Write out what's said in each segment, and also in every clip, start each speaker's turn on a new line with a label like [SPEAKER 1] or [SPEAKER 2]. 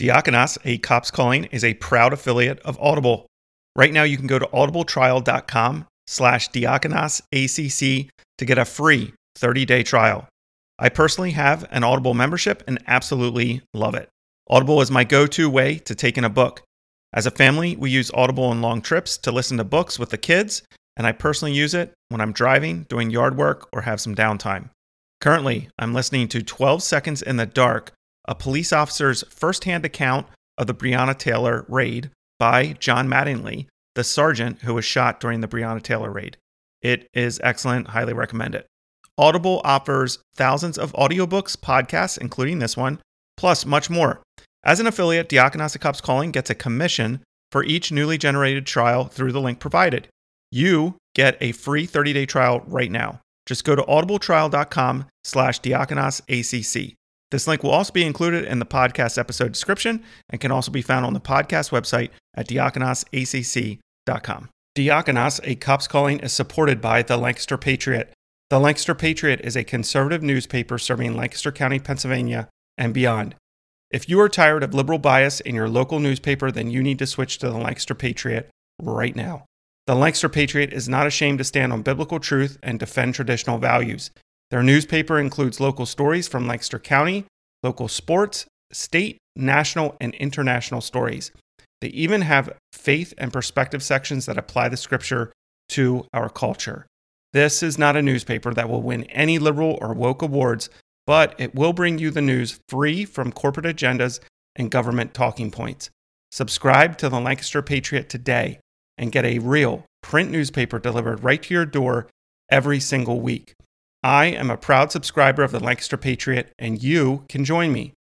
[SPEAKER 1] Diakonos, a cop's calling, is a proud affiliate of Audible. Right now, you can go to audibletrial.com slash diakonosacc to get a free 30-day trial. I personally have an Audible membership and absolutely love it. Audible is my go-to way to take in a book. As a family, we use Audible on long trips to listen to books with the kids, and I personally use it when I'm driving, doing yard work, or have some downtime. Currently, I'm listening to 12 Seconds in the Dark, a police officer's firsthand account of the Breonna Taylor raid by John Mattingly, the sergeant who was shot during the Breonna Taylor raid. It is excellent, highly recommend it. Audible offers thousands of audiobooks, podcasts, including this one, plus much more. As an affiliate, Diakonos Cops Calling gets a commission for each newly generated trial through the link provided. You get a free 30-day trial right now. Just go to audibletrial.com slash diakonosacc. This link will also be included in the podcast episode description and can also be found on the podcast website at diakonosacc.com. Diakonos, a cop's calling, is supported by the Lancaster Patriot. The Lancaster Patriot is a conservative newspaper serving Lancaster County, Pennsylvania, and beyond. If you are tired of liberal bias in your local newspaper, then you need to switch to the Lancaster Patriot right now. The Lancaster Patriot is not ashamed to stand on biblical truth and defend traditional values. Their newspaper includes local stories from Lancaster County, local sports, state, national, and international stories. They even have faith and perspective sections that apply the scripture to our culture. This is not a newspaper that will win any liberal or woke awards, but it will bring you the news free from corporate agendas and government talking points. Subscribe to the Lancaster Patriot today and get a real print newspaper delivered right to your door every single week. I am a proud subscriber of the Lancaster Patriot, and you can join me.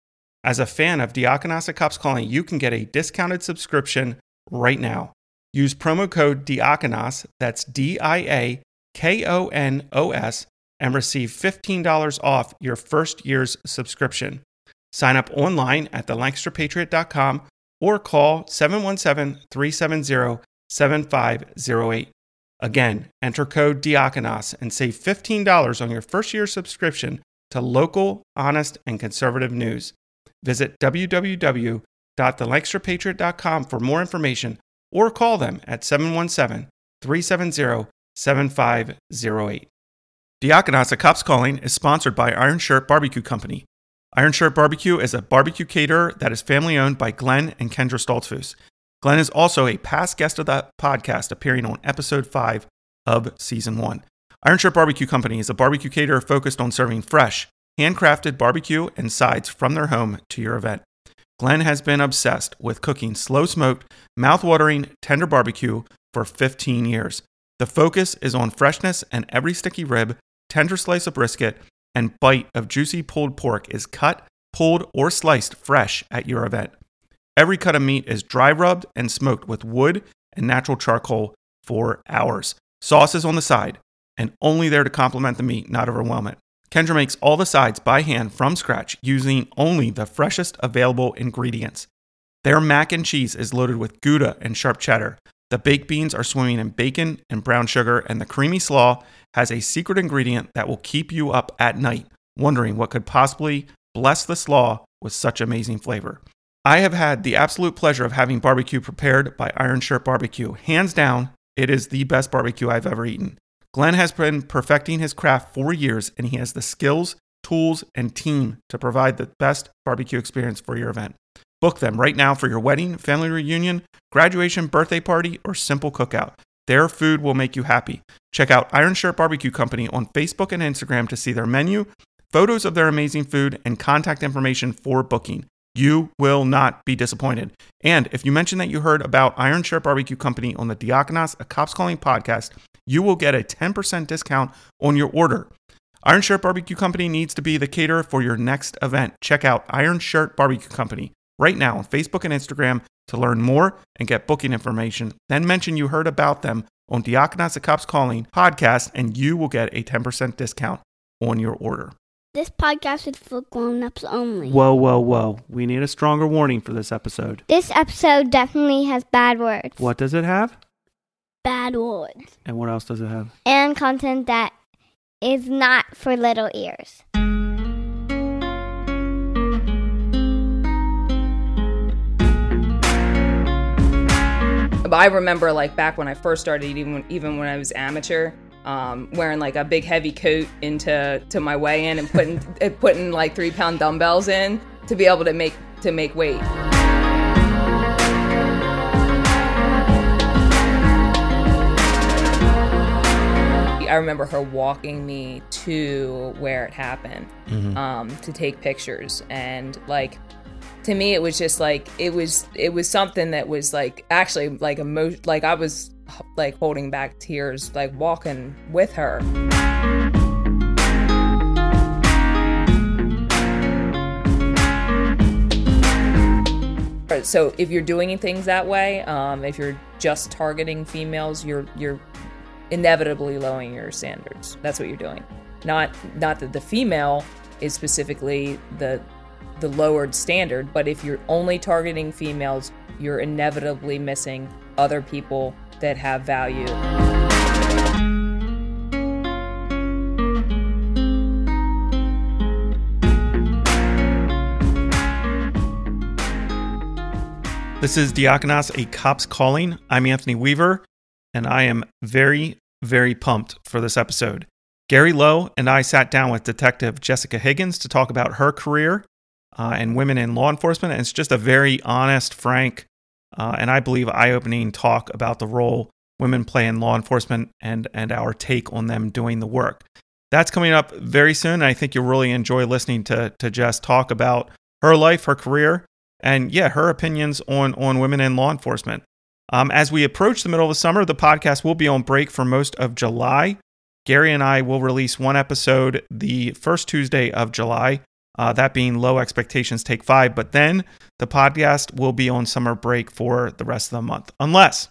[SPEAKER 1] As a fan of Diakonos Cops Calling, you can get a discounted subscription right now. Use promo code Diakonos, that's D I A K O N O S, and receive $15 off your first year's subscription. Sign up online at thelancasterpatriot.com or call 717 370 7508. Again, enter code Diakonos and save $15 on your first year subscription to local, honest, and conservative news. Visit www.thelancasterpatriot.com for more information or call them at 717 370 7508. Diakonos, a Cops Calling, is sponsored by Iron Shirt Barbecue Company. Iron Shirt Barbecue is a barbecue caterer that is family owned by Glenn and Kendra Stoltzfus. Glenn is also a past guest of the podcast, appearing on episode 5 of season 1. Iron Shirt Barbecue Company is a barbecue caterer focused on serving fresh, handcrafted barbecue and sides from their home to your event. Glenn has been obsessed with cooking slow smoked, mouth-watering, tender barbecue for 15 years. The focus is on freshness, and every sticky rib, tender slice of brisket, and bite of juicy pulled pork is cut, pulled, or sliced fresh at your event. Every cut of meat is dry rubbed and smoked with wood and natural charcoal for hours. Sauce is on the side and only there to complement the meat, not overwhelm it. Kendra makes all the sides by hand from scratch using only the freshest available ingredients. Their mac and cheese is loaded with Gouda and sharp cheddar. The baked beans are swimming in bacon and brown sugar, and the creamy slaw has a secret ingredient that will keep you up at night, wondering what could possibly bless the slaw with such amazing flavor. I have had the absolute pleasure of having barbecue prepared by Iron Shirt Barbecue. Hands down, it is the best barbecue I've ever eaten. Glenn has been perfecting his craft for years, and he has the skills, tools, and team to provide the best barbecue experience for your event. Book them right now for your wedding, family reunion, graduation, birthday party, or simple cookout. Their food will make you happy. Check out Iron Shirt Barbecue Company on Facebook and Instagram to see their menu, photos of their amazing food, and contact information for booking. You will not be disappointed. And if you mention that you heard about Iron Shirt Barbecue Company on the Diakonos, a Cops Calling podcast, you will get a 10% discount on your order. Iron Shirt Barbecue Company needs to be the caterer for your next event. Check out Iron Shirt Barbecue Company right now on Facebook and Instagram to learn more and get booking information. Then mention you heard about them on Diakonos, a Cops Calling podcast, and you will get a 10% discount on your order.
[SPEAKER 2] This podcast is for grown-ups only.
[SPEAKER 1] Whoa, whoa, whoa. We need a stronger warning for this episode.
[SPEAKER 2] This episode definitely has bad words.
[SPEAKER 1] What does it have?
[SPEAKER 2] Bad words.
[SPEAKER 1] And what else does it have?
[SPEAKER 2] And content that is not for little ears.
[SPEAKER 3] I remember like back when I first started even even when I was amateur um, wearing like a big heavy coat into to my weigh in and putting putting like three pound dumbbells in to be able to make to make weight. I remember her walking me to where it happened
[SPEAKER 1] Mm-hmm.
[SPEAKER 3] um, to take pictures, and like to me, it was just like it was it was something that was like actually like emo like I was like holding back tears, like walking with her. So if you're doing things that way, um, if you're just targeting females, you're you're inevitably lowering your standards. That's what you're doing. Not not that the female is specifically the the lowered standard, but if you're only targeting females, you're inevitably missing other people that have value.
[SPEAKER 1] This is Diakonos, a cop's calling. I'm Anthony Weaver, and I am very, very pumped for this episode. Gary Lowe and I sat down with Detective Jessica Higgins to talk about her career uh, and women in law enforcement. And it's just a very honest, frank, uh, and I believe eye opening talk about the role women play in law enforcement and, and our take on them doing the work. That's coming up very soon. And I think you'll really enjoy listening to, to Jess talk about her life, her career, and yeah, her opinions on, on women in law enforcement. Um, as we approach the middle of the summer, the podcast will be on break for most of July. Gary and I will release one episode the first Tuesday of July, uh, that being Low Expectations Take Five. But then the podcast will be on summer break for the rest of the month, unless.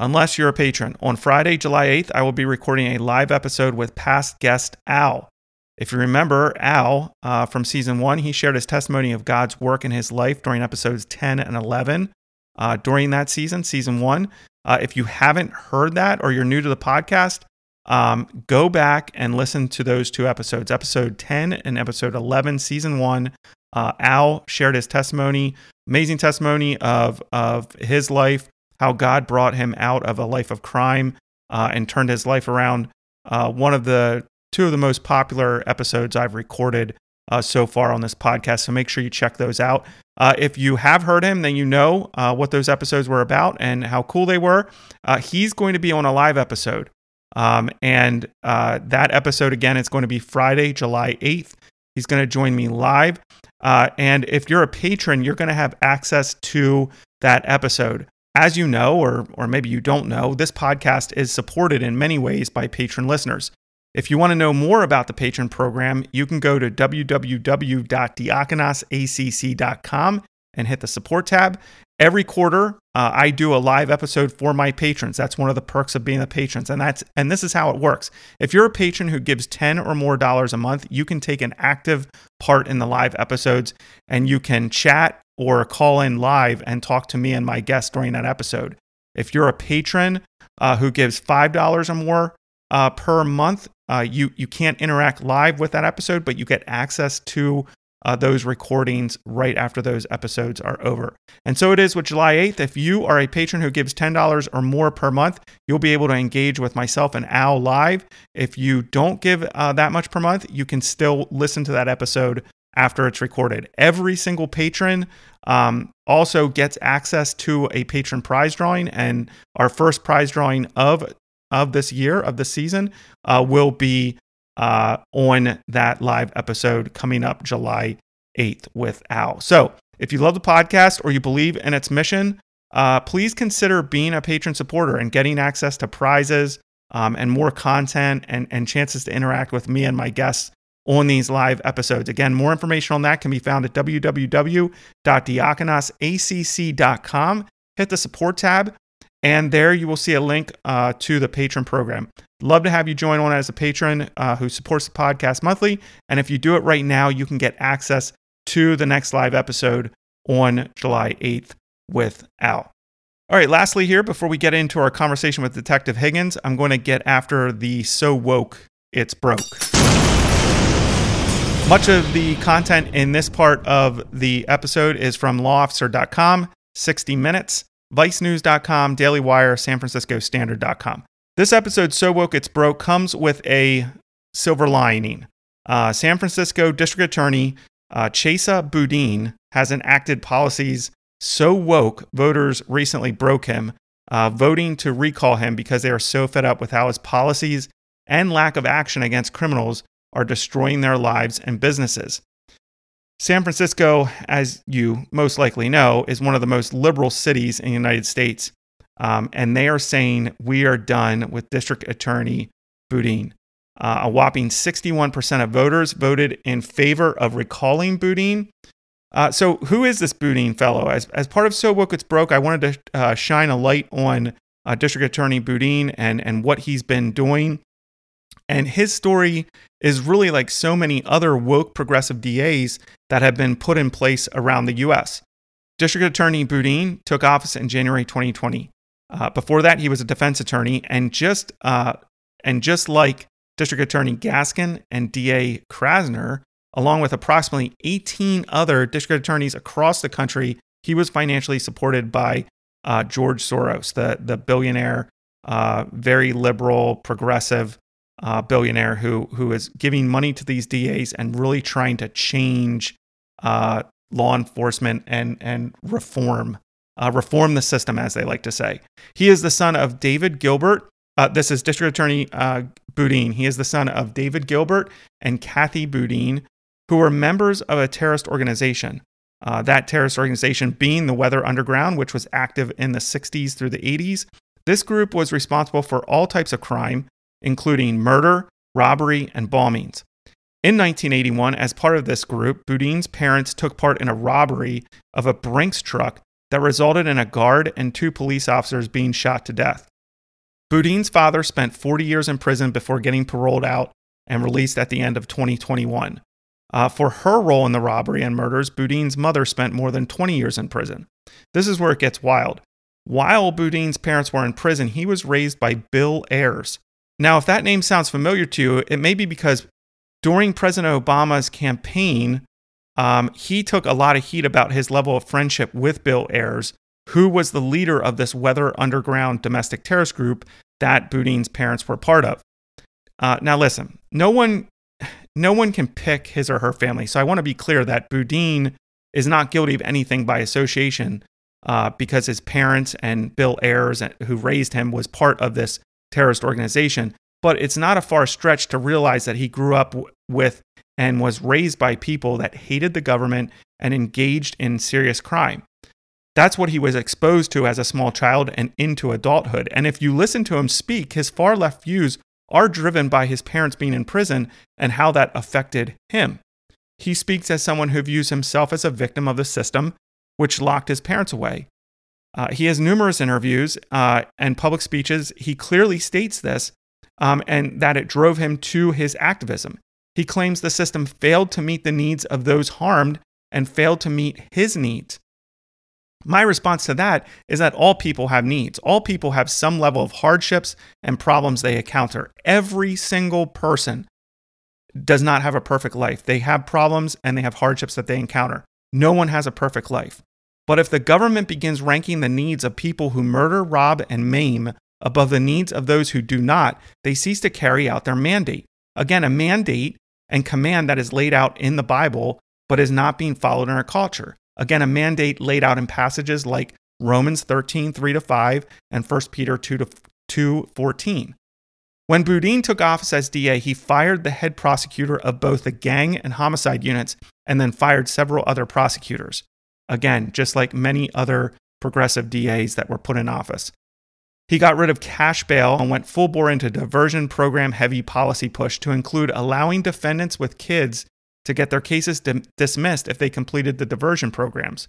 [SPEAKER 1] Unless you're a patron. On Friday, July 8th, I will be recording a live episode with past guest Al. If you remember Al uh, from season one, he shared his testimony of God's work in his life during episodes 10 and 11 uh, during that season, season one. Uh, if you haven't heard that or you're new to the podcast, um, go back and listen to those two episodes, episode 10 and episode 11, season one. Uh, Al shared his testimony, amazing testimony of, of his life, how God brought him out of a life of crime uh, and turned his life around. Uh, one of the two of the most popular episodes I've recorded uh, so far on this podcast. So make sure you check those out. Uh, if you have heard him, then you know uh, what those episodes were about and how cool they were. He's going to be on a live episode. Um, and uh, that episode, again, it's going to be Friday, July 8th. He's going to join me live. Uh, and if you're a patron, you're going to have access to that episode. As you know, or, or maybe you don't know, this podcast is supported in many ways by patron listeners. If you want to know more about the patron program, you can go to www.diakonosacc.com and hit the support tab. Every quarter, uh, I do a live episode for my patrons. That's one of the perks of being a patron, and that's and this is how it works. If you're a patron who gives ten or more dollars a month, you can take an active part in the live episodes, and you can chat or call in live and talk to me and my guests during that episode. If you're a patron uh, who gives five dollars or more uh, per month, uh, you you can't interact live with that episode, but you get access to uh, those recordings right after those episodes are over. And so it is with July 8th. If you are a patron who gives $10 or more per month, you'll be able to engage with myself and Al live. If you don't give uh, that much per month, you can still listen to that episode after it's recorded. Every single patron um, also gets access to a patron prize drawing, and our first prize drawing of of this year of the season uh, will be uh, on that live episode coming up July 8th with Al. So if you love the podcast or you believe in its mission, uh, please consider being a patron supporter and getting access to prizes um, and more content and, and chances to interact with me and my guests on these live episodes. Again, more information on that can be found at www.diakonosacc.com. Hit the support tab, and there you will see a link uh, to the patron program. Love to have you join on as a patron uh, who supports the podcast monthly. And if you do it right now, you can get access to the next live episode on July 8th with Al. All right, lastly, here, before we get into our conversation with Detective Higgins, I'm going to get after the so woke it's broke. Much of the content in this part of the episode is from lawofficer.com, 60 minutes. ViceNews.com, Daily Wire, San Francisco Standard.com. This episode, So Woke It's Broke, comes with a silver lining. Uh, San Francisco District Attorney uh, Chesa Boudin has enacted policies so woke, voters recently broke him, uh, voting to recall him because they are so fed up with how his policies and lack of action against criminals are destroying their lives and businesses. San Francisco, as you most likely know, is one of the most liberal cities in the United States. Um, and they are saying we are done with District Attorney Boudin. Uh, a whopping 61% of voters voted in favor of recalling Boudin. Uh, so, who is this Boudin fellow? As, as part of So Woke It's Broke, I wanted to uh, shine a light on uh, District Attorney Boudin and, and what he's been doing. And his story is really like so many other woke progressive DAs that have been put in place around the US. District Attorney Boudin took office in January 2020. Uh, before that, he was a defense attorney, and just uh, and just like District Attorney Gascón and DA Krasner, along with approximately 18 other district attorneys across the country, he was financially supported by uh, George Soros, the the billionaire, uh, very liberal, progressive uh, billionaire who who is giving money to these DAs and really trying to change uh, law enforcement and and reform uh, reform the system, as they like to say. He is the son of David Gilbert. Uh, this is District Attorney uh, Boudin. He is the son of David Gilbert and Kathy Boudin, who were members of a terrorist organization. Uh, that terrorist organization being the Weather Underground, which was active in the 60s through the 80s. This group was responsible for all types of crime, including murder, robbery, and bombings. In 1981, as part of this group, Boudin's parents took part in a robbery of a Brinks truck that resulted in a guard and two police officers being shot to death. Boudin's father spent 40 years in prison before getting paroled out and released at the end of 2021. Uh, for her role in the robbery and murders, Boudin's mother spent more than 20 years in prison. This is where it gets wild. While Boudin's parents were in prison, he was raised by Bill Ayers, now, if that name sounds familiar to you, it may be because during President Obama's campaign, um, he took a lot of heat about his level of friendship with Bill Ayers, who was the leader of this Weather Underground domestic terrorist group that Boudin's parents were part of. Uh, now, listen, no one, no one can pick his or her family, so I want to be clear that Boudin is not guilty of anything by association uh, because his parents and Bill Ayers, who raised him, was part of this terrorist organization. But it's not a far stretch to realize that he grew up w- with and was raised by people that hated the government and engaged in serious crime. That's what he was exposed to as a small child and into adulthood. And if you listen to him speak, his far left views are driven by his parents being in prison and how that affected him. He speaks as someone who views himself as a victim of the system which locked his parents away. Uh, he has numerous interviews uh, and public speeches. He clearly states this um, and that it drove him to his activism. He claims the system failed to meet the needs of those harmed and failed to meet his needs. My response to that is that all people have needs. All people have some level of hardships and problems they encounter. Every single person does not have a perfect life. They have problems and they have hardships that they encounter. No one has a perfect life. But if the government begins ranking the needs of people who murder, rob, and maim above the needs of those who do not, they cease to carry out their mandate. Again, a mandate and command that is laid out in the Bible, but is not being followed in our culture. Again, a mandate laid out in passages like Romans 13, 3 to 5, and 1 Peter 2 to 2, 14. When Boudin took office as DA, he fired the head prosecutor of both the gang and homicide units and then fired several other prosecutors. Again, just like many other progressive DAs that were put in office. He got rid of cash bail and went full bore into diversion program heavy policy push to include allowing defendants with kids to get their cases di- dismissed if they completed the diversion programs.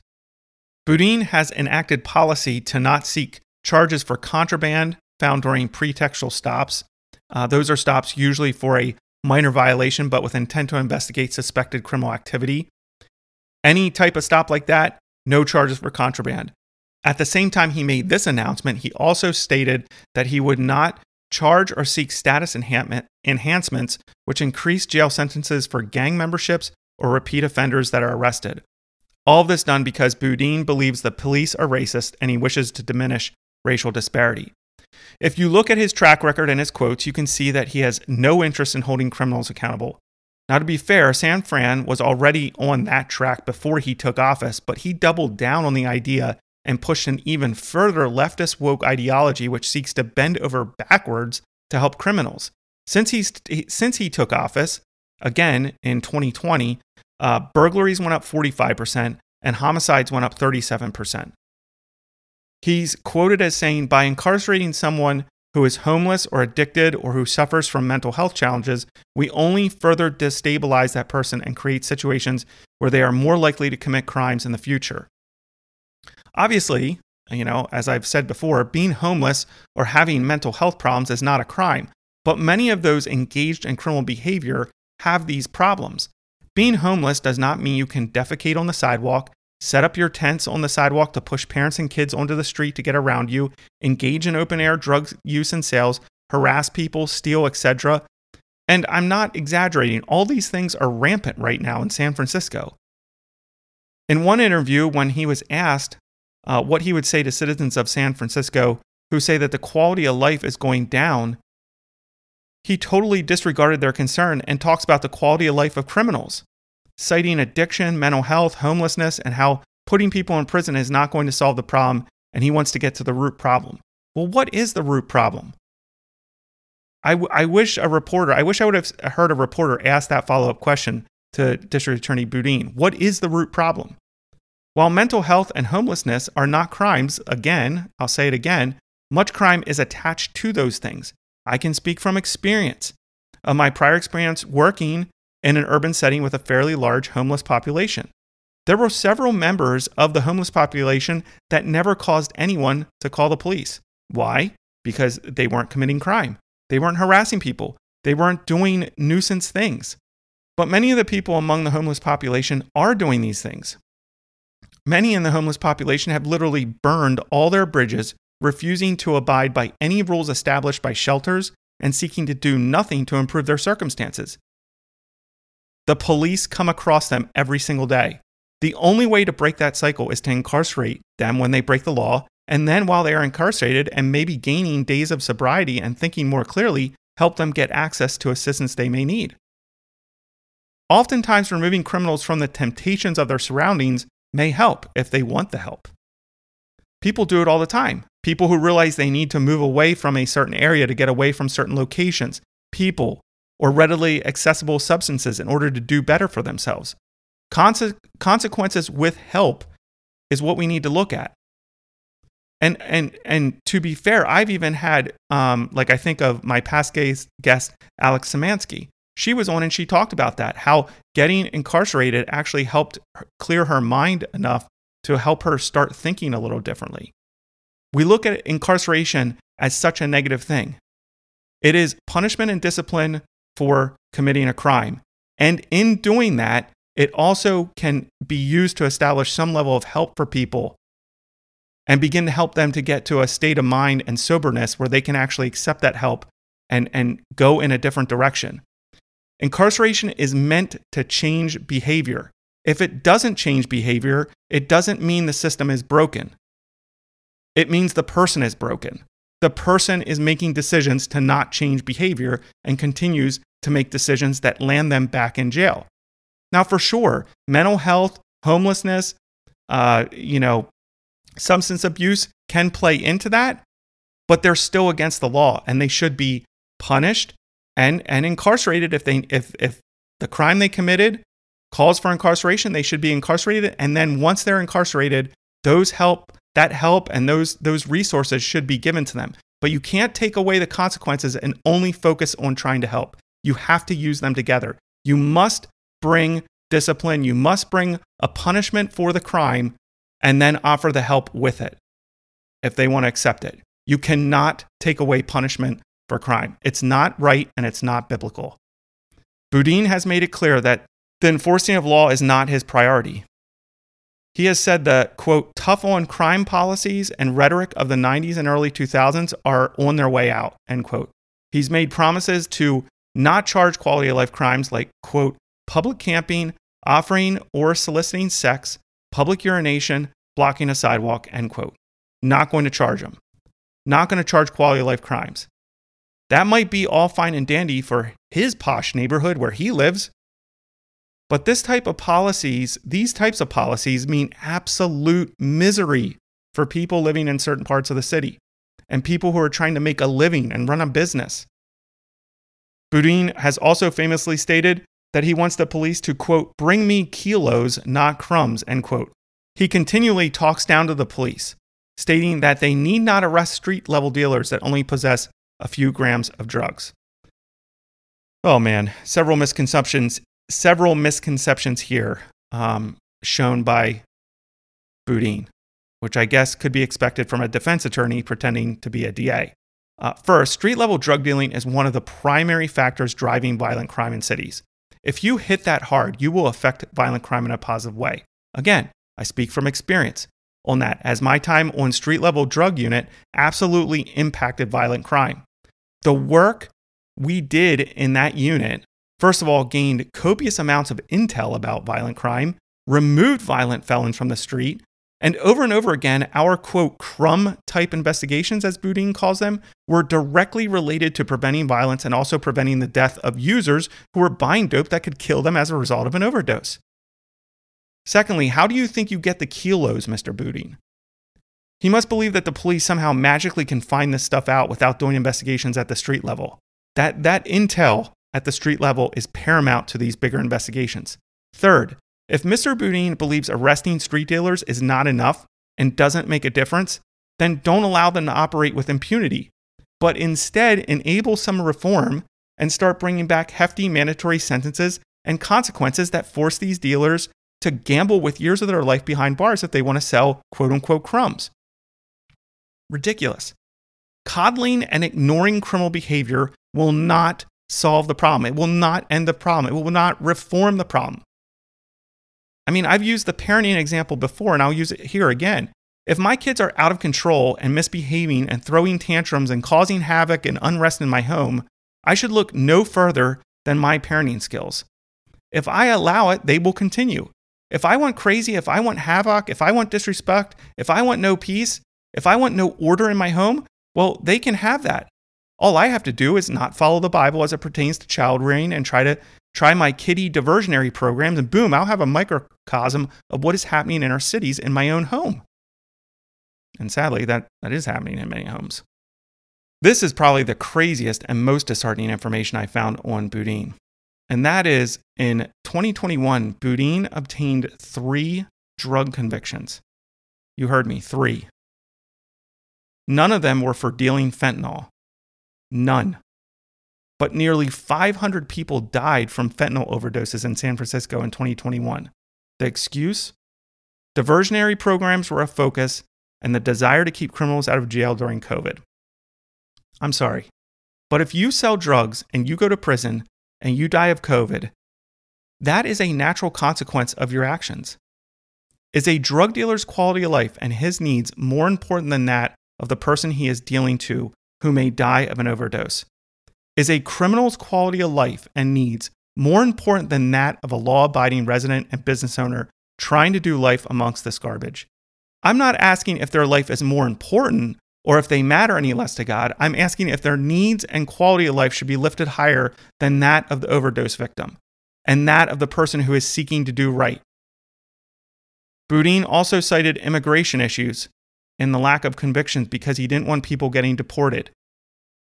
[SPEAKER 1] Boudin has enacted policy to not seek charges for contraband found during pretextual stops. Uh, those are stops usually for a minor violation but with intent to investigate suspected criminal activity. Any type of stop like that, no charges for contraband. At the same time he made this announcement, he also stated that he would not charge or seek status enhancements which increase jail sentences for gang memberships or repeat offenders that are arrested. All of this done because Boudin believes the police are racist and he wishes to diminish racial disparity. If you look at his track record and his quotes, you can see that he has no interest in holding criminals accountable. Now, to be fair, San Fran was already on that track before he took office, but he doubled down on the idea and pushed an even further leftist woke ideology which seeks to bend over backwards to help criminals. Since, he's, since he took office, again in 2020, uh, burglaries went up 45% and homicides went up 37%. He's quoted as saying, by incarcerating someone who is homeless or addicted or who suffers from mental health challenges, we only further destabilize that person and create situations where they are more likely to commit crimes in the future. Obviously, you know, as I've said before, being homeless or having mental health problems is not a crime, but many of those engaged in criminal behavior have these problems. Being homeless does not mean you can defecate on the sidewalk, set up your tents on the sidewalk to push parents and kids onto the street to get around you, engage in open air drug use and sales, harass people, steal, etc. And I'm not exaggerating, all these things are rampant right now in San Francisco. In one interview, when he was asked uh, what he would say to citizens of San Francisco who say that the quality of life is going down, he totally disregarded their concern and talks about the quality of life of criminals citing addiction, mental health, homelessness, and how putting people in prison is not going to solve the problem, and he wants to get to the root problem. Well, what is the root problem? I, w- I wish a reporter, I wish I would have heard a reporter ask that follow up question to District Attorney Boudin. What is the root problem? While mental health and homelessness are not crimes, again, I'll say it again, much crime is attached to those things. I can speak from experience. Of my prior experience working in an urban setting with a fairly large homeless population. There were several members of the homeless population that never caused anyone to call the police. Why? Because they weren't committing crime. They weren't harassing people. They weren't doing nuisance things. But many of the people among the homeless population are doing these things. Many in the homeless population have literally burned all their bridges, refusing to abide by any rules established by shelters and seeking to do nothing to improve their circumstances. The police come across them every single day. The only way to break that cycle is to incarcerate them when they break the law, and then while they are incarcerated and maybe gaining days of sobriety and thinking more clearly, help them get access to assistance they may need. Oftentimes, removing criminals from the temptations of their surroundings may help if they want the help. People do it all the time. People who realize they need to move away from a certain area to get away from certain locations. People or readily accessible substances in order to do better for themselves. Conse- consequences with help is what we need to look at. And and and to be fair, I've even had um, like I think of my past guest Alex Szymanski. She was on and she talked about that how getting incarcerated actually helped clear her mind enough to help her start thinking a little differently. We look at incarceration as such a negative thing. It is punishment and discipline for committing a crime. And in doing that, it also can be used to establish some level of help for people and begin to help them to get to a state of mind and soberness where they can actually accept that help and, and go in a different direction. Incarceration is meant to change behavior. If it doesn't change behavior, it doesn't mean the system is broken. It means the person is broken. The person is making decisions to not change behavior and continues to make decisions that land them back in jail. Now, for sure, mental health, homelessness, uh, you know, substance abuse can play into that, but they're still against the law and they should be punished and, and incarcerated if they if if the crime they committed calls for incarceration, they should be incarcerated. And then once they're incarcerated, those help that help and those those resources should be given to them. But you can't take away the consequences and only focus on trying to help. You have to use them together. You must bring discipline, you must bring a punishment for the crime, and then offer the help with it if they want to accept it. You cannot take away punishment for crime. It's not right and it's not biblical. Boudin has made it clear that the enforcing of law is not his priority. He has said that, quote, tough on crime policies and rhetoric of the 90s and early 2000s are on their way out, end quote. He's made promises to not charge quality of life crimes like, quote, public camping, offering or soliciting sex, public urination, blocking a sidewalk, end quote. Not going to charge them. Not going to charge quality of life crimes. That might be all fine and dandy for his posh neighborhood where he lives. But this type of policies, these types of policies mean absolute misery for people living in certain parts of the city and people who are trying to make a living and run a business. Boudin has also famously stated that he wants the police to, quote, bring me kilos, not crumbs, end quote. He continually talks down to the police, stating that they need not arrest street level dealers that only possess a few grams of drugs. Oh man, several misconceptions, several misconceptions here um, shown by Boudin, which I guess could be expected from a defense attorney pretending to be a DA. Uh, first, street level drug dealing is one of the primary factors driving violent crime in cities. If you hit that hard, you will affect violent crime in a positive way. Again, I speak from experience on that, as my time on street level drug unit absolutely impacted violent crime. The work we did in that unit, first of all, gained copious amounts of intel about violent crime, removed violent felons from the street, and over and over again, our quote, crumb type investigations, as Boudin calls them, were directly related to preventing violence and also preventing the death of users who were buying dope that could kill them as a result of an overdose. Secondly, how do you think you get the kilos, Mr. Boudin? He must believe that the police somehow magically can find this stuff out without doing investigations at the street level. That, that intel at the street level is paramount to these bigger investigations. Third, if Mr. Boudin believes arresting street dealers is not enough and doesn't make a difference, then don't allow them to operate with impunity, but instead enable some reform and start bringing back hefty mandatory sentences and consequences that force these dealers to gamble with years of their life behind bars if they want to sell quote unquote crumbs. Ridiculous. Coddling and ignoring criminal behavior will not solve the problem. It will not end the problem. It will not reform the problem. I mean, I've used the parenting example before and I'll use it here again. If my kids are out of control and misbehaving and throwing tantrums and causing havoc and unrest in my home, I should look no further than my parenting skills. If I allow it, they will continue. If I want crazy, if I want havoc, if I want disrespect, if I want no peace, if I want no order in my home, well, they can have that. All I have to do is not follow the Bible as it pertains to child rearing and try to try my kiddie diversionary programs, and boom, I'll have a microcosm of what is happening in our cities in my own home. And sadly, that, that is happening in many homes. This is probably the craziest and most disheartening information I found on Boudin. And that is in 2021, Boudin obtained three drug convictions. You heard me, three. None of them were for dealing fentanyl. None. But nearly 500 people died from fentanyl overdoses in San Francisco in 2021. The excuse? Diversionary programs were a focus, and the desire to keep criminals out of jail during COVID. I'm sorry, but if you sell drugs and you go to prison and you die of COVID, that is a natural consequence of your actions. Is a drug dealer's quality of life and his needs more important than that of the person he is dealing to who may die of an overdose? Is a criminal's quality of life and needs more important than that of a law abiding resident and business owner trying to do life amongst this garbage? I'm not asking if their life is more important or if they matter any less to God. I'm asking if their needs and quality of life should be lifted higher than that of the overdose victim and that of the person who is seeking to do right. Boudin also cited immigration issues and the lack of convictions because he didn't want people getting deported.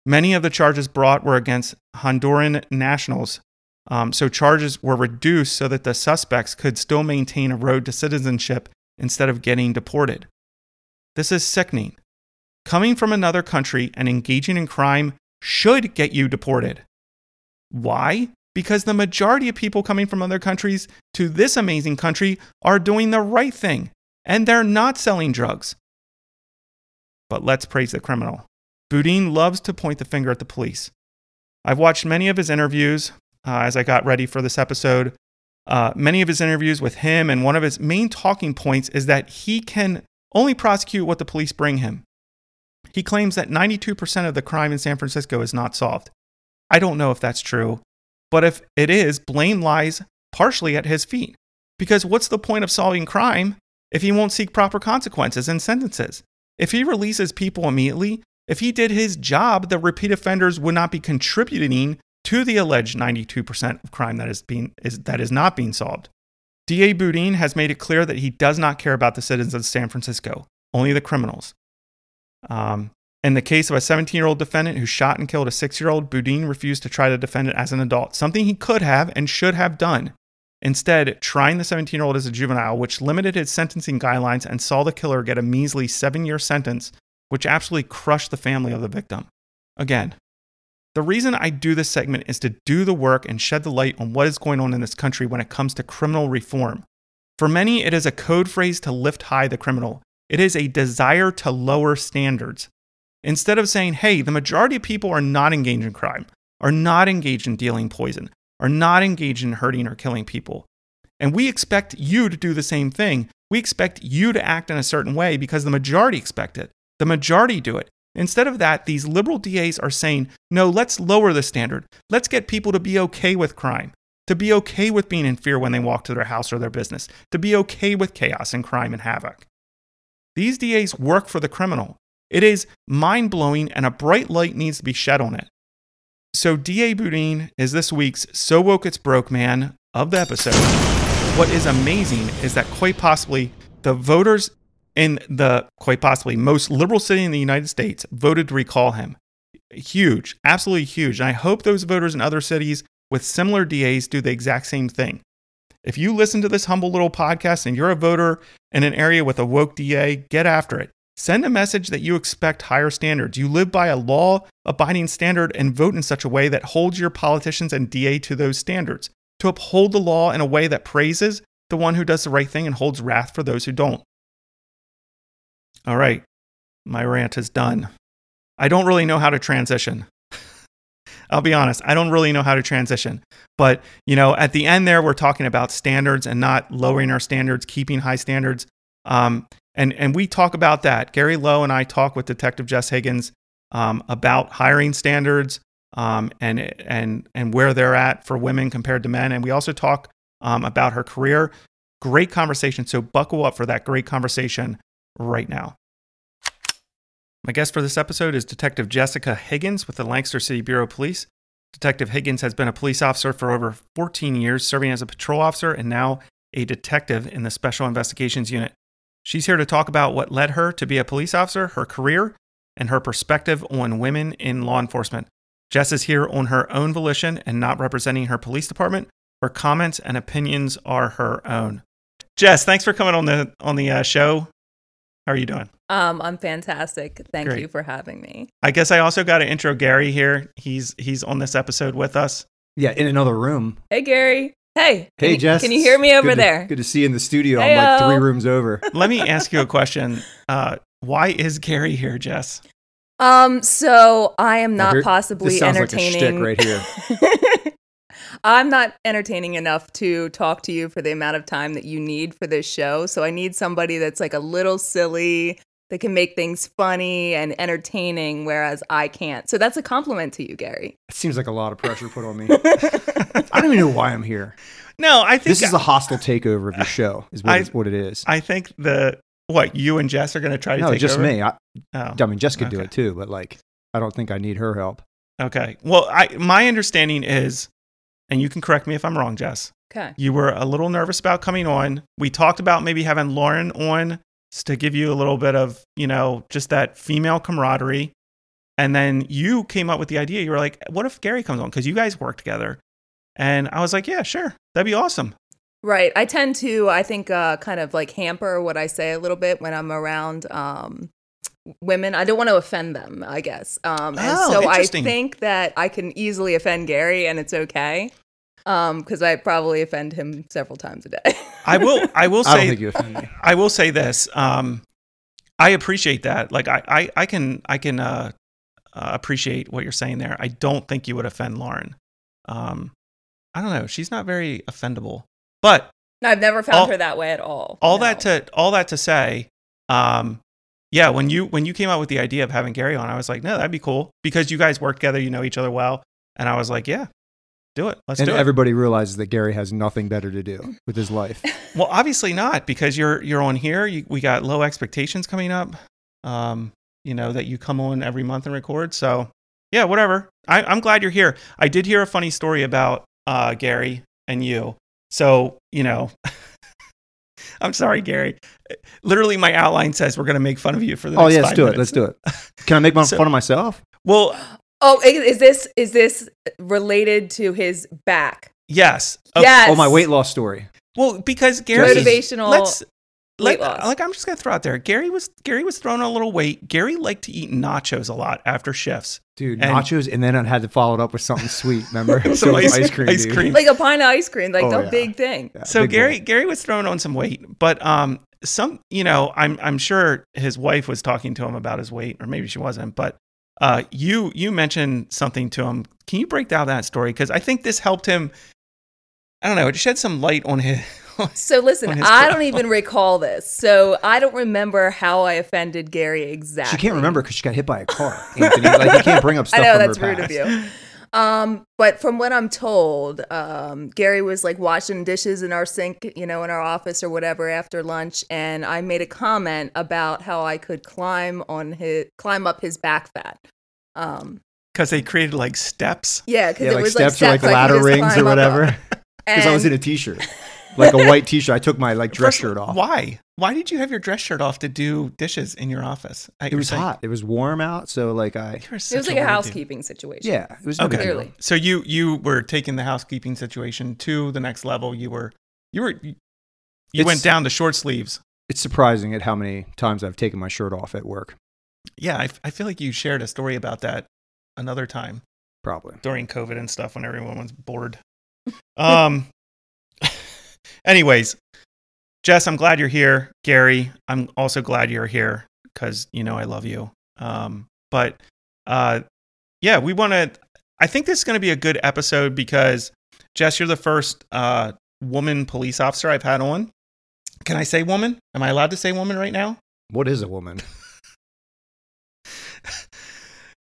[SPEAKER 1] Many of the charges brought were against Honduran nationals, um, so charges were reduced so that the suspects could still maintain a road to citizenship instead of getting deported. This is sickening. Coming from another country and engaging in crime should get you deported. Why? Because the majority of people coming from other countries to this amazing country are doing the right thing and they're not selling drugs. But let's praise the criminal. Boudin loves to point the finger at the police. I've watched many of his interviews uh, as I got ready for this episode. Uh, many of his interviews with him, and one of his main talking points is that he can only prosecute what the police bring him. He claims that 92% of the crime in San Francisco is not solved. I don't know if that's true, but if it is, blame lies partially at his feet. Because what's the point of solving crime if he won't seek proper consequences and sentences. If he releases people immediately, if he did his job, the repeat offenders would not be contributing to the alleged 92% of crime that is being is that is not being solved. DA Boudin has made it clear that he does not care about the citizens of San Francisco, only the criminals. Um, in the case of a 17 year old defendant who shot and killed a six year old, Boudin refused to try the defendant as an adult, something he could have and should have done. Instead, trying the 17 year old as a juvenile, which limited his sentencing guidelines and saw the killer get a measly seven year sentence, which absolutely crushed the family of the victim. Again, the reason I do this segment is to do the work and shed the light on what is going on in this country when it comes to criminal reform. For many, it is a code phrase to lift high the criminal, it is a desire to lower standards. Instead of saying, hey, the majority of people are not engaged in crime, are not engaged in dealing poison, are not engaged in hurting or killing people. And we expect you to do the same thing. We expect you to act in a certain way because the majority expect it. The majority do it. Instead of that, these liberal DAs are saying, no, let's lower the standard. Let's get people to be okay with crime, to be okay with being in fear when they walk to their house or their business, to be okay with chaos and crime and havoc. These DAs work for the criminal. It is mind blowing and a bright light needs to be shed on it. So, DA Boudin is this week's So Woke It's Broke man of the episode. What is amazing is that quite possibly the voters in the quite possibly most liberal city in the United States voted to recall him. Huge, absolutely huge. And I hope those voters in other cities with similar DAs do the exact same thing. If you listen to this humble little podcast and you're a voter in an area with a woke DA, get after it. Send a message that you expect higher standards. You live by a law abiding standard and vote in such a way that holds your politicians and DA to those standards. To uphold the law in a way that praises the one who does the right thing and holds wrath for those who don't. All right, my rant is done. I don't really know how to transition. I'll be honest, I don't really know how to transition. But, you know, at the end there, we're talking about standards and not lowering our standards, keeping high standards. Um, and, and we talk about that. Gary Lowe and I talk with Detective Jess Higgins um, about hiring standards um, and, and, and where they're at for women compared to men. And we also talk um, about her career. Great conversation. So buckle up for that great conversation right now. My guest for this episode is Detective Jessica Higgins with the Lancaster City Bureau of Police. Detective Higgins has been a police officer for over 14 years, serving as a patrol officer and now a detective in the Special Investigations Unit. She's here to talk about what led her to be a police officer, her career, and her perspective on women in law enforcement. Jess is here on her own volition and not representing her police department. Her comments and opinions are her own. Jess, thanks for coming on the on the uh, show. How are you doing?
[SPEAKER 3] Um, I'm fantastic. Thank
[SPEAKER 1] Great.
[SPEAKER 3] you for having me.
[SPEAKER 1] I guess I also got to intro Gary here. He's he's on this episode with us.
[SPEAKER 4] Yeah, in another room.
[SPEAKER 3] Hey, Gary. Hey.
[SPEAKER 4] Hey,
[SPEAKER 3] can you,
[SPEAKER 4] Jess.
[SPEAKER 3] Can you hear me over
[SPEAKER 4] Good to-
[SPEAKER 3] there?
[SPEAKER 4] good to see you in the studio. I'm like three rooms over.
[SPEAKER 1] Let me ask you a question. Uh, why is Gary here, Jess?
[SPEAKER 3] Um, so I am not
[SPEAKER 4] here-
[SPEAKER 3] possibly
[SPEAKER 4] this sounds like a
[SPEAKER 3] entertaining
[SPEAKER 4] right here.
[SPEAKER 3] I'm not entertaining enough to talk to you for the amount of time that you need for this show. So I need somebody that's like a little silly, that can make things funny and entertaining, whereas I can't. So that's a compliment to you, Gary.
[SPEAKER 4] It seems like a lot of pressure put on me. I don't even know why I'm here.
[SPEAKER 1] No, I think
[SPEAKER 4] This is a hostile takeover of your show. Is what,
[SPEAKER 1] I-
[SPEAKER 4] it's, what it is.
[SPEAKER 1] I think the what you and Jess are going to try to
[SPEAKER 4] no,
[SPEAKER 1] take
[SPEAKER 4] just
[SPEAKER 1] over?
[SPEAKER 4] me. I,
[SPEAKER 1] Oh,
[SPEAKER 4] I mean, Jess could do it too, but like, I don't think I need her help.
[SPEAKER 1] okay. Well, I my understanding is, and you can correct me if I'm wrong, Jess.
[SPEAKER 3] Okay.
[SPEAKER 1] You were a little nervous about coming on. We talked about maybe having Lauren on s- to give you a little bit of you know just that female camaraderie, and then you came up with the idea. You were like, "What if Gary comes on?" Because you guys work together, and I was like, "Yeah, sure, that'd be awesome."
[SPEAKER 3] Right. I tend to, I think, uh, kind of like hamper what I say a little bit when I'm around um, women. I don't want to offend them, I guess. Um, and
[SPEAKER 1] Oh,
[SPEAKER 3] so I think that I can easily offend Gary and it's okay because I probably offend him several times a day.
[SPEAKER 1] I will. I will say.
[SPEAKER 4] I don't think you offend me.
[SPEAKER 1] I will say this. Um, I appreciate that. Like I, I, I can, I can uh, uh, appreciate what you're saying there. I don't think you would offend Lauren. Um, I don't know. She's not very offendable. But
[SPEAKER 3] I've never found
[SPEAKER 1] All-
[SPEAKER 3] her that way at all.
[SPEAKER 1] all
[SPEAKER 3] No.
[SPEAKER 1] that to all that to say, um, yeah, when you when you came out with the idea of having Gary on, I was like, no, that'd be cool because you guys work together, you know each other well, and I was like, yeah, do it. Let's
[SPEAKER 4] and
[SPEAKER 1] do it.
[SPEAKER 4] everybody realizes that Gary has nothing better to do with his life.
[SPEAKER 1] well, obviously not because you're you're on here. You, we got low expectations coming up. Um, you know that you come on every month and record. So yeah, whatever. I, I'm glad you're here. I did hear a funny story about uh, Gary and you. So you know. I'm sorry, Gary. Literally, my outline says we're going to make fun of you for the
[SPEAKER 4] oh
[SPEAKER 1] next
[SPEAKER 4] yeah, let's
[SPEAKER 1] five
[SPEAKER 4] do it. Let's do it. Can I make my,
[SPEAKER 1] So-
[SPEAKER 4] fun of myself?
[SPEAKER 1] Well,
[SPEAKER 3] Oh, is this is this related to his back?
[SPEAKER 1] yes. Okay.
[SPEAKER 3] Yes.
[SPEAKER 4] Oh, my weight loss story.
[SPEAKER 1] Well, because Gary
[SPEAKER 3] Motivational
[SPEAKER 1] Let's
[SPEAKER 3] weight
[SPEAKER 1] let,
[SPEAKER 3] loss.
[SPEAKER 1] like I'm just gonna throw out there. Gary was Gary was throwing on a little weight. Gary liked to eat nachos a lot after shifts.
[SPEAKER 4] Dude,
[SPEAKER 1] And-
[SPEAKER 4] nachos, and then I had to follow it up with something sweet. Remember?
[SPEAKER 1] Some
[SPEAKER 4] So it was
[SPEAKER 1] ice-
[SPEAKER 4] ice cream.
[SPEAKER 1] ice cream.
[SPEAKER 3] Like a pint of ice cream, like
[SPEAKER 4] Oh,
[SPEAKER 3] the
[SPEAKER 4] yeah.
[SPEAKER 3] big thing.
[SPEAKER 4] Yeah,
[SPEAKER 1] so
[SPEAKER 4] big
[SPEAKER 1] Gary
[SPEAKER 4] bowl.
[SPEAKER 1] Gary was throwing on some weight, but um some you know I'm I'm sure his wife was talking to him about his weight, or maybe she wasn't. But uh, you you mentioned something to him. Can you break down that story? Because I think this helped him. I don't know. It shed some light on his.
[SPEAKER 3] So listen,
[SPEAKER 1] on his
[SPEAKER 3] I don't even recall this. So I don't remember how I offended Gary exactly.
[SPEAKER 4] She can't remember because she got hit by a car. Anthony, like you can't bring up stuff
[SPEAKER 3] I know
[SPEAKER 4] from
[SPEAKER 3] that's
[SPEAKER 4] her
[SPEAKER 3] rude of you. Um, but from what I'm told, um, Gary was like washing dishes in our sink, you know, in our office or whatever after lunch, and I made a comment about how I could climb on his climb up his back fat. Um,
[SPEAKER 1] Because they created like steps.
[SPEAKER 3] yeah, because
[SPEAKER 4] Yeah,
[SPEAKER 3] it
[SPEAKER 4] like
[SPEAKER 3] was
[SPEAKER 4] steps
[SPEAKER 3] like
[SPEAKER 4] or like
[SPEAKER 3] steps I could
[SPEAKER 4] ladder rings or whatever.
[SPEAKER 3] on.
[SPEAKER 4] Because I was in a t-shirt, like a white t-shirt. I took my like dress
[SPEAKER 1] First-
[SPEAKER 4] shirt off.
[SPEAKER 1] Why? Why did you have your dress shirt off to do dishes in your office? at
[SPEAKER 4] It
[SPEAKER 1] your
[SPEAKER 4] was
[SPEAKER 1] sink?
[SPEAKER 4] hot. It was warm out, so like I.
[SPEAKER 3] It was like a
[SPEAKER 1] weird dude.
[SPEAKER 3] housekeeping situation.
[SPEAKER 4] Yeah, it was no big
[SPEAKER 1] Okay.
[SPEAKER 3] Clearly.
[SPEAKER 1] So you you were taking the housekeeping situation to the next level. You were you were you
[SPEAKER 4] It's-
[SPEAKER 1] went down to short sleeves.
[SPEAKER 4] It's surprising at how many times I've taken my shirt off at work.
[SPEAKER 1] Yeah, I, I feel like you shared a story about that another time
[SPEAKER 4] Probably.
[SPEAKER 1] during COVID and stuff when everyone was bored. Um. Anyways, Jess, I'm glad you're here. Gary, I'm also glad you're here because you know I love you. Um, but uh, yeah, we want to. I think this is going to be a good episode because Jess, you're the first uh woman police officer I've had on. Can I say woman? Am I allowed to say woman right now?
[SPEAKER 4] What is a woman?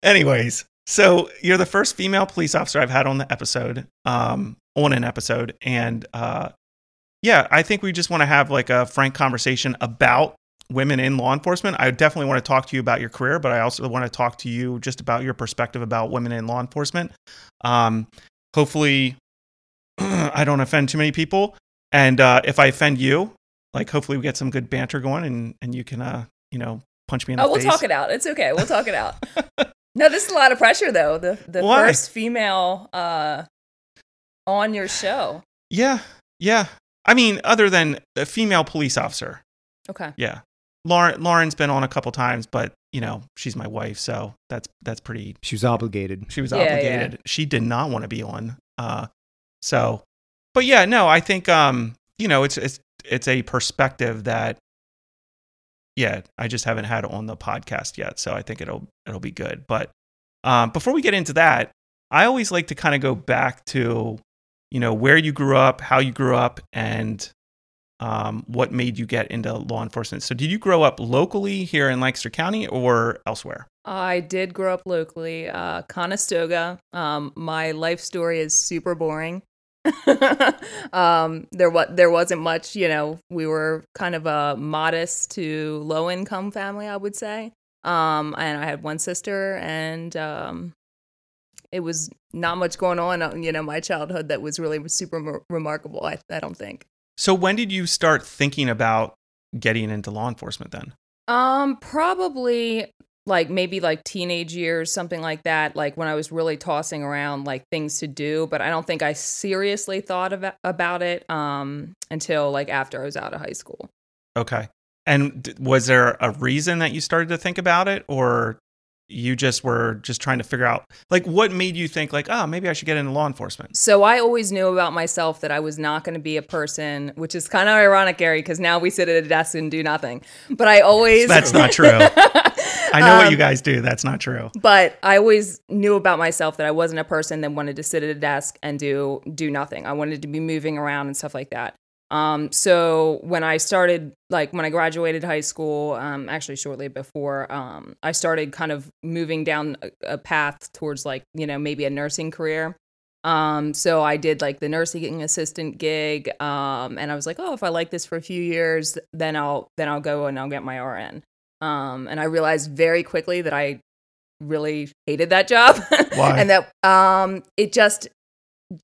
[SPEAKER 1] Anyways, so you're the first female police officer I've had on the episode, um, on an episode, and uh, yeah, I think we just want to have like a frank conversation about women in law enforcement. I definitely want to talk to you about your career, but I also want to talk to you just about your perspective about women in law enforcement. Um, hopefully, I don't offend too many people, and uh, if I offend you, like hopefully we get some good banter going, and and you can uh, you know punch me in the
[SPEAKER 3] Oh, we'll
[SPEAKER 1] face.
[SPEAKER 3] talk it out. It's okay. We'll talk it out. no, this is a lot of pressure though. The the
[SPEAKER 1] Why?
[SPEAKER 3] first female uh on your show.
[SPEAKER 1] Yeah, yeah. I mean, other than a female police officer,
[SPEAKER 3] Okay.
[SPEAKER 1] yeah. Lauren Lauren's been on a couple times, but you know she's my wife, so that's that's pretty.
[SPEAKER 4] She was obligated.
[SPEAKER 1] She was
[SPEAKER 3] Yeah, yeah.
[SPEAKER 1] obligated. She did not want to be on. Uh, so, but yeah, no, I think um, you know, it's it's it's a perspective that, yeah, I just haven't had on the podcast yet, so I think it'll it'll be good. But um, before we get into that, I always like to kind of go back to, you know, where you grew up, how you grew up, and um, what made you get into law enforcement. So, did you grow up locally here in Lancaster County or elsewhere?
[SPEAKER 3] I did grow up locally, uh, Conestoga. Um, my life story is super boring. um, there what there wasn't much, you know. We were kind of a modest to low income family, I would say. Um, and I had one sister, and um, it was not much going on, uh, you know, my childhood that was really super remarkable. I, I don't think.
[SPEAKER 1] So, when did you start thinking about getting into law enforcement then?
[SPEAKER 3] Um, probably like maybe like teenage years, something like that. Like when I was really tossing around like things to do, but I don't think I seriously thought about about it um until like after I was out of high school.
[SPEAKER 1] Okay. And was there a reason that you started to think about it or you just were just trying to figure out like what made you think like, "Oh, maybe I should get into law enforcement?"
[SPEAKER 3] So I always knew about myself that I was not going to be a person, which is kind of ironic, Gary, because now we sit at a desk and do nothing. But I always
[SPEAKER 1] That's not true. I know what
[SPEAKER 3] Um,
[SPEAKER 1] you guys do. That's not true.
[SPEAKER 3] but I always knew about myself that I wasn't a person that wanted to sit at a desk and do do nothing. I wanted to be moving around and stuff like that. Um, so when I started, like when I graduated high school, um, actually shortly before, um, I started kind of moving down a, a path towards like you know maybe a nursing career. Um, so I did like the nursing assistant gig, um, and I was like, oh, if I like this for a few years, then I'll then I'll go and I'll get my RN. Um, and I realized very quickly that I really hated that job, and that um, it just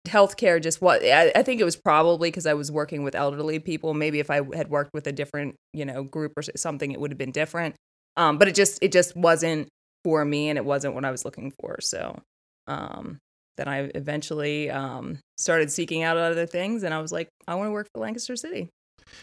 [SPEAKER 3] healthcare just what I, I think it was probably because I was working with elderly people. Maybe if I had worked with a different you know group or something, it would have been different. Um, but it just it just wasn't for me, and it wasn't what I was looking for. So um, then I eventually um, started seeking out other things, and I was like, I want to work for Lancaster City.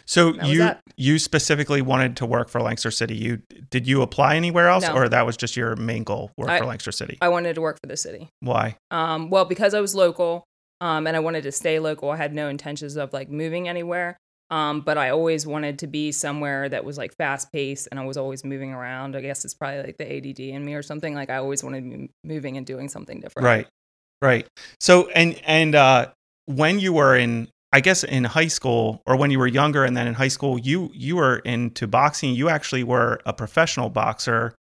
[SPEAKER 1] So you you specifically wanted to work for Lancaster City. You did you apply anywhere else,
[SPEAKER 3] No.
[SPEAKER 1] or that was just your main goal? Work
[SPEAKER 3] I-
[SPEAKER 1] for Lancaster City.
[SPEAKER 3] I wanted to work for the city.
[SPEAKER 1] Why?
[SPEAKER 3] Um, well, because I was local, um, and I wanted to stay local. I had no intentions of like moving anywhere. Um, but I always wanted to be somewhere that was like fast paced, and I was always moving around. I guess it's probably like the ADD in me or something. Like I always wanted to be moving and doing something different.
[SPEAKER 1] Right. Right. So and and uh when you were in I guess in high school or when you were younger and then in high school you you were into boxing. You actually were a professional boxer.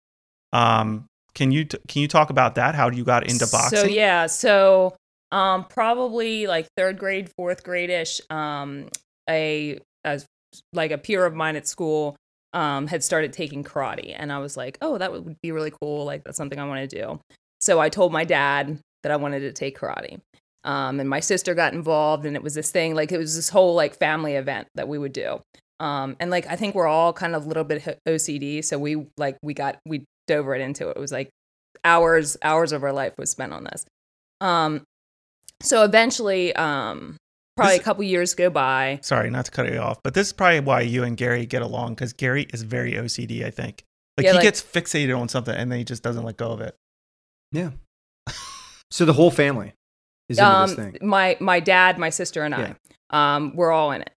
[SPEAKER 1] Um can you t- can you talk about that? How you got into boxing?
[SPEAKER 3] So yeah, so um, probably like third grade, fourth grade ish. Um, a as like a peer of mine at school um had started taking karate, and I was like, oh, that would be really cool. Like that's something I want to do. So I told my dad that I wanted to take karate. Um, and my sister got involved, and it was this thing like it was this whole like family event that we would do. Um, and like I think we're all kind of a little bit OCD, so we like we got we dove right into it. It was like hours hours of our life was spent on this. Um, so eventually, um, probably
[SPEAKER 1] This-
[SPEAKER 3] a couple years go by.
[SPEAKER 1] Sorry, not to cut you off, but this is probably why you and Gary get along cuz Gary is very OCD, I think. Like
[SPEAKER 3] Yeah,
[SPEAKER 1] he
[SPEAKER 3] like-
[SPEAKER 1] gets fixated on something and then he just doesn't let go of it.
[SPEAKER 4] Yeah. So the whole family is into this
[SPEAKER 3] Um,
[SPEAKER 4] thing.
[SPEAKER 3] my my dad, my sister, and
[SPEAKER 4] Yeah.
[SPEAKER 3] I, um, we're all in it.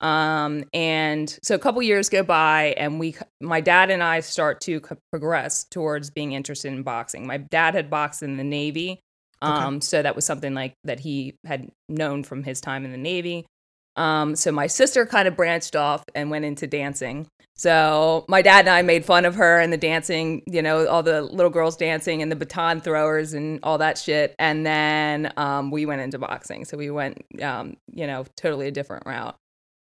[SPEAKER 3] Um, and so a couple years go by, and we, my dad and I, start to co- progress towards being interested in boxing. My dad had boxed in the Navy, um, so that was something like that he had known from his time in the Navy. Um, so my sister kind of branched off and went into dancing. So my dad and I made fun of her and the dancing, you know, all the little girls dancing and the baton throwers and all that shit. And then um, we went into boxing. So we went, um, you know, totally a different route.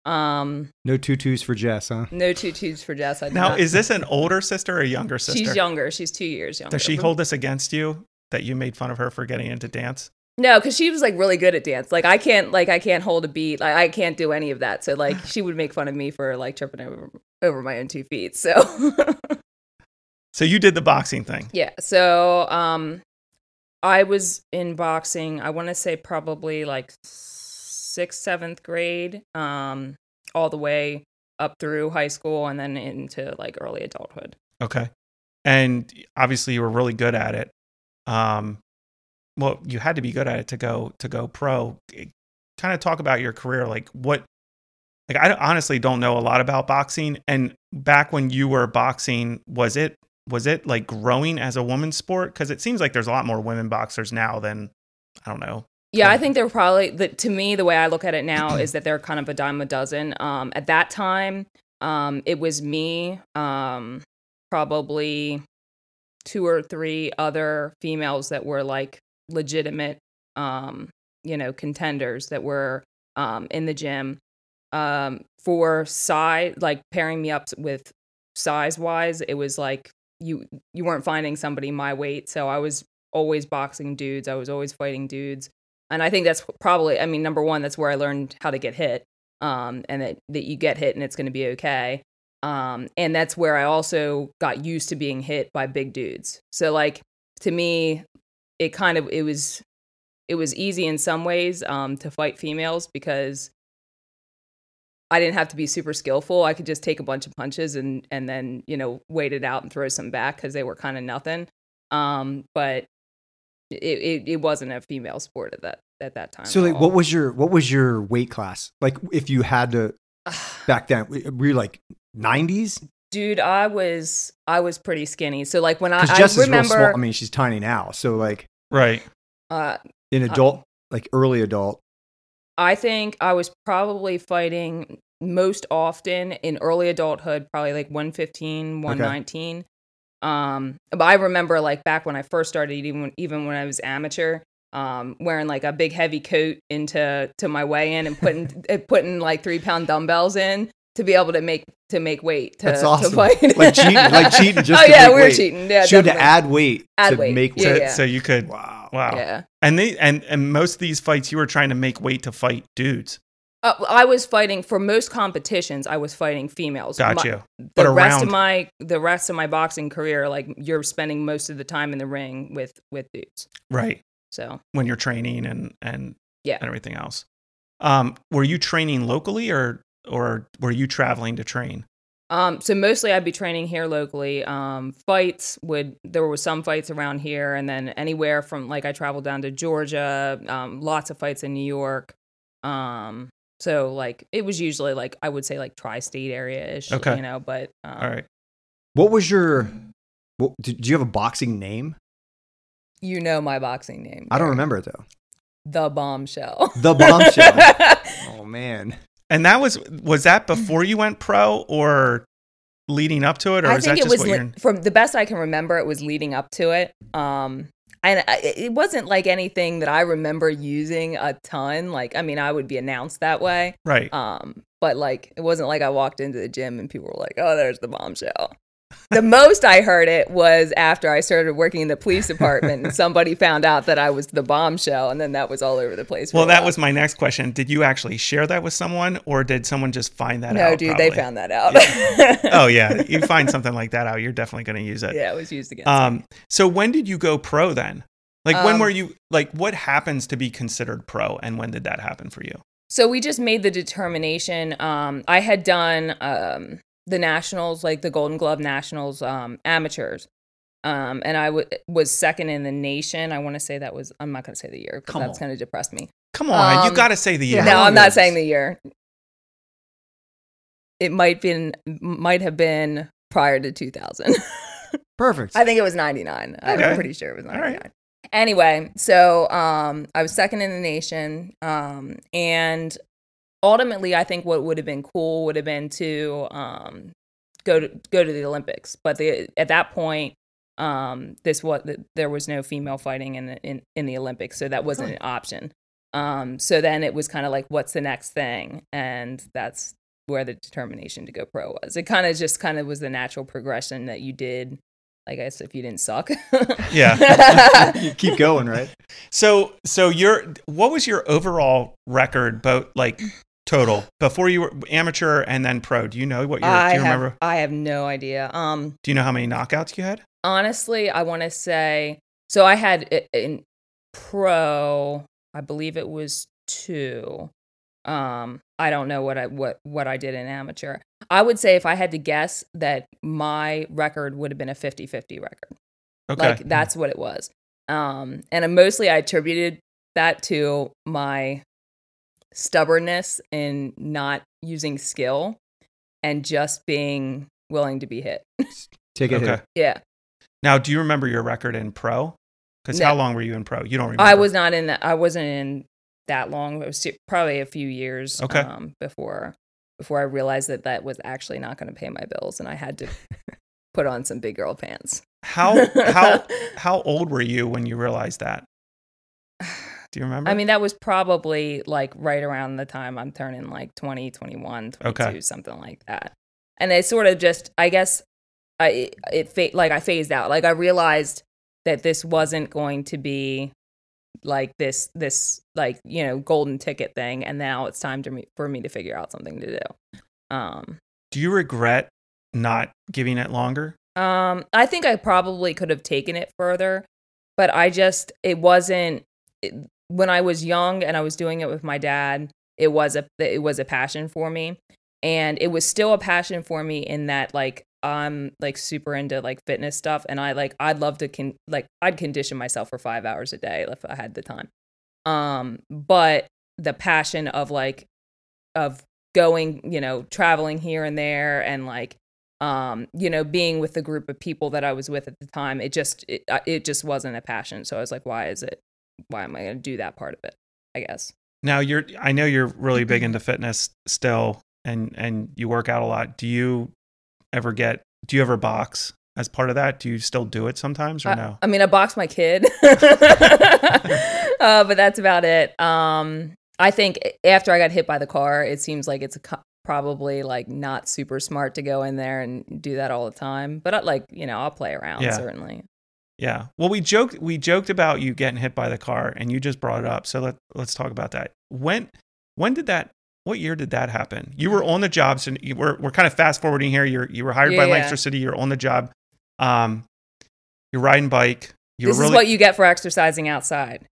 [SPEAKER 3] Um,
[SPEAKER 4] No tutus for Jess, huh?
[SPEAKER 3] no tutus for Jess. I did
[SPEAKER 1] Now,
[SPEAKER 3] not-
[SPEAKER 1] is this an older sister or a younger sister?
[SPEAKER 3] she's younger. She's two years younger.
[SPEAKER 1] Does she hold this against you that you made fun of her for getting into dance?
[SPEAKER 3] No, because she was like really good at dance. Like I can't, like I can't hold a beat. Like I can't do any of that. So like she would make fun of me for like tripping over over my own two feet. So
[SPEAKER 1] So you did the boxing thing.
[SPEAKER 3] yeah. So um, I was in boxing. I want to say probably like sixth, seventh grade, um, all the way up through high school, and then into like early adulthood.
[SPEAKER 1] Okay. And obviously you were really good at it. Um well, you had to be good at it to go to go pro. Kind of talk about your career like what like I honestly don't know a lot about boxing and back when you were boxing was it was it like growing as a woman's sport cuz it seems like there's a lot more women boxers now than I don't know.
[SPEAKER 3] Yeah, I think they're probably the, to me the way I look at it now is that they're kind of a dime a dozen. Um, at that time, um, it was me, um, probably two or three other females that were like legitimate, um, you know, contenders that were um, in the gym. Um, for size, like pairing me up with size wise, it was like you you weren't finding somebody my weight, so I was always boxing dudes. I was always fighting dudes and I think that's probably I mean number one that's where I learned how to get hit um and that that you get hit and it's going to be okay um and that's where I also got used to being hit by big dudes so like to me it kind of it was it was easy in some ways um to fight females because I didn't have to be super skillful. I could just take a bunch of punches and and then you know wait it out and throw some back because they were kind of nothing. Um, but it, it it wasn't a female sport at that at that time.
[SPEAKER 4] So like what was your what was your weight class? Like if you had to back then were you like 90s?
[SPEAKER 3] dude? I was I was pretty skinny. So like when I,
[SPEAKER 4] Cuz
[SPEAKER 3] I
[SPEAKER 4] Jess is real
[SPEAKER 3] remember,
[SPEAKER 4] small. I mean, she's tiny now. So like
[SPEAKER 1] Right.
[SPEAKER 3] uh,
[SPEAKER 4] in adult like early adult.
[SPEAKER 3] I think I was probably fighting most often in early adulthood, probably like 115, 119. Um, but I remember like back when I first started, even when, even when I was amateur, um, wearing like a big heavy coat into to my weigh in and putting uh, putting like three pound dumbbells in to be able to make to make weight. To,
[SPEAKER 4] That's
[SPEAKER 3] to fight.
[SPEAKER 4] like cheating, like cheating. Just
[SPEAKER 3] oh
[SPEAKER 4] to
[SPEAKER 3] yeah,
[SPEAKER 4] make
[SPEAKER 3] we were
[SPEAKER 4] weight.
[SPEAKER 3] cheating. Yeah,
[SPEAKER 4] She had to add weight
[SPEAKER 3] Add
[SPEAKER 4] to
[SPEAKER 3] weight.
[SPEAKER 4] make weight.
[SPEAKER 3] Yeah,
[SPEAKER 1] So,
[SPEAKER 3] yeah.
[SPEAKER 1] so you could
[SPEAKER 4] Wow.
[SPEAKER 1] wow.
[SPEAKER 3] Yeah.
[SPEAKER 1] And they and and most of these fights you were trying to make weight to fight dudes.
[SPEAKER 3] Uh, I was fighting for most competitions. I was fighting females.
[SPEAKER 1] Got
[SPEAKER 3] My-
[SPEAKER 1] you.
[SPEAKER 3] The
[SPEAKER 1] But
[SPEAKER 3] rest
[SPEAKER 1] around-
[SPEAKER 3] of my the rest of my boxing career, like you're spending most of the time in the ring with with dudes.
[SPEAKER 1] Right.
[SPEAKER 3] So
[SPEAKER 1] When you're training and and
[SPEAKER 3] Yeah.
[SPEAKER 1] and everything else. Um, were you training locally or or were you traveling to train?
[SPEAKER 3] Um, so mostly I'd be training here locally. Um, fights would there were some fights around here, and then anywhere from like I traveled down to Georgia. Um, lots of fights in New York. Um, so like it was usually like I would say like tri-state area ish.
[SPEAKER 1] Okay.
[SPEAKER 3] you know, but um,
[SPEAKER 1] All right.
[SPEAKER 4] What was your? What, did, do you have a boxing name?
[SPEAKER 3] You know my boxing name.
[SPEAKER 4] I don't remember it though.
[SPEAKER 3] The bombshell.
[SPEAKER 4] The bombshell. oh man.
[SPEAKER 1] And that was was that before you went pro or leading up to it or
[SPEAKER 3] I
[SPEAKER 1] is
[SPEAKER 3] think
[SPEAKER 1] that
[SPEAKER 3] it
[SPEAKER 1] just
[SPEAKER 3] was
[SPEAKER 1] what
[SPEAKER 3] le-
[SPEAKER 1] you're
[SPEAKER 3] from the best I can remember. It was leading up to it. Um, and I, it wasn't like anything that I remember using a ton. Like, I mean, I would be announced that way.
[SPEAKER 1] right.
[SPEAKER 3] Um, but like, it wasn't like I walked into the gym and people were like, "Oh, there's the bombshell." The most I heard it was after I started working in the police department and somebody found out that I was the bombshell, and then that was all over the place.
[SPEAKER 1] Well, that was my next question. Did you actually share that with someone or did someone just find that out?
[SPEAKER 3] no, dude. They found that out.
[SPEAKER 1] Oh yeah, you find something like that out, you're definitely going to use it.
[SPEAKER 3] yeah, it was used against. me.
[SPEAKER 1] Um, so when did you go pro then? Like when
[SPEAKER 3] Um,
[SPEAKER 1] were you like what happens to be considered pro and when did that happen for you?
[SPEAKER 3] So we just made the determination. Um, I had done um, the nationals, like the Golden Glove Nationals um, amateurs, um, and I w- was second in the nation. I want to say that was. I'm not going to say the year because
[SPEAKER 1] Come
[SPEAKER 3] that's
[SPEAKER 1] on.
[SPEAKER 3] going to depress me.
[SPEAKER 1] Come on, you
[SPEAKER 3] Um,
[SPEAKER 1] got to say the year.
[SPEAKER 4] Yeah,
[SPEAKER 3] no, I'm not saying the year. It might been might have been prior to 2000.
[SPEAKER 4] Perfect.
[SPEAKER 3] I think it was 99.
[SPEAKER 1] Okay.
[SPEAKER 3] I'm pretty sure it was 99.
[SPEAKER 1] right.
[SPEAKER 3] Anyway, so um, I was second in the nation. Um, and ultimately, I think what would have been cool would have been to um, go to go to the Olympics. But the, at that point, um, this what there was no female fighting in the, in, in the Olympics, so that wasn't an option. Um, so then it was kind of like, what's the next thing? And that's where the determination to go pro was. It kind of just kind of was the natural progression that you did. I guess if you didn't suck.
[SPEAKER 1] Yeah.
[SPEAKER 4] you keep going, right?
[SPEAKER 1] So so your what was your overall record both like total before you were amateur and then pro? Do you know what your
[SPEAKER 3] I
[SPEAKER 1] do you
[SPEAKER 3] have,
[SPEAKER 1] remember?
[SPEAKER 3] I have no idea. Um,
[SPEAKER 1] Do you know how many knockouts you had?
[SPEAKER 3] honestly, I want to say so. I had in pro, I believe it was two. Um, I don't know what I what what I did in amateur. I would say if I had to guess that my record would have been a 50-50 record.
[SPEAKER 1] Okay.
[SPEAKER 3] Like that's what it was. Um, and mostly I attributed that to my stubbornness in not using skill and just being willing to be hit.
[SPEAKER 4] Take it.
[SPEAKER 1] okay.
[SPEAKER 4] hit.
[SPEAKER 3] yeah.
[SPEAKER 1] Now, do you remember your record in pro? Because
[SPEAKER 3] No.
[SPEAKER 1] how long were you in pro? You don't remember.
[SPEAKER 3] I was not in that. I wasn't in that long. It was t- probably a few years
[SPEAKER 1] Okay.
[SPEAKER 3] um, before before I realized that that was actually not going to pay my bills, and I had to put on some big girl pants.
[SPEAKER 1] How how how old were you when you realized that? Do you remember?
[SPEAKER 3] I mean, that was probably like right around the time I'm turning like 20, 21, 22,
[SPEAKER 1] Okay.
[SPEAKER 3] something like that. And it sort of just, I guess, I it fa- like I phased out. Like I realized that this wasn't going to be like this this like you know golden ticket thing, and now it's time to me, for me to figure out something to do. Um,
[SPEAKER 1] do you regret not giving it longer?
[SPEAKER 3] um, I think I probably could have taken it further, but I just it wasn't it, when I was young and I was doing it with my dad. It was a it was a passion for me, and it was still a passion for me in that like I'm like super into like fitness stuff, and I like I'd love to con- like I'd condition myself for five hours a day if I had the time. Um, but the passion of like of going, you know, traveling here and there and like um, you know, being with the group of people that I was with at the time, it just it, it just wasn't a passion. So I was like, why is it? Why am I going to do that part of it? I guess.
[SPEAKER 1] Now you're I know you're really big into fitness still and and you work out a lot. Do you ever get do you ever box? as part of that? Do you still do it sometimes or
[SPEAKER 3] Uh,
[SPEAKER 1] no?
[SPEAKER 3] I mean, I box my kid, uh, but that's about it. Um, I think after I got hit by the car, it seems like it's a co- probably like not super smart to go in there and do that all the time. But I, like, you know, I'll play around
[SPEAKER 1] Yeah.
[SPEAKER 3] certainly.
[SPEAKER 1] Yeah. Well, we joked we joked about you getting hit by the car, and you just brought it up. So let let's talk about that. When when did that? What year did that happen? You were on the job. So you were we're kind of fast forwarding here. You're you were hired by
[SPEAKER 3] Yeah.
[SPEAKER 1] Lancaster City. You're on the job. Um, you're riding bike. You
[SPEAKER 3] this
[SPEAKER 1] were
[SPEAKER 3] is what you get for exercising outside.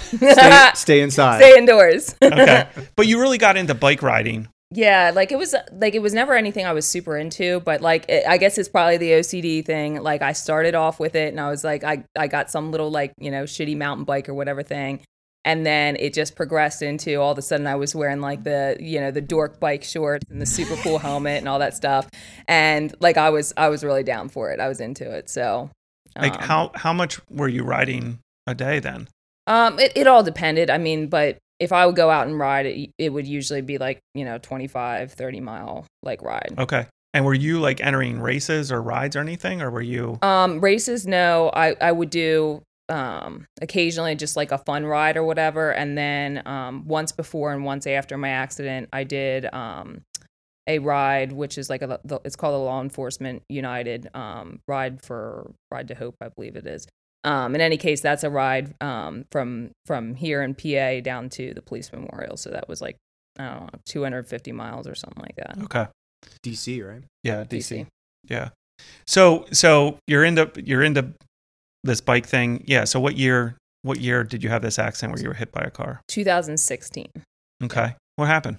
[SPEAKER 4] Stay, stay inside.
[SPEAKER 3] Stay indoors.
[SPEAKER 1] okay, but you really got into bike riding.
[SPEAKER 3] Yeah, like it was like it was never anything I was super into, but like it, I guess it's probably the OCD thing. Like I started off with it and I was like I I got some little like, you know, shitty mountain bike or whatever thing. And then it just progressed into all of a sudden I was wearing like the, you know, the dork bike shorts and the super cool helmet and all that stuff. And like I was I was really down for it. I was into it. So
[SPEAKER 1] Like
[SPEAKER 3] um,
[SPEAKER 1] how how much were you riding a day then?
[SPEAKER 3] Um, it, it all depended. I mean, but if I would go out and ride, it, it would usually be like, you know, 25, 30 mile like ride.
[SPEAKER 1] Okay. And were you like entering races or rides or anything, or were you?
[SPEAKER 3] Um, races, no. I, I would do um occasionally just like a fun ride or whatever. And then um once before and once after my accident, I did um a ride which is like a the- it's called a law enforcement united um ride for ride to hope i believe it is um in any case that's a ride um from from here in pa down to the police memorial so that was like i don't know 250 miles or something like that
[SPEAKER 1] Okay.
[SPEAKER 4] DC, right?
[SPEAKER 1] Yeah, DC. Yeah. So so you're into you're into this bike thing. Yeah. So what year what year did you have this accident where you were hit by a car?
[SPEAKER 3] 2016
[SPEAKER 1] Okay. What happened?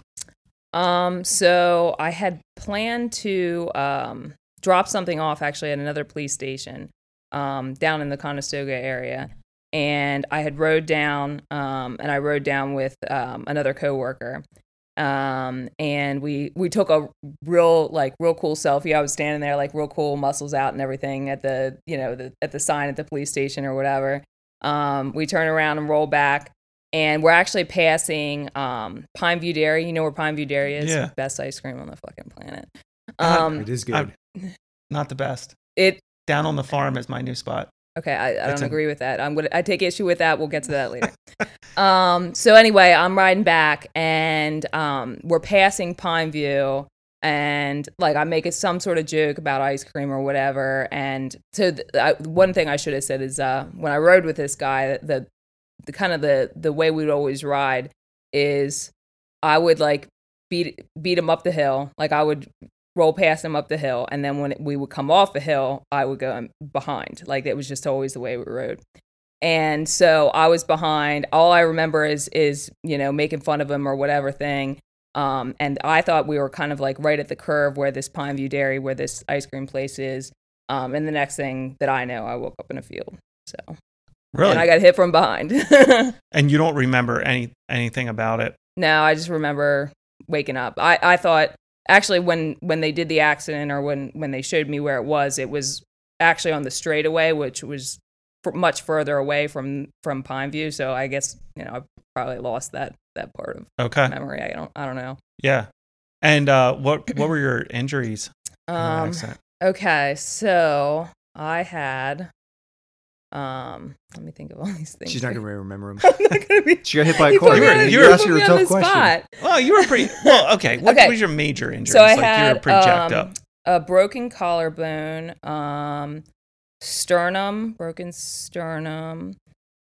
[SPEAKER 3] Um, so I had planned to um, drop something off actually at another police station um, down in the Conestoga area. And I had rode down, um, and I rode down with um, another coworker. Um, and we we took a real like real cool selfie. I was standing there like real cool, muscles out and everything at the you know the, at the sign at the police station or whatever. Um, we turn around and roll back, and we're actually passing um, Pine View Dairy. You know where Pine View Dairy is?
[SPEAKER 1] Yeah.
[SPEAKER 3] Best ice cream on the fucking planet.
[SPEAKER 1] Uh,
[SPEAKER 3] Um,
[SPEAKER 4] It is good.
[SPEAKER 1] I- Not the best.
[SPEAKER 3] it
[SPEAKER 1] Down on the farm is my new spot.
[SPEAKER 3] okay. I, I don't
[SPEAKER 1] a-
[SPEAKER 3] agree with that. I'm gonna I take issue with that. We'll get to that later. um, so anyway, I'm riding back, and um, we're passing Pine View. And like I'm making some sort of joke about ice cream or whatever, and so th- I, one thing I should have said is uh, when I rode with this guy, the the kind of the the way we'd always ride is I would like beat beat him up the hill, like I would roll past him up the hill, and then when we would come off the hill, I would go behind. Like it was just always the way we rode. And so I was behind. All I remember is is you know making fun of him or whatever thing. Um, and I thought we were kind of like right at the curve where this Pine View Dairy, where this ice cream place is. Um, and the next thing that I know, I woke up in a field. So
[SPEAKER 1] Really?
[SPEAKER 3] and I got hit from behind.
[SPEAKER 1] and you don't remember any anything about it.
[SPEAKER 3] No, I just remember waking up. I, I thought actually when when they did the accident or when when they showed me where it was, it was actually on the straightaway, which was much further away from from Pine View. So I guess you know I probably lost that that part of
[SPEAKER 1] Okay.
[SPEAKER 3] memory. I don't I don't know.
[SPEAKER 1] Yeah. And uh, what what were your injuries in
[SPEAKER 3] Um, okay, so I had um let me think of all these things.
[SPEAKER 4] She's not going to remember them.
[SPEAKER 3] I'm not gonna be.
[SPEAKER 4] She got hit by a car.
[SPEAKER 1] You
[SPEAKER 3] on-
[SPEAKER 1] were-
[SPEAKER 3] you
[SPEAKER 1] you were-
[SPEAKER 4] asking her a
[SPEAKER 3] on
[SPEAKER 4] tough
[SPEAKER 3] the
[SPEAKER 4] question.
[SPEAKER 3] spot.
[SPEAKER 1] Well, you were pretty well. Okay. What
[SPEAKER 3] Okay.
[SPEAKER 1] was your major injury?
[SPEAKER 3] So I
[SPEAKER 1] like
[SPEAKER 3] had
[SPEAKER 1] you were pretty jacked
[SPEAKER 3] um,
[SPEAKER 1] up.
[SPEAKER 3] a broken collarbone, um, sternum, broken sternum,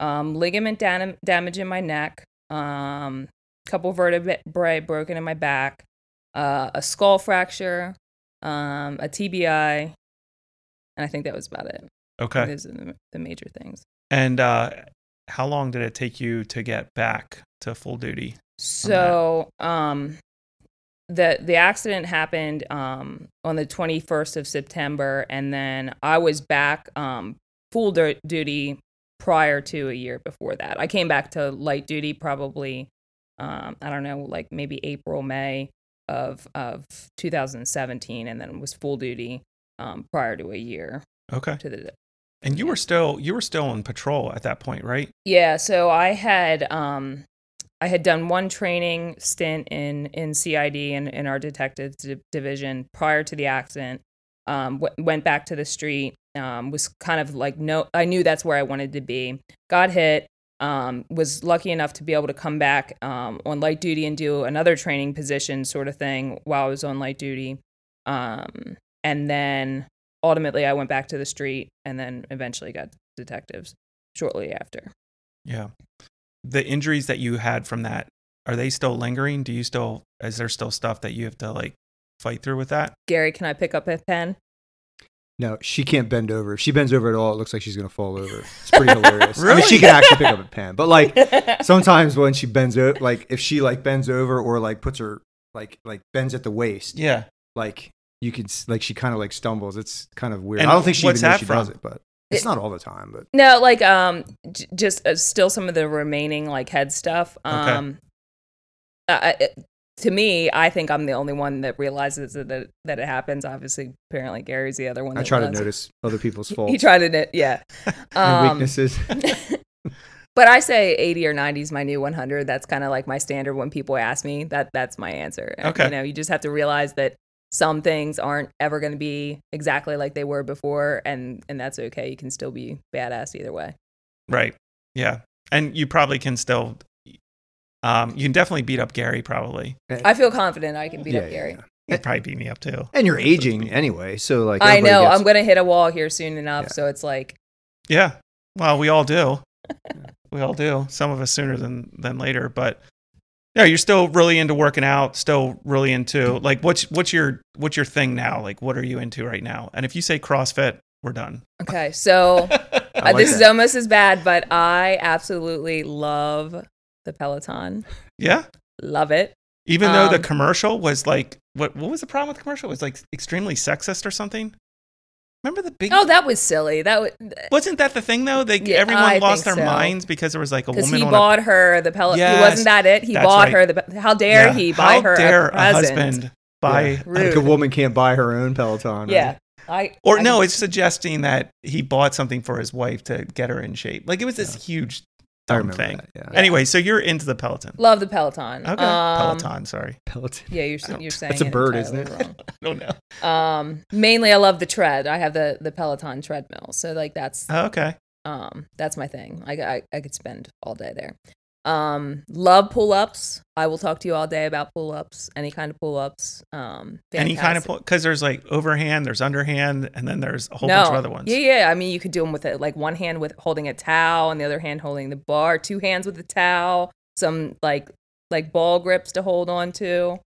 [SPEAKER 3] um, ligament dam- damage in my neck, um, couple vertebrae broken in my back, uh, a skull fracture, um, a TBI, and I think that was about it.
[SPEAKER 1] Okay.
[SPEAKER 3] Those are the, the major things.
[SPEAKER 1] And uh, how long did it take you to get back to full duty?
[SPEAKER 3] So, um, the the accident happened um, on the 21st of September, and then I was back um, full du- duty prior to a year before that. I came back to light duty probably, um, I don't know, like maybe April, May of of 2017, and then was full duty um, prior to a year
[SPEAKER 1] Okay.
[SPEAKER 3] to the
[SPEAKER 1] And you were still you were still on patrol at that point, right?
[SPEAKER 3] Yeah, so I had um I had done one training stint in in CID in, in our detective di- division prior to the accident. Um, w- went back to the street. Um, was kind of like no, I knew that's where I wanted to be. Got hit. Um, was lucky enough to be able to come back um, on light duty and do another training position sort of thing while I was on light duty. Um, and then ultimately, I went back to the street and then eventually got detectives shortly after.
[SPEAKER 1] Yeah. The injuries that you had from that, are they still lingering? Do you still, is there still stuff that you have to like fight through with that?
[SPEAKER 3] Gary, can I pick up a pen?
[SPEAKER 4] No, she can't bend over. If she bends over at all, it looks like she's gonna fall over. It's pretty hilarious. I mean, she can actually pick up a pen, but like sometimes when she bends over, like if she like bends over or like puts her like like bends at the waist,
[SPEAKER 1] Yeah.
[SPEAKER 4] like you can like she kind of like stumbles. It's kind of weird.
[SPEAKER 1] And
[SPEAKER 4] I don't think she even knows she
[SPEAKER 1] from?
[SPEAKER 4] does it, but it's
[SPEAKER 3] It-
[SPEAKER 4] not all the time. But
[SPEAKER 3] No, like um, j- just uh, still some of the remaining like head stuff. Um, uh, it, to me, I think I'm the only one that realizes that that, that it happens. Obviously, apparently Gary's the other one.
[SPEAKER 4] I
[SPEAKER 3] that
[SPEAKER 4] try to notice other people's fault.
[SPEAKER 3] He
[SPEAKER 4] faults
[SPEAKER 3] tried to, knit- yeah. Um,
[SPEAKER 4] weaknesses.
[SPEAKER 3] but I say 80 or 90 is my new 100. That's kind of like my standard when people ask me. That that's my answer.
[SPEAKER 1] Okay.
[SPEAKER 3] You know, you just have to realize that some things aren't ever going to be exactly like they were before, and and that's okay. You can still be badass either way.
[SPEAKER 1] Right. Yeah. And you probably can still, um, you can definitely beat up Gary probably.
[SPEAKER 3] I feel confident I can beat
[SPEAKER 4] Yeah,
[SPEAKER 3] up
[SPEAKER 4] yeah,
[SPEAKER 3] Gary.
[SPEAKER 4] yeah.
[SPEAKER 1] You'd probably beat me up too.
[SPEAKER 4] And you're aging anyway, so like
[SPEAKER 3] I know
[SPEAKER 4] gets-
[SPEAKER 3] I'm going to hit a wall here soon enough,
[SPEAKER 4] Yeah.
[SPEAKER 3] so it's like
[SPEAKER 1] Yeah. Well, we all do. we all do. Some of us sooner than than later, but yeah, you're still really into working out, still really into like what's what's your what's your thing now? Like what are you into right now? And if you say CrossFit, we're done.
[SPEAKER 3] okay. So uh, this is almost as bad, but I absolutely love the Peloton.
[SPEAKER 1] yeah.
[SPEAKER 3] Love it.
[SPEAKER 1] Even though the
[SPEAKER 3] Um,
[SPEAKER 1] commercial was like what what was the problem with the commercial? It was like extremely sexist or something. Remember the big
[SPEAKER 3] Oh, that was silly. That was
[SPEAKER 1] Wasn't that the thing though? They
[SPEAKER 3] Yeah,
[SPEAKER 1] everyone
[SPEAKER 3] I
[SPEAKER 1] lost their
[SPEAKER 3] so.
[SPEAKER 1] minds because there was like a
[SPEAKER 3] because
[SPEAKER 1] woman
[SPEAKER 3] he
[SPEAKER 1] on
[SPEAKER 3] bought her the Peloton.
[SPEAKER 1] Yes,
[SPEAKER 3] wasn't that it? He bought
[SPEAKER 1] right.
[SPEAKER 3] her the. How dare
[SPEAKER 1] Yeah.
[SPEAKER 3] he buy
[SPEAKER 1] How
[SPEAKER 3] her
[SPEAKER 1] dare
[SPEAKER 3] a present?
[SPEAKER 1] husband buy
[SPEAKER 3] Yeah.
[SPEAKER 1] a-
[SPEAKER 4] like a woman can't buy her own Peloton. right?
[SPEAKER 3] Yeah, I
[SPEAKER 1] or
[SPEAKER 3] I-
[SPEAKER 1] no, it's suggesting that he bought something for his wife to get her in shape. Like it was this huge
[SPEAKER 4] I remember
[SPEAKER 1] thing.
[SPEAKER 4] that. Yeah.
[SPEAKER 1] Anyway, so you're into the Peloton.
[SPEAKER 3] love the Peloton.
[SPEAKER 1] Okay,
[SPEAKER 3] Um,
[SPEAKER 1] Peloton. Sorry,
[SPEAKER 4] Peloton.
[SPEAKER 3] Yeah, you're you're saying
[SPEAKER 4] it's a bird,
[SPEAKER 3] entirely
[SPEAKER 4] isn't it?
[SPEAKER 1] I don't know.
[SPEAKER 3] Um, mainly I love the tread. I have the the Peloton treadmill, so like that's
[SPEAKER 1] Oh, okay.
[SPEAKER 3] um that's my thing. I I, I could spend all day there. Um, love pull ups. I will talk to you all day about pull ups. Any kind of pull ups. Um,
[SPEAKER 1] Any kind of
[SPEAKER 3] fantastic.
[SPEAKER 1] because there's like overhand, there's underhand, and then there's a whole
[SPEAKER 3] no.
[SPEAKER 1] bunch of other ones.
[SPEAKER 3] Yeah, yeah. I mean, you could do them with it, like one hand with holding a towel, and the other hand holding the bar. Two hands with the towel. Some like like ball grips to hold on to.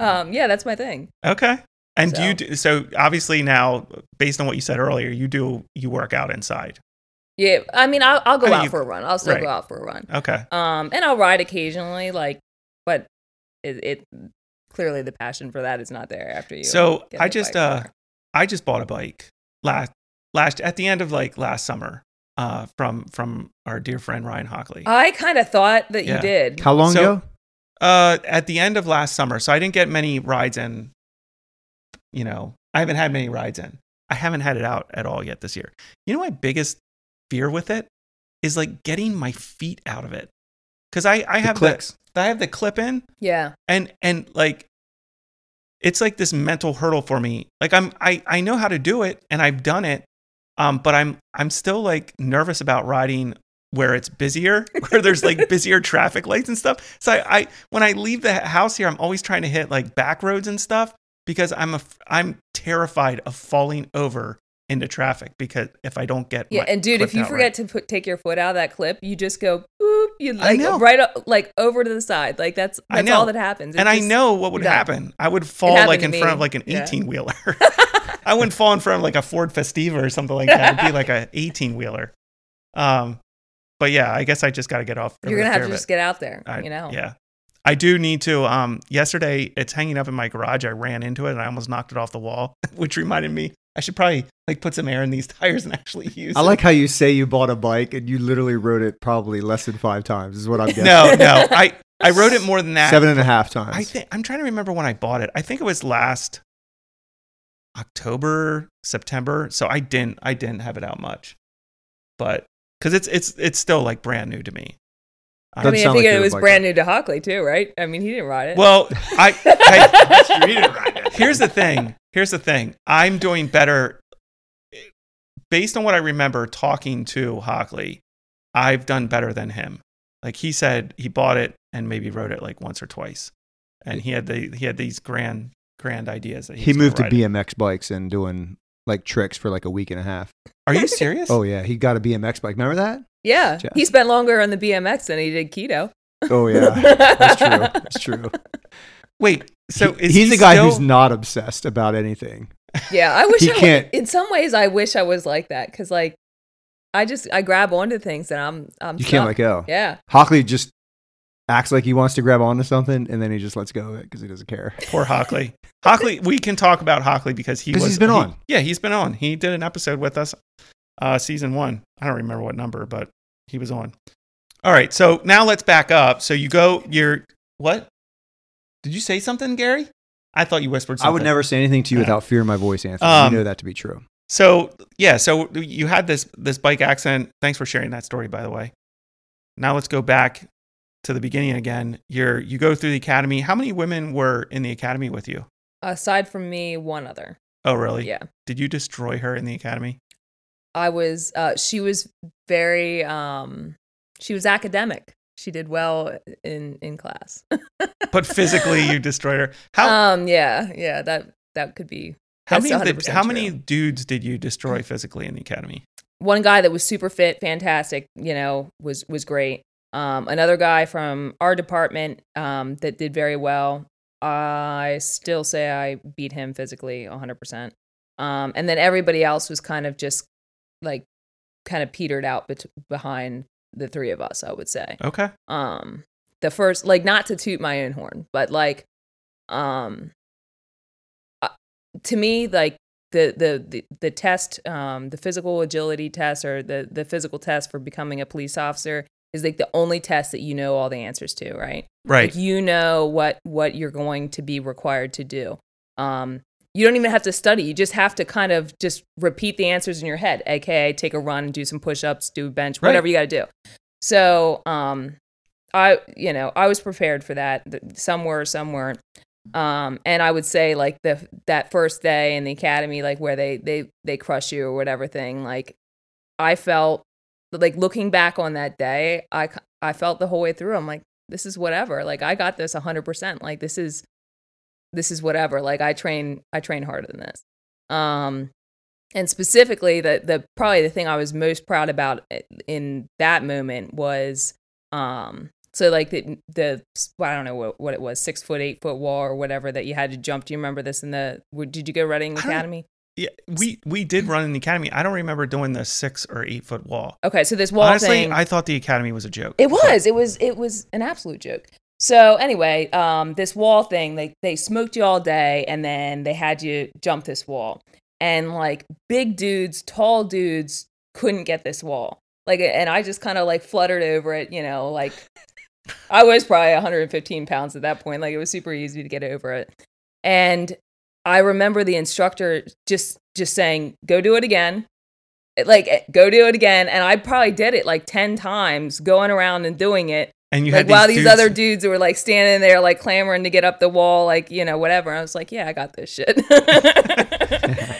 [SPEAKER 3] Um, yeah, that's my thing.
[SPEAKER 1] Okay. And do you do so? Obviously, now based on what you said earlier, you do you work out inside.
[SPEAKER 3] Yeah, I mean, I'll, I'll go
[SPEAKER 1] I mean,
[SPEAKER 3] out
[SPEAKER 1] you-
[SPEAKER 3] for a run. I'll still
[SPEAKER 1] right.
[SPEAKER 3] go out for a run.
[SPEAKER 1] Okay.
[SPEAKER 3] Um, and I'll ride occasionally, like, but it, it clearly the passion for that is not there after you.
[SPEAKER 1] So
[SPEAKER 3] get
[SPEAKER 1] I
[SPEAKER 3] the
[SPEAKER 1] just
[SPEAKER 3] bike
[SPEAKER 1] uh
[SPEAKER 3] car.
[SPEAKER 1] I just bought a bike last last at the end of like last summer uh from from our dear friend Ryan Hockley.
[SPEAKER 3] I kind of thought that
[SPEAKER 1] Yeah.
[SPEAKER 3] you did.
[SPEAKER 4] How long
[SPEAKER 1] So-
[SPEAKER 4] ago?
[SPEAKER 1] Uh at the end of last summer. So I didn't get many rides in you know, I haven't had many rides in. I haven't had it out at all yet this year. You know my biggest fear with it is like getting my feet out of it. Cuz I I
[SPEAKER 4] The
[SPEAKER 1] have
[SPEAKER 4] clicks.
[SPEAKER 1] the I have the clip in
[SPEAKER 3] Yeah,
[SPEAKER 1] and and like it's like this mental hurdle for me like i'm i i know how to do it and i've done it um but i'm i'm still like nervous about riding where it's busier where there's like busier traffic lights and stuff so I, I when i leave the house here i'm always trying to hit like back roads and stuff because i'm a i'm terrified of falling over into traffic because if i don't get
[SPEAKER 3] yeah. And dude, if you forget
[SPEAKER 1] right.
[SPEAKER 3] to put take your foot out of that clip, you just go boop. You like
[SPEAKER 1] know.
[SPEAKER 3] right up, like over to the side. Like that's
[SPEAKER 1] I
[SPEAKER 3] that's
[SPEAKER 1] know.
[SPEAKER 3] all that happens. It
[SPEAKER 1] and I know what would
[SPEAKER 3] done.
[SPEAKER 1] happen. I would fall like in front of like an
[SPEAKER 3] Yeah.
[SPEAKER 1] 18 wheeler. I wouldn't fall in front of like a Ford Festiva or something like that. It'd be like a 18 wheeler. Um, but yeah, I guess I just got to get off.
[SPEAKER 3] You're gonna have to just get out there.
[SPEAKER 1] I-
[SPEAKER 3] you know.
[SPEAKER 1] Yeah, I do need to. Um, yesterday it's hanging up in my garage. I ran into it and I almost knocked it off the wall, which reminded me I should probably like put some air in these tires and actually use.
[SPEAKER 4] I
[SPEAKER 1] it.
[SPEAKER 4] like how you say you bought a bike and you literally rode it probably less than five times. Is what I'm guessing.
[SPEAKER 1] No, no, I I wrote it more than that.
[SPEAKER 4] seven and a half times.
[SPEAKER 1] I think I'm trying to remember when I bought it. I think it was last October, September. So I didn't I didn't have it out much. But cuz it's it's it's still like brand new to me.
[SPEAKER 3] I
[SPEAKER 4] Doesn't
[SPEAKER 3] mean, I
[SPEAKER 4] sound
[SPEAKER 3] think
[SPEAKER 4] like
[SPEAKER 3] it was
[SPEAKER 4] biker.
[SPEAKER 3] brand new to Hockley too, right? I mean, he didn't ride it.
[SPEAKER 1] Well, I, I
[SPEAKER 4] That's true. He didn't ride it.
[SPEAKER 1] here's the thing. Here's the thing. I'm doing better based on what I remember talking to Hockley. I've done better than him. Like he said, he bought it and maybe rode it like once or twice, and he had the he had these grand grand ideas that he,
[SPEAKER 4] He
[SPEAKER 1] was
[SPEAKER 4] moved to
[SPEAKER 1] ride it.
[SPEAKER 4] BMX bikes and doing like tricks for like a week and a half.
[SPEAKER 1] Are you serious?
[SPEAKER 4] Oh yeah, he got a BMX bike. Remember that?
[SPEAKER 3] Yeah,
[SPEAKER 4] Yeah.
[SPEAKER 3] he spent longer on the BMX than he did keto.
[SPEAKER 4] Oh yeah, that's true. That's true.
[SPEAKER 1] wait. So
[SPEAKER 4] He-
[SPEAKER 1] is
[SPEAKER 4] he's
[SPEAKER 1] he
[SPEAKER 4] the guy
[SPEAKER 1] still-
[SPEAKER 4] who's not obsessed about anything.
[SPEAKER 3] Yeah, I wish
[SPEAKER 4] He
[SPEAKER 3] I
[SPEAKER 4] can't-
[SPEAKER 3] in some ways I wish I was like that because like I just I grab onto things and I'm I'm
[SPEAKER 4] You can't
[SPEAKER 3] stuck.
[SPEAKER 4] let go.
[SPEAKER 3] Yeah,
[SPEAKER 4] Hockley just acts like he wants to grab onto something and then he just lets go of it because he doesn't care.
[SPEAKER 1] Poor Hockley. Hockley, we can talk about Hockley because he
[SPEAKER 4] 'Cause
[SPEAKER 1] was
[SPEAKER 4] he's been
[SPEAKER 1] he-
[SPEAKER 4] on.
[SPEAKER 1] Yeah, he's been on. He did an episode with us, uh, season one. I don't remember what number, but he was on. All right, so now let's back up. So you go. You're what? Did you say something, Gary? I thought you whispered. something.
[SPEAKER 4] I would never say anything to you
[SPEAKER 1] Yeah.
[SPEAKER 4] without fear in my voice, Anthony.
[SPEAKER 1] Um,
[SPEAKER 4] you know that to be true.
[SPEAKER 1] So yeah, so you had this this bike accident. Thanks for sharing that story, by the way. Now let's go back to the beginning again. You're you go through the academy. How many women were in the academy with you?
[SPEAKER 3] aside from me, one other.
[SPEAKER 1] Oh, really?
[SPEAKER 3] Yeah,
[SPEAKER 1] Did you destroy her in the academy?
[SPEAKER 3] I was. Uh, she was very. Um, she was academic. She did well in in class.
[SPEAKER 1] But physically, you destroyed her. How
[SPEAKER 3] um, yeah, yeah. That that could be.
[SPEAKER 1] how many the,
[SPEAKER 3] 100%
[SPEAKER 1] how many dudes did you destroy physically in the academy?
[SPEAKER 3] one guy that was super fit, fantastic, you know, was was great. Um, another guy from our department um, that did very well. I still say I beat him physically 100%. Um, and then everybody else was kind of just like kind of petered out bet- behind the three of us, I would say.
[SPEAKER 1] Okay.
[SPEAKER 3] Um, the first, like, not to toot my own horn, but like, um, uh, to me, like the the the, the test, um, the physical agility test or the the physical test for becoming a police officer is like the only test that you know all the answers to, right?
[SPEAKER 1] Right.
[SPEAKER 3] Like you know what what you're going to be required to do. Um, you don't even have to study. You just have to kind of just repeat the answers in your head, aka take a run, do some push-ups, do a bench,
[SPEAKER 1] Right.
[SPEAKER 3] whatever you got to do. So, um, I you know I was prepared for that. Th- Some were, some weren't. Um, and I would say like the that first day in the academy, like where they they they crush you or whatever thing, like I felt like looking back on that day, I I felt the whole way through. I'm like, this is whatever. Like I got this 100%. Like this is this is whatever. Like I train I train harder than this. Um and specifically the the probably the thing I was most proud about in that moment was um so like the the well, I don't know what, what it was six foot eight foot wall or whatever that you had to jump. Do you remember this in the? Did you go running academy?
[SPEAKER 1] Yeah, we we did run in the academy. I don't remember doing the six or eight foot wall.
[SPEAKER 3] Okay, so this wall
[SPEAKER 1] Honestly,
[SPEAKER 3] thing.
[SPEAKER 1] I thought the academy was a joke.
[SPEAKER 3] It was. It was. It was an absolute joke. So anyway, um, this wall thing, they they smoked you all day, and then they had you jump this wall, and like big dudes, tall dudes couldn't get this wall. Like, and I just kind of like fluttered over it, you know, like I was probably 115 pounds at that point. Like it was super easy to get over it, and I remember the instructor just just saying, "Go do it again." Like eh, go do it again, and I probably did it like ten times, going around and doing it,
[SPEAKER 1] and you
[SPEAKER 3] like
[SPEAKER 1] had
[SPEAKER 3] while these
[SPEAKER 1] dudes-
[SPEAKER 3] other dudes were like standing there like clamoring to get up the wall like you know whatever i was like yeah i got this shit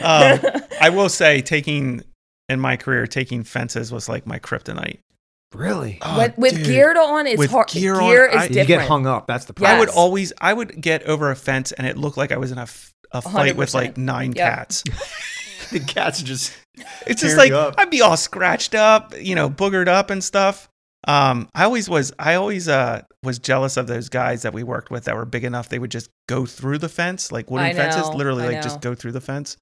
[SPEAKER 1] Um, I will say, taking in my career, taking fences was like my kryptonite.
[SPEAKER 4] Really?
[SPEAKER 1] Oh,
[SPEAKER 3] with, with
[SPEAKER 1] dude.
[SPEAKER 3] gear on it's
[SPEAKER 1] With
[SPEAKER 3] hard
[SPEAKER 1] gear
[SPEAKER 3] gear,
[SPEAKER 1] on,
[SPEAKER 3] is
[SPEAKER 1] I-
[SPEAKER 3] different
[SPEAKER 4] You get hung up. That's the
[SPEAKER 3] Yeah.
[SPEAKER 4] problem.
[SPEAKER 1] I would always, I would get over a fence, and it looked like I was in a, f- a fight with
[SPEAKER 3] 100%.
[SPEAKER 1] like nine
[SPEAKER 3] Yep.
[SPEAKER 1] cats.
[SPEAKER 4] the cats just.
[SPEAKER 1] It's just like. I'd be all scratched up, you know, boogered up and stuff. Um, I always was, I always uh was jealous of those guys that we worked with that were big enough they would just go through the fence, like wooden
[SPEAKER 3] I
[SPEAKER 1] fences, literally
[SPEAKER 3] I
[SPEAKER 1] like
[SPEAKER 3] know.
[SPEAKER 1] just go through the fence.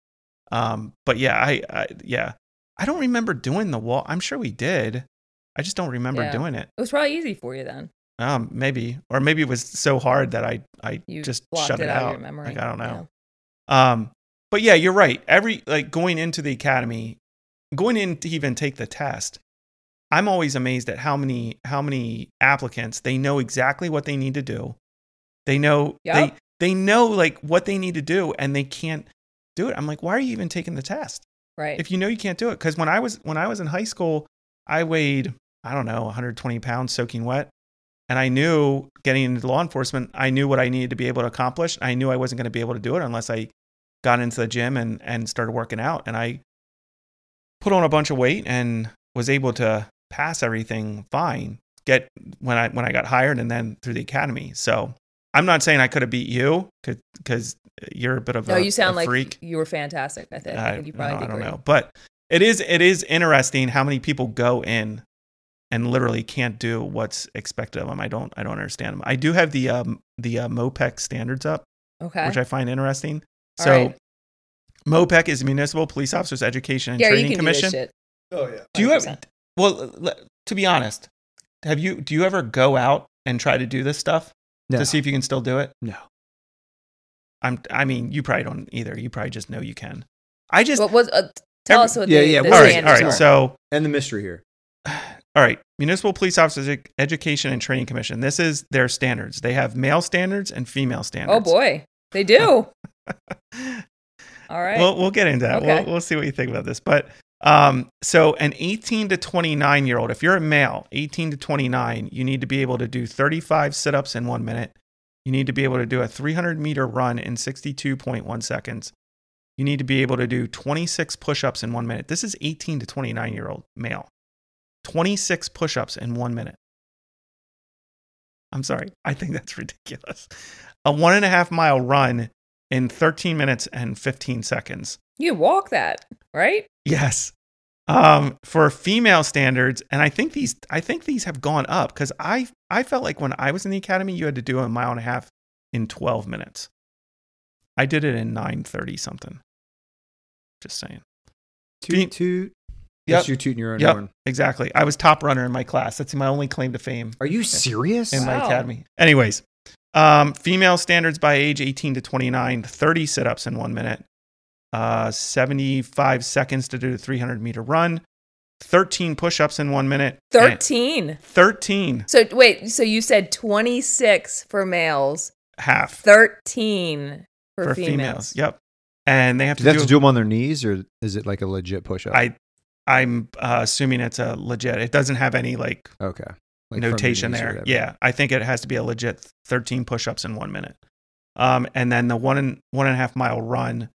[SPEAKER 1] Um, but yeah, I, I yeah, I don't remember doing the wall. I'm sure we did. I just don't remember
[SPEAKER 3] Yeah.
[SPEAKER 1] doing it.
[SPEAKER 3] it was probably easy for you then
[SPEAKER 1] Um, maybe, or maybe it was so hard that I, I
[SPEAKER 3] you
[SPEAKER 1] just shut
[SPEAKER 3] it
[SPEAKER 1] it
[SPEAKER 3] out,
[SPEAKER 1] out.
[SPEAKER 3] of your memory
[SPEAKER 1] Like I don't know. Um, but yeah, you're right. Every like going into the academy, going in to even take the test, I'm always amazed at how many how many applicants they know exactly what they need to do. They know
[SPEAKER 3] Yep.
[SPEAKER 1] they they know like what they need to do and they can't do it. I'm like, why are you even taking the test
[SPEAKER 3] right
[SPEAKER 1] if you know you can't do it? Because when I was when I was in high school, I weighed I don't know 120 pounds soaking wet. and I knew getting into law enforcement, I knew what I needed to be able to accomplish. I knew I wasn't going to be able to do it unless I got into the gym and and started working out. And I put on a bunch of weight and was able to pass everything fine. Get when I when I got hired and then through the academy. So I'm not saying I could have beat you because you're a bit of
[SPEAKER 3] No,
[SPEAKER 1] a,
[SPEAKER 3] you sound
[SPEAKER 1] a
[SPEAKER 3] like
[SPEAKER 1] freak.
[SPEAKER 3] you were fantastic. I think, I
[SPEAKER 1] I,
[SPEAKER 3] think you
[SPEAKER 1] no,
[SPEAKER 3] probably
[SPEAKER 1] I don't
[SPEAKER 3] great.
[SPEAKER 1] know, but it is it is interesting how many people go in and literally can't do what's expected of them. I don't I don't understand them. I do have the um the uh, MOPEC standards up,
[SPEAKER 3] Okay.
[SPEAKER 1] which I find interesting.
[SPEAKER 3] All
[SPEAKER 1] So
[SPEAKER 3] right.
[SPEAKER 1] MOPEC is Municipal Police Officers Education and
[SPEAKER 3] yeah, you
[SPEAKER 1] Training
[SPEAKER 3] can
[SPEAKER 1] Commission.
[SPEAKER 3] do this shit.
[SPEAKER 4] Oh yeah.
[SPEAKER 1] Do you have
[SPEAKER 3] 100%.
[SPEAKER 1] Well l- to be honest, have you do you ever go out and try to do this stuff
[SPEAKER 4] No.
[SPEAKER 1] to see if you can still do it?
[SPEAKER 4] No.
[SPEAKER 1] I'm I mean, you probably don't either. You probably just know you can. I just
[SPEAKER 3] What was? Uh, tell
[SPEAKER 1] Every-
[SPEAKER 3] us what
[SPEAKER 4] Yeah,
[SPEAKER 3] the,
[SPEAKER 4] yeah,
[SPEAKER 3] the
[SPEAKER 1] all right, all
[SPEAKER 3] standards
[SPEAKER 1] right.
[SPEAKER 3] are.
[SPEAKER 1] So
[SPEAKER 4] And the mystery here.
[SPEAKER 1] All right, Municipal Police Officers Education and Training Commission. This is their standards. They have male standards and female standards.
[SPEAKER 3] oh boy, they do. All right.
[SPEAKER 1] We'll we'll get into that.
[SPEAKER 3] Okay.
[SPEAKER 1] We'll we'll see what you think about this. But um, so an 18 to 29 year old, if you're a male, 18 to 29, you need to be able to do 35 sit ups in one minute. You need to be able to do a 300 meter run in 62.1 seconds. You need to be able to do 26 push ups in one minute. This is 18 to 29 year old male. 26 push ups in one minute. I'm sorry. I think that's ridiculous. A one and a half mile run in 13 minutes and 15 seconds.
[SPEAKER 3] you walk that, right?
[SPEAKER 1] Yes. Um, for female standards, and I think these I think these have gone up because I I felt like when I was in the academy, you had to do a mile and a half in 12 minutes. I did it in 9:30 something. Just saying.
[SPEAKER 4] Toot
[SPEAKER 1] Fe-
[SPEAKER 4] toot.
[SPEAKER 1] Yep.
[SPEAKER 4] That's you tooting your own
[SPEAKER 1] Yep.
[SPEAKER 4] horn.
[SPEAKER 1] Exactly. I was top runner in my class. That's my only claim to fame
[SPEAKER 4] Are you serious?
[SPEAKER 1] in my
[SPEAKER 3] Wow.
[SPEAKER 1] academy. Anyways, um, female standards by age 18 to 29, 30 sit ups in one minute, uh, 75 seconds to do a 300 meter run, 13 push ups in one minute.
[SPEAKER 3] Thirteen.
[SPEAKER 1] 13
[SPEAKER 3] So wait, so you said twenty six for males,
[SPEAKER 1] half
[SPEAKER 3] thirteen for,
[SPEAKER 1] for
[SPEAKER 3] females.
[SPEAKER 1] females. Yep. And they have
[SPEAKER 4] Do
[SPEAKER 1] to
[SPEAKER 4] they have
[SPEAKER 1] do,
[SPEAKER 4] to do them on their knees, or is it like a legit push up?
[SPEAKER 1] I, I'm uh, assuming it's a legit. It doesn't have any like
[SPEAKER 4] okay. Like
[SPEAKER 1] notation there. Yeah, I think it has to be a legit 13 push-ups in one minute. Um, and then the one and one and a half mile run,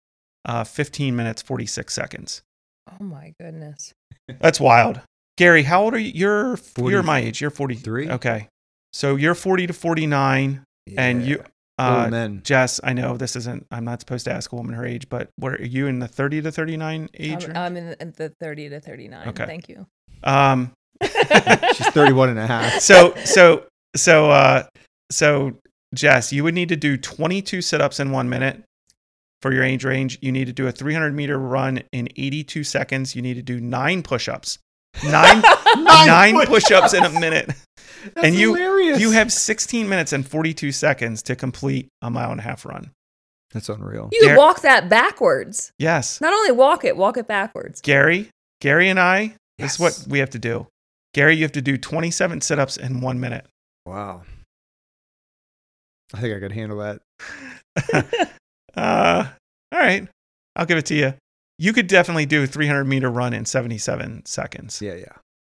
[SPEAKER 1] uh, 15 minutes 46 seconds.
[SPEAKER 3] Oh my goodness.
[SPEAKER 1] That's wild. Gary, how old are you? You're
[SPEAKER 4] 40
[SPEAKER 1] you're my age. You're 43.
[SPEAKER 4] 43.
[SPEAKER 1] Okay, so you're 40 to 49, and you,
[SPEAKER 4] Old
[SPEAKER 1] uh,
[SPEAKER 4] men.
[SPEAKER 1] Jess. I know this isn't. I'm not supposed to ask a woman her age, but what are you in the 30 to 39 age?
[SPEAKER 3] I'm,
[SPEAKER 1] range?
[SPEAKER 3] I'm in the, in the thirty to thirty nine.
[SPEAKER 1] Okay.
[SPEAKER 3] Thank you.
[SPEAKER 1] um,
[SPEAKER 4] She's 31 and a half.
[SPEAKER 1] so so so uh so Jess, you would need to do 22 sit-ups in 1 minute for your age range. You need to do a 300 meter run in 82 seconds. You need to do 9 push-ups. 9 9 push-ups in a minute. and you
[SPEAKER 4] hilarious.
[SPEAKER 1] you have 16 minutes and 42 seconds to complete a mile and a half run.
[SPEAKER 4] That's unreal.
[SPEAKER 3] You can
[SPEAKER 1] Gar-
[SPEAKER 3] walk that backwards.
[SPEAKER 1] Yes.
[SPEAKER 3] Not only walk it, walk it backwards.
[SPEAKER 1] Gary, Gary and I, yes. this is what we have to do. Gary, you have to do 27 sit-ups in 1 minute.
[SPEAKER 4] Wow. I think I could handle that.
[SPEAKER 1] uh, all right, I'll give it to you. You could definitely do a 300 meter run in 77 seconds.
[SPEAKER 4] Yeah, yeah.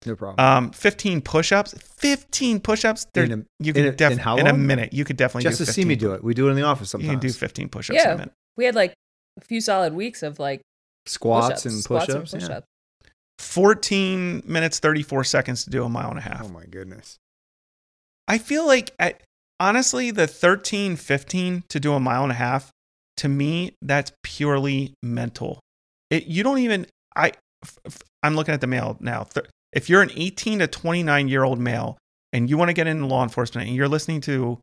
[SPEAKER 4] No problem.
[SPEAKER 1] Um, 15 push-ups. 15 push-ups. They're-
[SPEAKER 4] In a-
[SPEAKER 1] you
[SPEAKER 4] in
[SPEAKER 1] could
[SPEAKER 4] a-
[SPEAKER 1] def-
[SPEAKER 4] in how
[SPEAKER 1] in a minute. You could definitely
[SPEAKER 4] Just
[SPEAKER 1] do
[SPEAKER 4] to see me do it. We do it in the office sometimes.
[SPEAKER 1] You can do 15 push-ups in a
[SPEAKER 3] Yeah.
[SPEAKER 1] minute.
[SPEAKER 3] We had like a few solid weeks of like
[SPEAKER 4] Squats
[SPEAKER 3] push-ups,
[SPEAKER 4] and push-ups. yeah.
[SPEAKER 3] push-ups.
[SPEAKER 1] 14 minutes 34 seconds to do a mile and a half.
[SPEAKER 4] Oh my goodness.
[SPEAKER 1] I feel like at, honestly the 13 15 to do a mile and a half to me that's purely mental. It you don't even I I'm looking at the male now. Th- If you're an 18 to 29 year old male and you want to get into law enforcement and you're listening to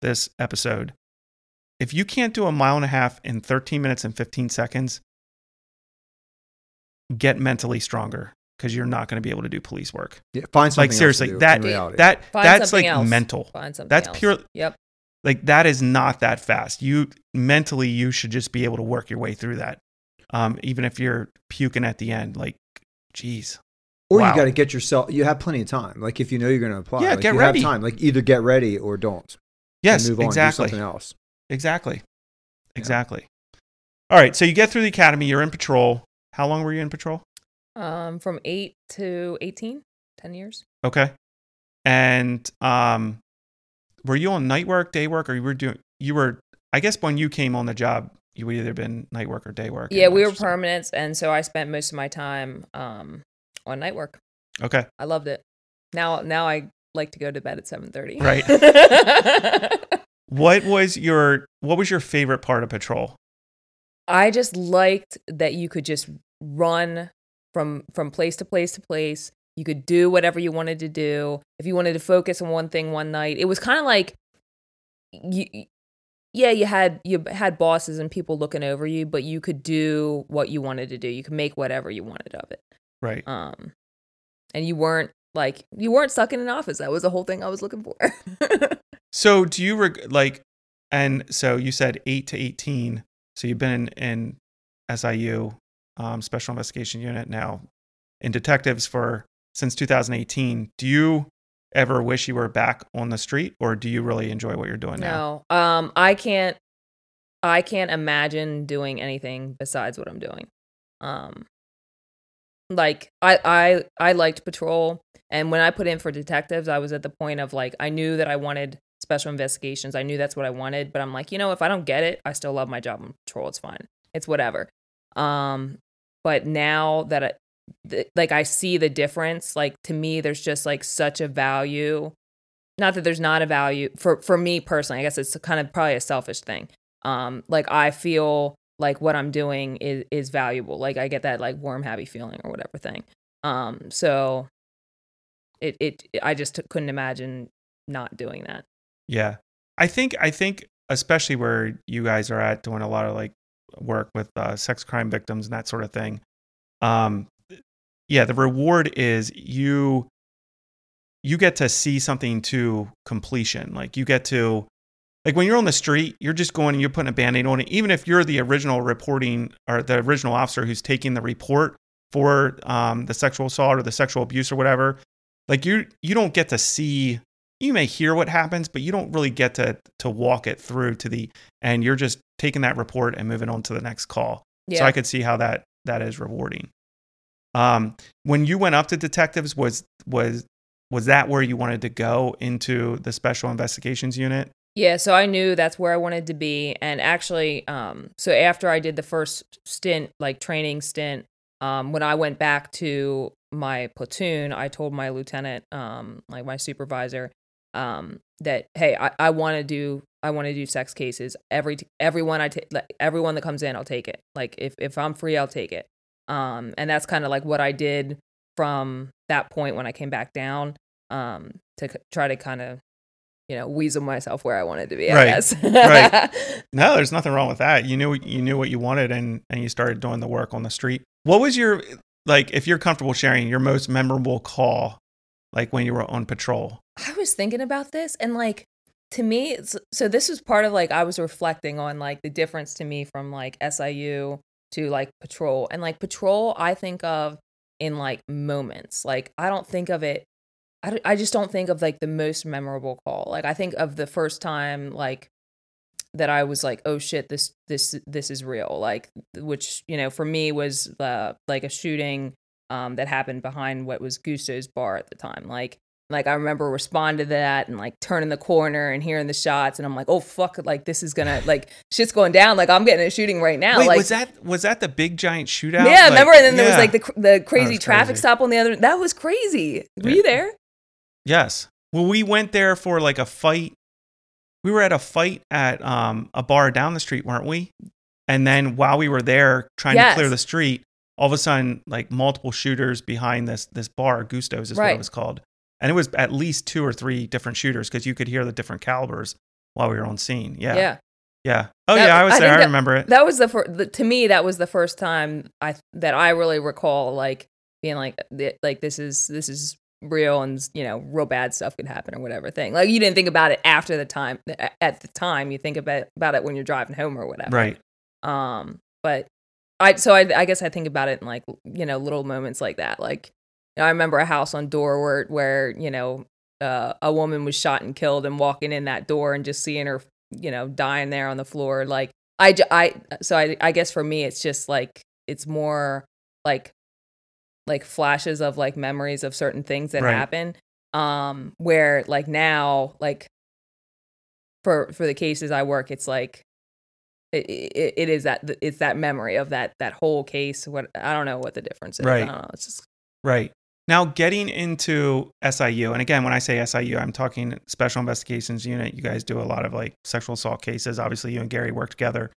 [SPEAKER 1] this episode, if you can't do a mile and a half in 13 minutes and 15 seconds, get mentally stronger because you're not going to be able to do police work.
[SPEAKER 4] Yeah, find something
[SPEAKER 1] Like
[SPEAKER 4] else to
[SPEAKER 1] seriously,
[SPEAKER 4] do
[SPEAKER 1] that
[SPEAKER 4] in
[SPEAKER 1] that
[SPEAKER 3] Find
[SPEAKER 1] that's like
[SPEAKER 3] else.
[SPEAKER 1] mental.
[SPEAKER 3] Find something
[SPEAKER 1] That's
[SPEAKER 3] else.
[SPEAKER 1] pure
[SPEAKER 3] Yep.
[SPEAKER 1] like that is not that fast. You mentally you should just be able to work your way through that. Um, even if you're puking at the end, like, geez.
[SPEAKER 4] Or
[SPEAKER 1] Wow.
[SPEAKER 4] you got to get yourself. You have plenty of time. Like if you know you're going to apply,
[SPEAKER 1] Yeah,
[SPEAKER 4] like,
[SPEAKER 1] get
[SPEAKER 4] you
[SPEAKER 1] ready.
[SPEAKER 4] Have time. Like either get ready or don't.
[SPEAKER 1] Yes,
[SPEAKER 4] and move on,
[SPEAKER 1] exactly.
[SPEAKER 4] Do something else.
[SPEAKER 1] Exactly. Exactly. All right, so you get through the academy, you're in patrol. How long were you in patrol?
[SPEAKER 3] Um, from eight to 18, 10 years.
[SPEAKER 1] Okay. And um were you on night work, day work, or you were doing? You were. I guess when you came on the job, you would either been night work or day work.
[SPEAKER 3] Yeah, we were permanents, and so I spent most of my time um, on night work.
[SPEAKER 1] Okay.
[SPEAKER 3] I loved it. Now, now I like to go to bed at seven thirty.
[SPEAKER 1] Right. What was your What was your favorite part of patrol?
[SPEAKER 3] I just liked that you could just run from from place to place to place. You could do whatever you wanted to do. If you wanted to focus on one thing one night, it was kind of like you yeah, you had you had bosses and people looking over you, but you could do what you wanted to do. You could make whatever you wanted of it.
[SPEAKER 1] Right.
[SPEAKER 3] Um and you weren't like you weren't stuck in an office. That was the whole thing I was looking for.
[SPEAKER 1] So do you reg- like? And so you said eight to eighteen. So you've been in, in SIU, um, Special Investigation Unit now, in detectives for since 2018. Do you ever wish you were back on the street, or do you really enjoy what you're doing now?
[SPEAKER 3] No. Um I can't I can't imagine doing anything besides what I'm doing. Um like I I I liked patrol and when I put in for detectives, I was at the point of like I knew that I wanted special investigations. I knew that's what I wanted, but I'm like, you know, if I don't get it, I still love my job on patrol. It's fine. It's whatever. Um but now that I, th- like I see the difference, like to me there's just like such a value not that there's not a value for for me personally i guess it's kind of probably a selfish thing um like i feel like what i'm doing is is valuable like i get that like warm happy feeling or whatever thing um so it it i just couldn't imagine not doing that
[SPEAKER 1] Yeah, I think I think especially where you guys are at doing a lot of like work with uh, sex crime victims and that sort of thing. Um, yeah, the reward is you you get to see something to completion. Like you get to like when you're on the street, you're just going and you're putting a band-aid on it. Even if you're the original reporting or the original officer who's taking the report for um, the sexual assault or the sexual abuse or whatever, like you you don't get to see you may hear what happens, but you don't really get to to walk it through to the and you're just taking that report and moving on to the next call.
[SPEAKER 3] yeah
[SPEAKER 1] So I could see how that that is rewarding. Um, when you went up to detectives, was was was that where you wanted to go into the special investigations unit?
[SPEAKER 3] Yeah, so I knew that's where I wanted to be. And actually, um, so after I did the first stint, like training stint, um, when I went back to my platoon, I told my lieutenant, um, like my supervisor, um, that hey, I, I want to do I want to do sex cases. Every everyone I take like, everyone that comes in, I'll take it. Like if if I'm free, I'll take it. Um, and that's kind of like what I did from that point when I came back down, um, to c- try to kind of you know, weasel myself where I wanted to be, I
[SPEAKER 1] Right,
[SPEAKER 3] guess.
[SPEAKER 1] right. No, there's nothing wrong with that. You knew you knew what you wanted and and you started doing the work on the street. What was your like if you're comfortable sharing your most memorable call like when you were on patrol?
[SPEAKER 3] I was thinking about this and like to me, so this was part of like I was reflecting on like the difference to me from like SIU to like patrol. And like patrol, I think of in like moments. Like I don't think of it I, I just don't think of like the most memorable call. Like I think of the first time like that I was like, oh shit, this this this is real. Like which you know for me was the like a shooting um, that happened behind what was Gusto's bar at the time. Like like I remember responding to that and like turning the corner and hearing the shots and I'm like, oh fuck, like this is gonna like shit's going down. Like I'm getting a shooting right now.
[SPEAKER 1] Wait,
[SPEAKER 3] like
[SPEAKER 1] was that was that the big giant shootout?
[SPEAKER 3] yeah,
[SPEAKER 1] Like,
[SPEAKER 3] remember? And then there was like the the crazy traffic
[SPEAKER 1] crazy.
[SPEAKER 3] stop on the other. That was crazy. Were
[SPEAKER 1] Yeah.
[SPEAKER 3] you there?
[SPEAKER 1] Yes. Well, we went there for like a fight. We were at a fight at um, a bar down the street, weren't we? And then while we were there trying
[SPEAKER 3] Yes.
[SPEAKER 1] to clear the street, all of a sudden, like multiple shooters behind this this bar, Gusto's is what it was called, and it was at least two or three different shooters because you could hear the different calibers while we were on scene. Yeah,
[SPEAKER 3] yeah.
[SPEAKER 1] yeah. Oh
[SPEAKER 3] That-
[SPEAKER 1] yeah, I was
[SPEAKER 3] I
[SPEAKER 1] there. I
[SPEAKER 3] that-
[SPEAKER 1] remember it.
[SPEAKER 3] that was the first to me that was the first time i that i really recall like being like th- like this is this is real and you know real bad stuff could happen or whatever thing like you didn't think about it after the time at the time you think about about it when you're driving home or whatever
[SPEAKER 1] right.
[SPEAKER 3] um but i so i, I guess i think about it in like you know little moments like that. Like you know, i remember a house on door where where you know uh, a woman was shot and killed and walking in that door and just seeing her you know dying there on the floor. Like i i so i i guess for me it's just like it's more like like flashes of like memories of certain things that
[SPEAKER 1] Right.
[SPEAKER 3] happen. Um where like now like for for the cases I work, it's like it, it, it is that it's that memory of that that whole case. What I don't know what the difference is.
[SPEAKER 1] Right.
[SPEAKER 3] Know. It's just
[SPEAKER 1] Right. Now, getting into SIU, and again, when I say SIU, I'm talking Special Investigations Unit. You guys do a lot of like sexual assault cases. Obviously, you and Gary work together.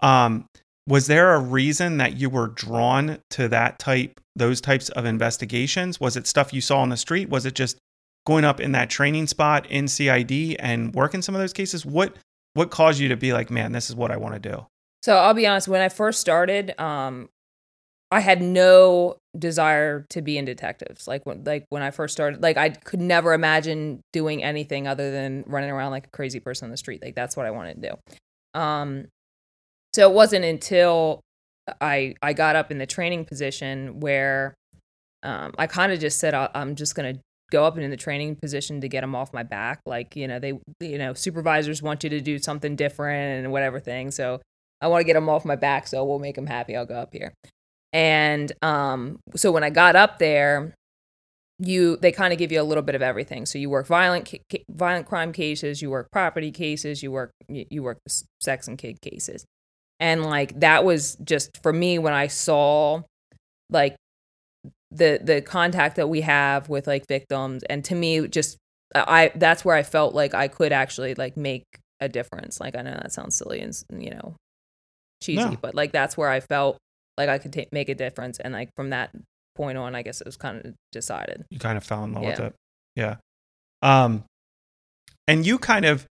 [SPEAKER 1] Um, was there a reason that you were drawn to that type, those types of investigations? Was it stuff you saw on the street? Was it just going up in that training spot in CID and working some of those cases? What what caused you to be like, man, this is what I want to do?
[SPEAKER 3] So I'll be honest, when I first started, um, I had no desire to be in detectives. Like when like when I first started, like I could never imagine doing anything other than running around like a crazy person on the street. Like that's what I wanted to do. Um, so it wasn't until I I got up in the training position where um, I kind of just said I'm just gonna go up and in the training position to get them off my back. Like you know they you know supervisors want you to do something different and whatever thing. So I want to get them off my back, so we'll make them happy. I'll go up here. And um, so when I got up there, you they kind of give you a little bit of everything. So you work violent ca- violent crime cases, you work property cases, you work you work sex and kid cases, and like that was just for me when I saw like the the contact that we have with like victims, and to me just I that's where I felt like I could actually like make a difference. Like I know that sounds silly and you know cheesy,
[SPEAKER 1] No.
[SPEAKER 3] but like that's where I felt like I could ta- make a difference. And like from that point on, I guess it was kind of decided.
[SPEAKER 1] you kind of fell in love with it. Yeah. Um, and you kind of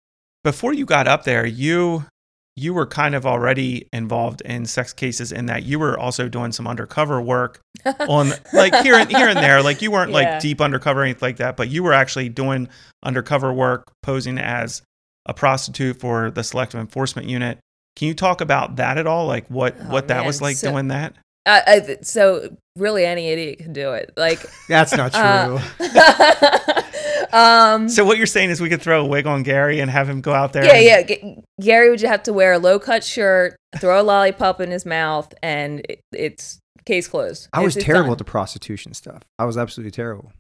[SPEAKER 1] before you got up there, you you were kind of already involved in sex cases in that you were also doing some undercover work on like here and here and there. Like you weren't
[SPEAKER 3] Yeah.
[SPEAKER 1] like deep undercover or anything like that, but you were actually doing undercover work, posing as a prostitute for the selective enforcement unit. Can you talk about that at all? Like what
[SPEAKER 3] Oh,
[SPEAKER 1] what that
[SPEAKER 3] man.
[SPEAKER 1] was like
[SPEAKER 3] So-
[SPEAKER 1] doing that?
[SPEAKER 3] Uh, I, so really, any idiot can do it. Like,
[SPEAKER 4] That's not true.
[SPEAKER 3] uh, um,
[SPEAKER 1] So what you're saying is we could throw a wig on Gary and have him go out there.
[SPEAKER 3] yeah,
[SPEAKER 1] and-
[SPEAKER 3] yeah. G- Gary would have to wear a low cut shirt, throw a lollipop in his mouth, and it, it's case closed.
[SPEAKER 4] I was
[SPEAKER 3] It's- it's
[SPEAKER 4] terrible
[SPEAKER 3] done.
[SPEAKER 4] at the prostitution stuff. I was absolutely terrible.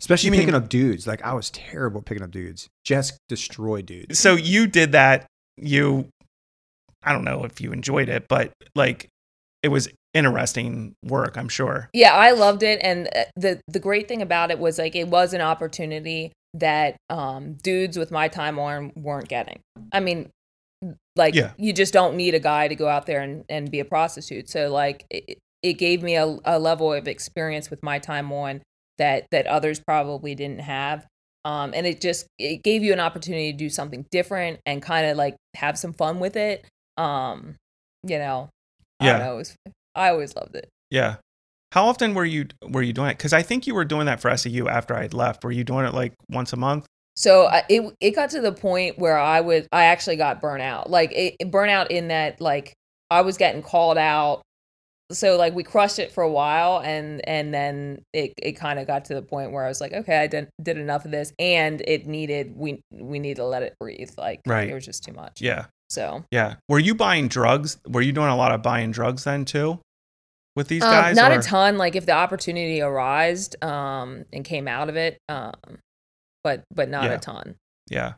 [SPEAKER 4] Especially
[SPEAKER 1] You mean-
[SPEAKER 4] picking up dudes. Like I was terrible at picking up dudes. Just destroy dudes.
[SPEAKER 1] so you did that you i don't know if you enjoyed it but like it was interesting work i'm sure
[SPEAKER 3] Yeah, I loved it, and uh, the the great thing about it was like it was an opportunity that um, dudes with my time on weren't getting. I mean, like
[SPEAKER 1] Yeah.
[SPEAKER 3] you just don't need a guy to go out there and, and be a prostitute. So like it, it gave me a, a level of experience with my time on that that others probably didn't have. Um, and it just it gave you an opportunity to do something different and kind of like have some fun with it. Um, you know,
[SPEAKER 1] Yeah.
[SPEAKER 3] don't know. It was, I always loved it.
[SPEAKER 1] yeah how often were you were you doing it because i think you were doing that for seu after i had left were you doing it like once a month
[SPEAKER 3] So I, it it got to the point where I was I actually got burnt out. Like it, it burnt out in that like I was getting called out. So like we crushed it for a while and and then it, it kind of got to the point where I was like, okay, I did, did enough of this and it needed we we need to let it breathe. Like
[SPEAKER 1] Right.
[SPEAKER 3] it was just too much.
[SPEAKER 1] yeah
[SPEAKER 3] So
[SPEAKER 1] yeah were you buying drugs were you doing a lot of buying drugs then too with these
[SPEAKER 3] um,
[SPEAKER 1] guys
[SPEAKER 3] not
[SPEAKER 1] or-
[SPEAKER 3] a ton. Like if the opportunity arised um and came out of it, um, but but not
[SPEAKER 1] Yeah.
[SPEAKER 3] a ton.
[SPEAKER 1] yeah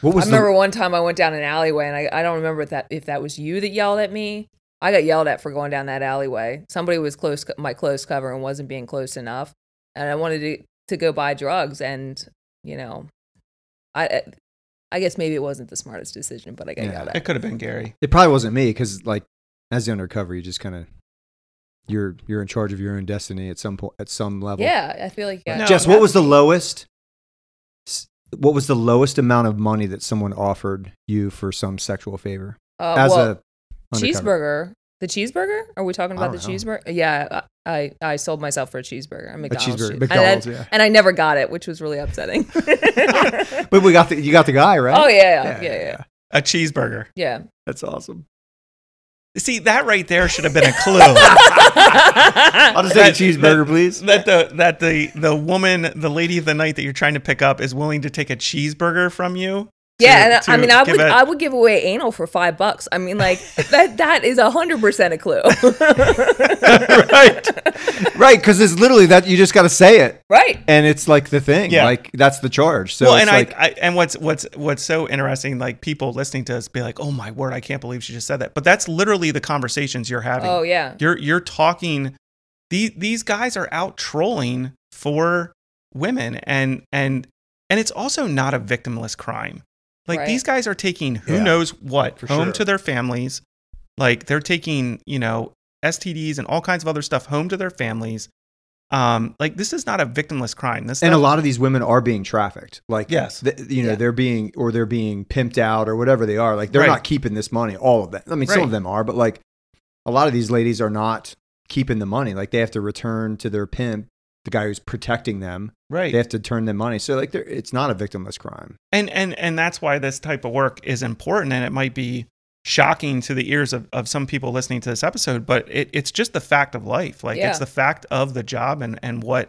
[SPEAKER 4] What was
[SPEAKER 3] I remember one time I went down an alleyway, and I, I don't remember if that if that was you that yelled at me. I got yelled at for going down that alleyway. Somebody was close my close cover and wasn't being close enough, and I wanted to to go buy drugs, and you know, I I guess maybe it wasn't the smartest decision, but I got
[SPEAKER 4] Yeah.
[SPEAKER 3] yelled
[SPEAKER 1] it could have been gary
[SPEAKER 4] it probably wasn't me because like as the undercover, you just kind of you're you're in charge of your own destiny at some point at some level.
[SPEAKER 3] Yeah, I feel like yeah.
[SPEAKER 1] No,
[SPEAKER 4] Jess, what was the lowest? What was the lowest amount of money that someone offered you for some sexual favor
[SPEAKER 3] uh,
[SPEAKER 4] as
[SPEAKER 3] well,
[SPEAKER 4] a undercover?
[SPEAKER 3] cheeseburger? The cheeseburger? Are we talking about the
[SPEAKER 4] know.
[SPEAKER 3] cheeseburger? Yeah, I I sold myself for a cheeseburger. A
[SPEAKER 4] A
[SPEAKER 3] McDonald's.
[SPEAKER 4] cheeseburger,
[SPEAKER 3] cheese-
[SPEAKER 4] McDonald's,
[SPEAKER 3] and, I,
[SPEAKER 4] yeah.
[SPEAKER 3] and I never got it, which was really upsetting.
[SPEAKER 4] But we got the you got the guy right.
[SPEAKER 3] Oh yeah, yeah, yeah, yeah.
[SPEAKER 1] a cheeseburger
[SPEAKER 3] yeah.
[SPEAKER 4] That's awesome.
[SPEAKER 1] see that right there should have been a clue
[SPEAKER 4] I'll just take
[SPEAKER 1] That-
[SPEAKER 4] a cheeseburger, please.
[SPEAKER 1] that the that the the woman the lady of the night that you're trying to pick up is willing to take a cheeseburger from you
[SPEAKER 3] Yeah, and I-
[SPEAKER 1] to
[SPEAKER 3] I mean, I would
[SPEAKER 1] it-
[SPEAKER 3] I would give away anal for five bucks. I mean, like that that is hundred percent a clue,
[SPEAKER 4] right, right, because it's literally that you just got to say it,
[SPEAKER 3] right?
[SPEAKER 4] and it's like the thing,
[SPEAKER 1] Yeah.
[SPEAKER 4] like that's the charge. So
[SPEAKER 1] well, and
[SPEAKER 4] like,
[SPEAKER 1] I, I and what's what's what's so interesting, like people listening to us be like, "Oh my word, I can't believe she just said that." But that's literally the conversations you're having.
[SPEAKER 3] Oh yeah,
[SPEAKER 1] You're you're talking. These these guys are out trolling for women, and and and it's also not a victimless crime. Like
[SPEAKER 3] Right.
[SPEAKER 1] these guys are taking who
[SPEAKER 4] Yeah,
[SPEAKER 1] knows what home
[SPEAKER 4] sure.
[SPEAKER 1] to their families. Like they're taking you know STDs and all kinds of other stuff home to their families. Um, like this is not a victimless crime. This
[SPEAKER 4] and a lot of these women are being trafficked. Like,
[SPEAKER 1] Yes.
[SPEAKER 4] th- you know,
[SPEAKER 3] Yeah.
[SPEAKER 4] they're being or they're being pimped out or whatever they are. Like, they're
[SPEAKER 1] Right.
[SPEAKER 4] not keeping this money. All of them. I mean, some of them are, but like a lot of these ladies are not keeping the money. Like, they have to return to their pimp, the guy who's protecting them.
[SPEAKER 1] right
[SPEAKER 4] They have to turn them money. So, like, they're- it's not a victimless crime.
[SPEAKER 1] and and and that's why this type of work is important and it might be shocking to the ears of, of some people listening to this episode but it, it's just the fact of life like
[SPEAKER 3] Yeah.
[SPEAKER 1] it's the fact of the job and and what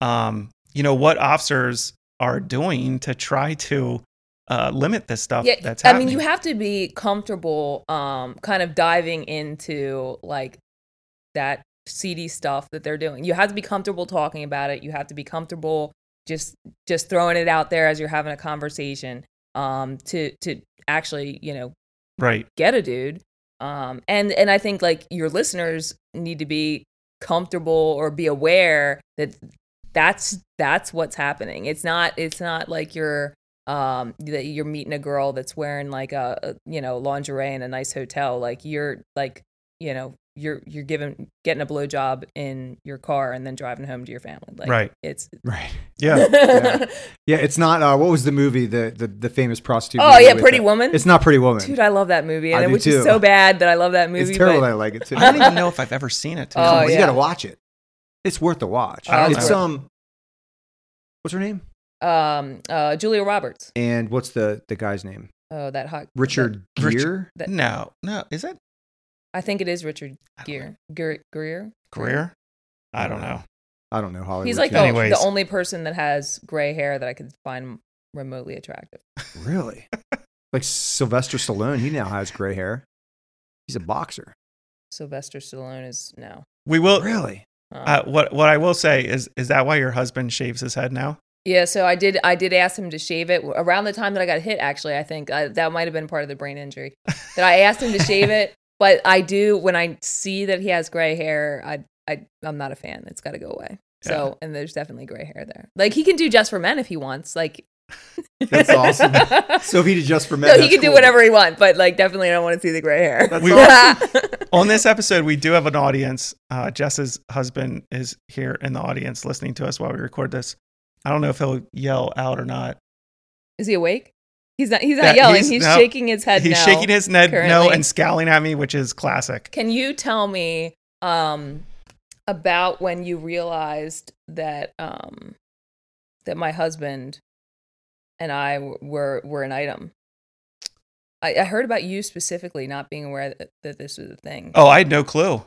[SPEAKER 1] um you know what officers are doing to try to uh limit this stuff
[SPEAKER 3] yeah.
[SPEAKER 1] that's
[SPEAKER 3] I mean, you have to be comfortable, um, kind of diving into like that seedy stuff that they're doing. You have to be comfortable talking about it. You have to be comfortable just just throwing it out there as you're having a conversation. Um, to to actually, you know,
[SPEAKER 1] right
[SPEAKER 3] get a dude. Um, and and I think like your listeners need to be comfortable or be aware that that's that's what's happening. It's not it's not like you're um that you're meeting a girl that's wearing like a, a you know lingerie in a nice hotel. Like you're like you know you're you're giving getting a blowjob in your car and then driving home to your family. Like
[SPEAKER 1] Right.
[SPEAKER 3] it's
[SPEAKER 4] Right.
[SPEAKER 1] yeah
[SPEAKER 4] Yeah. Yeah. It's not, uh, what was the movie? The, the, the famous prostitute.
[SPEAKER 3] oh yeah, Pretty
[SPEAKER 4] the-
[SPEAKER 3] Woman.
[SPEAKER 4] It's not Pretty Woman.
[SPEAKER 3] Dude, I love that movie,
[SPEAKER 4] I
[SPEAKER 3] and
[SPEAKER 4] do
[SPEAKER 3] which
[SPEAKER 4] too.
[SPEAKER 3] is so bad that I love that movie.
[SPEAKER 4] it's terrible
[SPEAKER 3] but-
[SPEAKER 4] I like it too.
[SPEAKER 1] i don't even know if i've ever seen it
[SPEAKER 3] Oh,
[SPEAKER 1] honest.
[SPEAKER 4] you got to watch it. It's worth the watch.
[SPEAKER 1] I don't
[SPEAKER 4] it's
[SPEAKER 1] know.
[SPEAKER 4] um, what's her name?
[SPEAKER 3] um uh Julia Roberts.
[SPEAKER 4] And what's the the guy's name?
[SPEAKER 3] Oh, that hot
[SPEAKER 4] Richard
[SPEAKER 1] Richard-
[SPEAKER 4] Gere.
[SPEAKER 3] that-
[SPEAKER 1] no no is it
[SPEAKER 3] I think it is Richard
[SPEAKER 1] I
[SPEAKER 3] Gere. Gere. Greer.
[SPEAKER 1] career i don't know
[SPEAKER 4] I don't know Hollywood.
[SPEAKER 3] He's like the.
[SPEAKER 1] Anyways.
[SPEAKER 3] the only person that has gray hair that I could find remotely attractive.
[SPEAKER 4] really like Sylvester Stallone. He now has gray hair. He's a boxer.
[SPEAKER 3] Sylvester Stallone is no.
[SPEAKER 1] we will
[SPEAKER 4] Really?
[SPEAKER 3] Uh,
[SPEAKER 1] uh, what what i will say is is that why your husband shaves his head now
[SPEAKER 3] yeah, so I did. I did ask him to shave it around the time that I got hit. Actually, I think uh, that might have been part of the brain injury that I asked him to shave it. But I do when I see that he has gray hair, I I I'm not a fan. It's got to go away. So and there's definitely gray hair there. Like he can do just for men if he wants. Like
[SPEAKER 4] That's awesome. So if he did just for men,
[SPEAKER 3] no, he can do whatever he wants, but like definitely I don't want to see the gray hair.
[SPEAKER 4] That's
[SPEAKER 1] We-
[SPEAKER 4] awesome.
[SPEAKER 1] on this episode, we do have an audience. Uh, Jess's husband is here in the audience listening to us while we record this. I don't know if he'll yell out or not.
[SPEAKER 3] Is he awake? He's not. He's
[SPEAKER 1] Yeah,
[SPEAKER 3] not yelling.
[SPEAKER 1] he's-
[SPEAKER 3] He's,
[SPEAKER 1] no.
[SPEAKER 3] shaking his head.
[SPEAKER 1] He's
[SPEAKER 3] no.
[SPEAKER 1] shaking his head no and scowling at me, which is classic.
[SPEAKER 3] Can you tell me um, about when you realized that um, that my husband and I were were an item? I, I heard about you specifically not being aware that, that this was a thing.
[SPEAKER 1] Oh, I had no clue.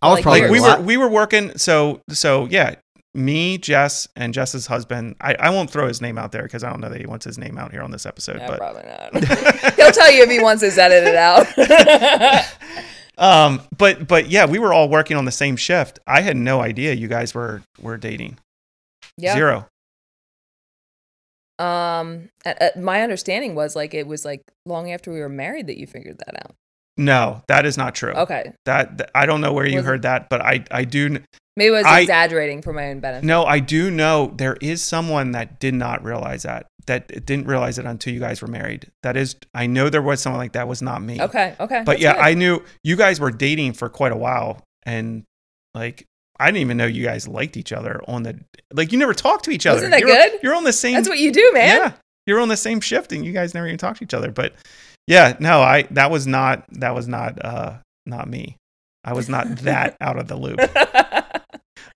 [SPEAKER 4] I was
[SPEAKER 3] Like,
[SPEAKER 4] probably
[SPEAKER 1] Like
[SPEAKER 3] Like,
[SPEAKER 1] we were we were working. So so yeah, me, Jess, and Jess's husband. I, I won't throw his name out there because I don't know that he wants his name out here on this episode.
[SPEAKER 3] No,
[SPEAKER 1] but
[SPEAKER 3] probably not. He'll tell you if he wants his edited out.
[SPEAKER 1] um, but but yeah, we were all working on the same shift. I had no idea you guys were were dating.
[SPEAKER 3] yeah.
[SPEAKER 1] Zero.
[SPEAKER 3] Um, uh, my understanding was like it was like long after we were married that you figured that out.
[SPEAKER 1] No, that is not true.
[SPEAKER 3] Okay,
[SPEAKER 1] That, that- I don't know where you
[SPEAKER 3] Was it-
[SPEAKER 1] heard that, but I I do
[SPEAKER 3] maybe I was
[SPEAKER 1] I-
[SPEAKER 3] exaggerating for my own benefit.
[SPEAKER 1] no I do know there is someone that did not realize that that didn't realize it until you guys were married. That is I know there was someone like that was not me.
[SPEAKER 3] Okay, okay.
[SPEAKER 1] But yeah,
[SPEAKER 3] good.
[SPEAKER 1] I knew you guys were dating for quite a while and like I didn't even know you guys liked each other on the like you never talked to each other.
[SPEAKER 3] Wasn't that
[SPEAKER 1] you're,
[SPEAKER 3] good?
[SPEAKER 1] You're on the same
[SPEAKER 3] That's what you do, man.
[SPEAKER 1] Yeah. You're on the same shift and you guys never even talked to each other. But yeah, no, I that was not that was not uh not me. I was not that out of the loop.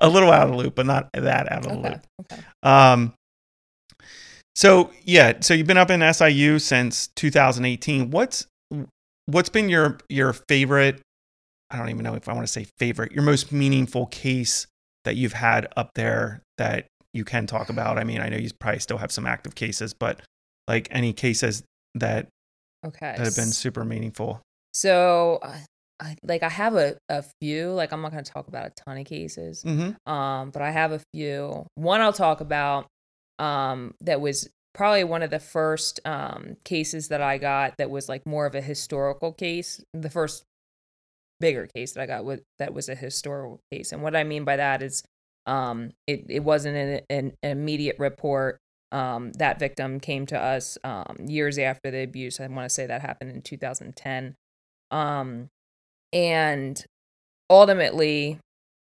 [SPEAKER 1] A little out of the loop, but not that out of the
[SPEAKER 3] okay.
[SPEAKER 1] loop.
[SPEAKER 3] Okay.
[SPEAKER 1] Um so yeah, so you've been up in SIU since 2018. What's what's been your your favorite I don't even know if I want to say favorite, your most meaningful case that you've had up there that you can talk about? I mean, I know you probably still have some active cases, but like any cases that
[SPEAKER 3] Okay.
[SPEAKER 1] that have been super meaningful.
[SPEAKER 3] So, uh, I, like, I have a, a few. Like, I'm not going to talk about a ton of cases,
[SPEAKER 1] Mm-hmm.
[SPEAKER 3] um, but I have a few. One I'll talk about um, that was probably one of the first um, cases that I got that was like more of a historical case. The first bigger case that I got was, that was a historical case. And what I mean by that is um, it, it wasn't an, an immediate report. Um, that victim came to us um, years after the abuse. I want to say that happened in 2010. Um, and ultimately,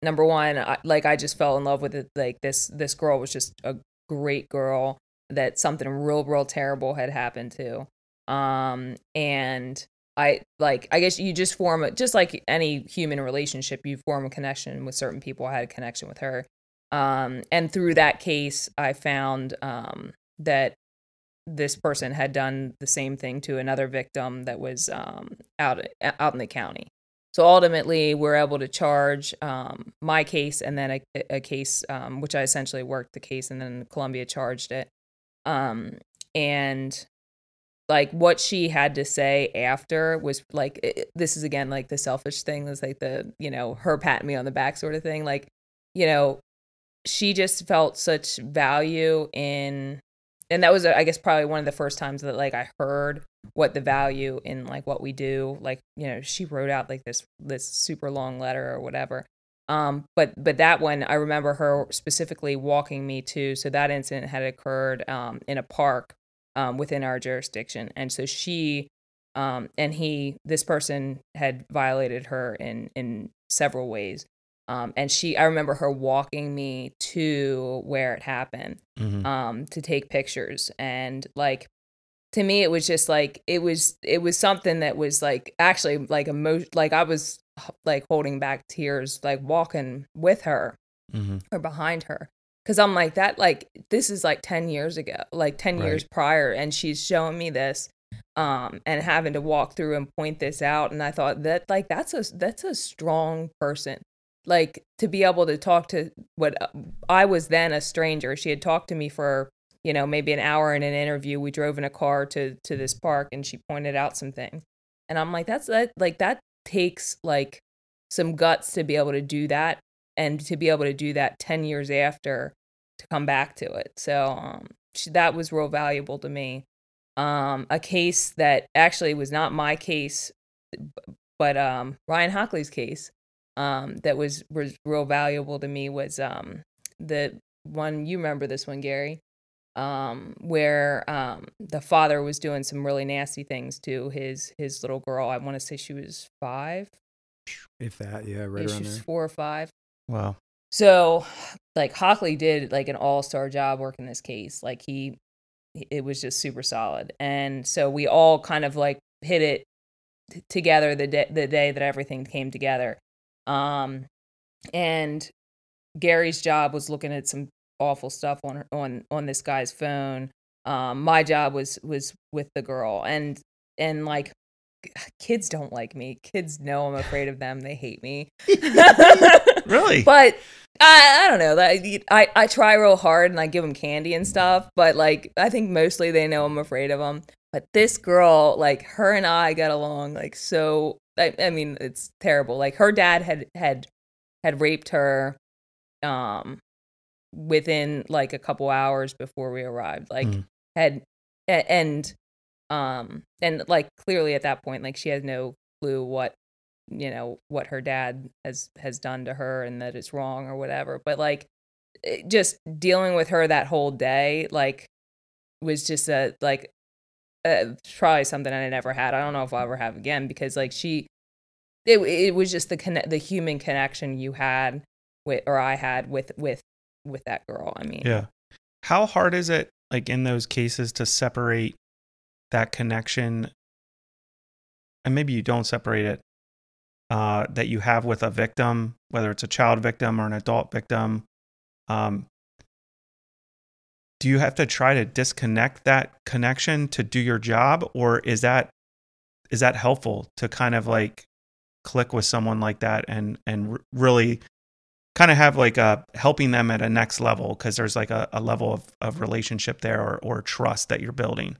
[SPEAKER 3] number one, I, like I just fell in love with it. Like this, this girl was just a great girl that something real, real terrible had happened to. Um, and I like, I guess you just form a, just like any human relationship, you form a connection with certain people. I had a connection with her. Um, and through that case, I found, um, that this person had done the same thing to another victim that was, um, out, out in the county. So ultimately, we're able to charge um, my case and then a, a case, um, which I essentially worked the case, and then Columbia charged it. Um, and like what she had to say after was like, it, this is again like the selfish thing. Was like the you know her patting me on the back sort of thing. Like you know, she just felt such value in and that was i guess probably one of the first times that like i heard what the value in like what we do like you know she wrote out like this this super long letter or whatever. Um but but that one i remember her specifically walking me to so that incident had occurred um in a park um within our jurisdiction. And so she um and he this person had violated her in in several ways um, and she, I remember her walking me to where it happened
[SPEAKER 1] Mm-hmm.
[SPEAKER 3] um, to take pictures, and like to me, it was just like it was it was something that was like actually like a emotion, like I was like holding back tears, like walking with her
[SPEAKER 1] Mm-hmm.
[SPEAKER 3] or behind her, because I'm like that, like this is like ten years ago, like ten
[SPEAKER 1] Right.
[SPEAKER 3] years prior, and she's showing me this um and having to walk through and point this out and i thought that like that's a that's a strong person like to be able to talk to what uh, I was then a stranger. She had talked to me for you know maybe an hour in an interview. We drove in a car to to this park, and she pointed out some things, and I'm like, that's that like that takes like some guts to be able to do that, and to be able to do that ten years after to come back to it. So um, she, that was real valuable to me. Um, a case that actually was not my case, but um, Ryan Hockley's case um, that was was real valuable to me was um, the one you remember this one, Gary, um, where um, the father was doing some really nasty things to his his little girl. I want to say she was five,
[SPEAKER 4] If that, yeah, right
[SPEAKER 3] she
[SPEAKER 4] around
[SPEAKER 3] was
[SPEAKER 4] there.
[SPEAKER 3] four or five.
[SPEAKER 1] Wow.
[SPEAKER 3] So, like Hockley did like an all star job working this case. Like he, it was just super solid, and so we all kind of like hit it t- together the day the day that everything came together. Um, and Gary's job was looking at some awful stuff on on on this guy's phone. Um, my job was was with the girl, and and like kids don't like me. Kids know I'm afraid of them. They hate me.
[SPEAKER 1] Really?
[SPEAKER 3] But I, I don't know. I, I I try real hard and I give them candy and stuff. But like I think mostly they know I'm afraid of them. But this girl, like her and I got along like so. I, I mean, it's terrible. Like her dad had had had raped her, um, within like a couple hours before we arrived. Like
[SPEAKER 1] Mm.
[SPEAKER 3] had and um and like clearly at that point, like she has no clue what you know what her dad has has done to her and that it's wrong or whatever but like just dealing with her that whole day like was just a like uh, probably something I never had. I don't know if I'll ever have again because like she, it it was just the connect the human connection you had with or I had with with with that girl. I mean,
[SPEAKER 1] Yeah. How hard is it, like in those cases, to separate that connection? And maybe you don't separate it uh, that you have with a victim, whether it's a child victim or an adult victim. Um, do you have to try to disconnect that connection to do your job, or is that is that helpful to kind of like click with someone like that and and really kind of have like a helping them at a next level because there's like a, a level of, of relationship there or, or trust that you're building.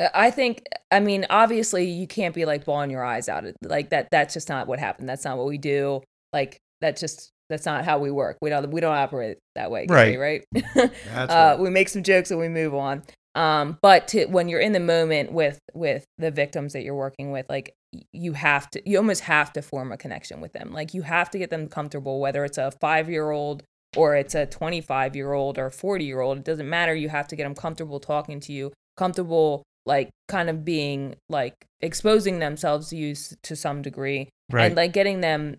[SPEAKER 3] Uh, I think, I mean, obviously, you can't be like bawling your eyes out. Like that. That's just not what happened. That's not what we do. Like that's just that's not how we work. We don't we don't operate that way, right? Right.
[SPEAKER 4] That's
[SPEAKER 3] uh,
[SPEAKER 4] right.
[SPEAKER 3] We make some jokes and we move on. Um, but to, when you're in the moment with with the victims that you're working with, like you have to, you almost have to form a connection with them. Like you have to get them comfortable, whether it's a five year old or it's a 25 year old or 40 year old. It doesn't matter. You have to get them comfortable talking to you, comfortable like kind of being like exposing themselves to you to some degree
[SPEAKER 1] Right.
[SPEAKER 3] and like getting them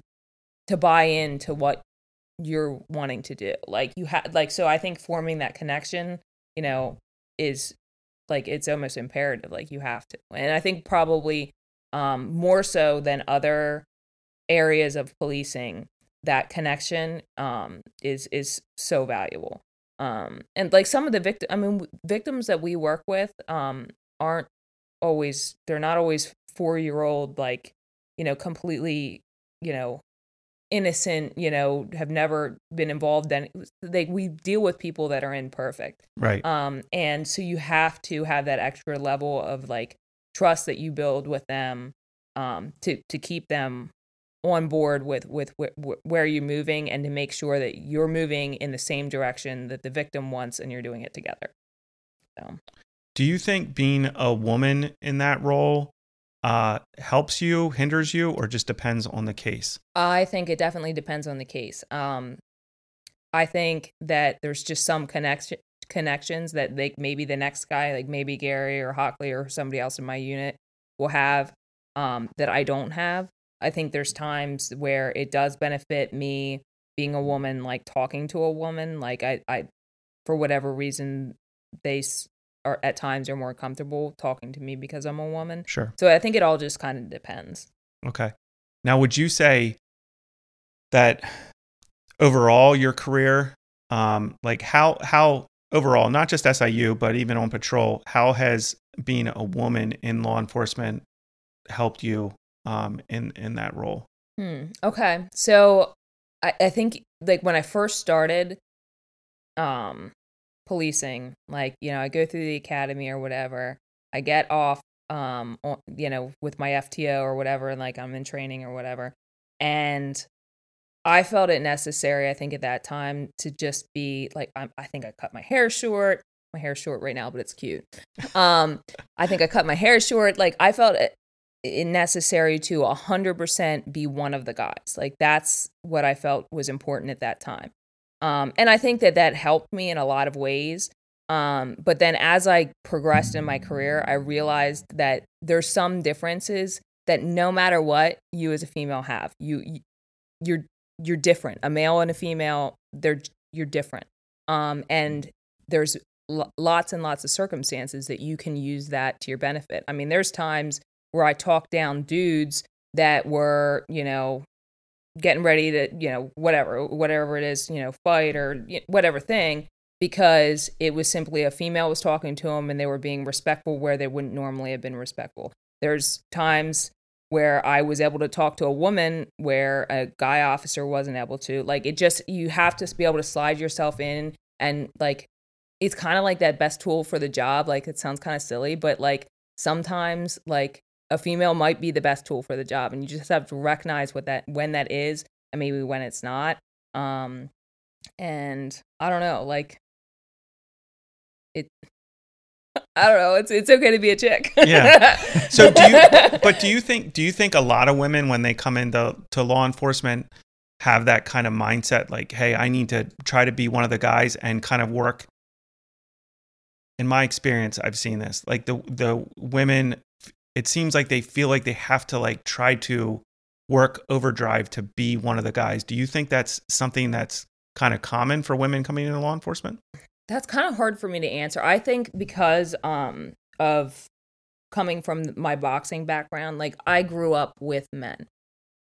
[SPEAKER 3] to buy into what you're wanting to do. Like you had like so i think forming that connection you know is like it's almost imperative like you have to. And i think probably um more so than other areas of policing that connection um is is so valuable. Um and like some of the victim i mean victims that we work with um aren't always they're not always four year old like you know completely you know innocent you know have never been involved in they we deal with people that are imperfect.
[SPEAKER 1] Right.
[SPEAKER 3] um and so you have to have that extra level of like trust that you build with them um to to keep them on board with with wh- wh- where you're moving and to make sure that you're moving in the same direction that the victim wants and you're doing it together. So.
[SPEAKER 1] Do you think being a woman in that role uh, helps you, hinders you, or just depends on the case?
[SPEAKER 3] I think it definitely depends on the case. Um, I think that there's just some connection connections that like maybe the next guy, like maybe Gary or Hockley or somebody else in my unit, will have um, that I don't have. I think there's times where it does benefit me being a woman, like talking to a woman. Like I, I for whatever reason, they are at times are more comfortable talking to me because I'm a woman.
[SPEAKER 1] Sure.
[SPEAKER 3] So I think it all just kind of depends.
[SPEAKER 1] Okay. Now, would you say that overall your career, um, like how how overall, not just SIU, but even on patrol, how has being a woman in law enforcement helped you um, in in that role?
[SPEAKER 3] Hmm. Okay. So I, I think like when I first started um policing, like, you know, I go through the academy or whatever, I get off um you know, with my FTO or whatever, and like I'm in training or whatever. And I felt it necessary, I think, at that time to just be like, I'm, I think I cut my hair short. My hair's short right now, but it's cute. Um, I think I cut my hair short. Like, I felt it, it necessary to 100% be one of the guys. Like, that's what I felt was important at that time. Um, and I think that that helped me in a lot of ways. Um, but then as I progressed in my career, I realized that there's some differences that no matter what you as a female have, you, you you're you're different. A male and a female, they're you're different. Um, and there's lo- lots and lots of circumstances that you can use that to your benefit. I mean, there's times where I talk down dudes that were, you know, getting ready to, you know, whatever, whatever it is, you know, fight or whatever thing, because it was simply a female was talking to them and they were being respectful where they wouldn't normally have been respectful. There's times where I was able to talk to a woman where a guy officer wasn't able to. Like it just you have to be able to slide yourself in and like it's kind of like that best tool for the job. Like it sounds kind of silly, but like sometimes like a female might be the best tool for the job and you just have to recognize what that when that is and maybe when it's not. Um and I don't know, like it I don't know. It's it's okay to be a chick.
[SPEAKER 1] Yeah. So do you but do you think do you think a lot of women when they come into to law enforcement have that kind of mindset like hey I need to try to be one of the guys and kind of work in my experience I've seen this like the the women it seems like they feel like they have to like try to work overdrive to be one of the guys do you think that's something that's kind of common for women coming into law enforcement
[SPEAKER 3] That's kind of hard for me to answer. I think because um of coming from my boxing background, like I grew up with men.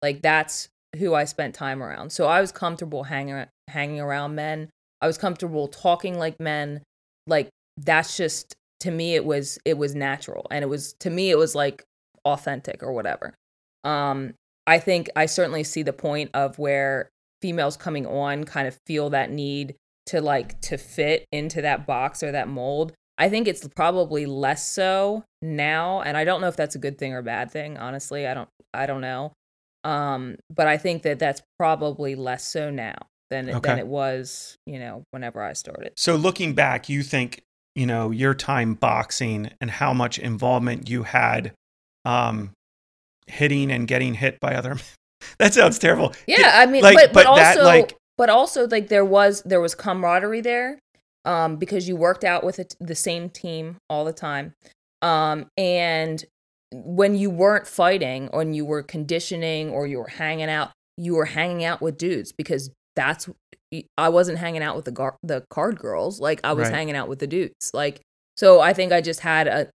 [SPEAKER 3] Like that's who I spent time around. So I was comfortable hanging hanging around men. I was comfortable talking like men. Like that's just to me it was it was natural and it was to me it was like authentic or whatever. Um I think I certainly see the point of where females coming on kind of feel that need to like to fit into that box or that mold. I think it's probably less so now, and I don't know if that's a good thing or bad thing. Honestly, I don't I don't know. Um, but I think that that's probably less so now than
[SPEAKER 1] Okay.
[SPEAKER 3] than it was, you know, whenever I started.
[SPEAKER 1] So looking back, you think, you know, your time boxing and how much involvement you had um hitting and getting hit by other That sounds terrible.
[SPEAKER 3] Yeah, I mean,
[SPEAKER 1] like,
[SPEAKER 3] but, but,
[SPEAKER 1] but that,
[SPEAKER 3] also,
[SPEAKER 1] like-
[SPEAKER 3] but also, like there was there was camaraderie there, um, because you worked out with it, the same team all the time, um, and when you weren't fighting, or when you were conditioning, or you were hanging out, you were hanging out with dudes because that's I wasn't hanging out with the gar- the card girls, like I was
[SPEAKER 1] Right.
[SPEAKER 3] hanging out with the dudes, like so. I think I just had a,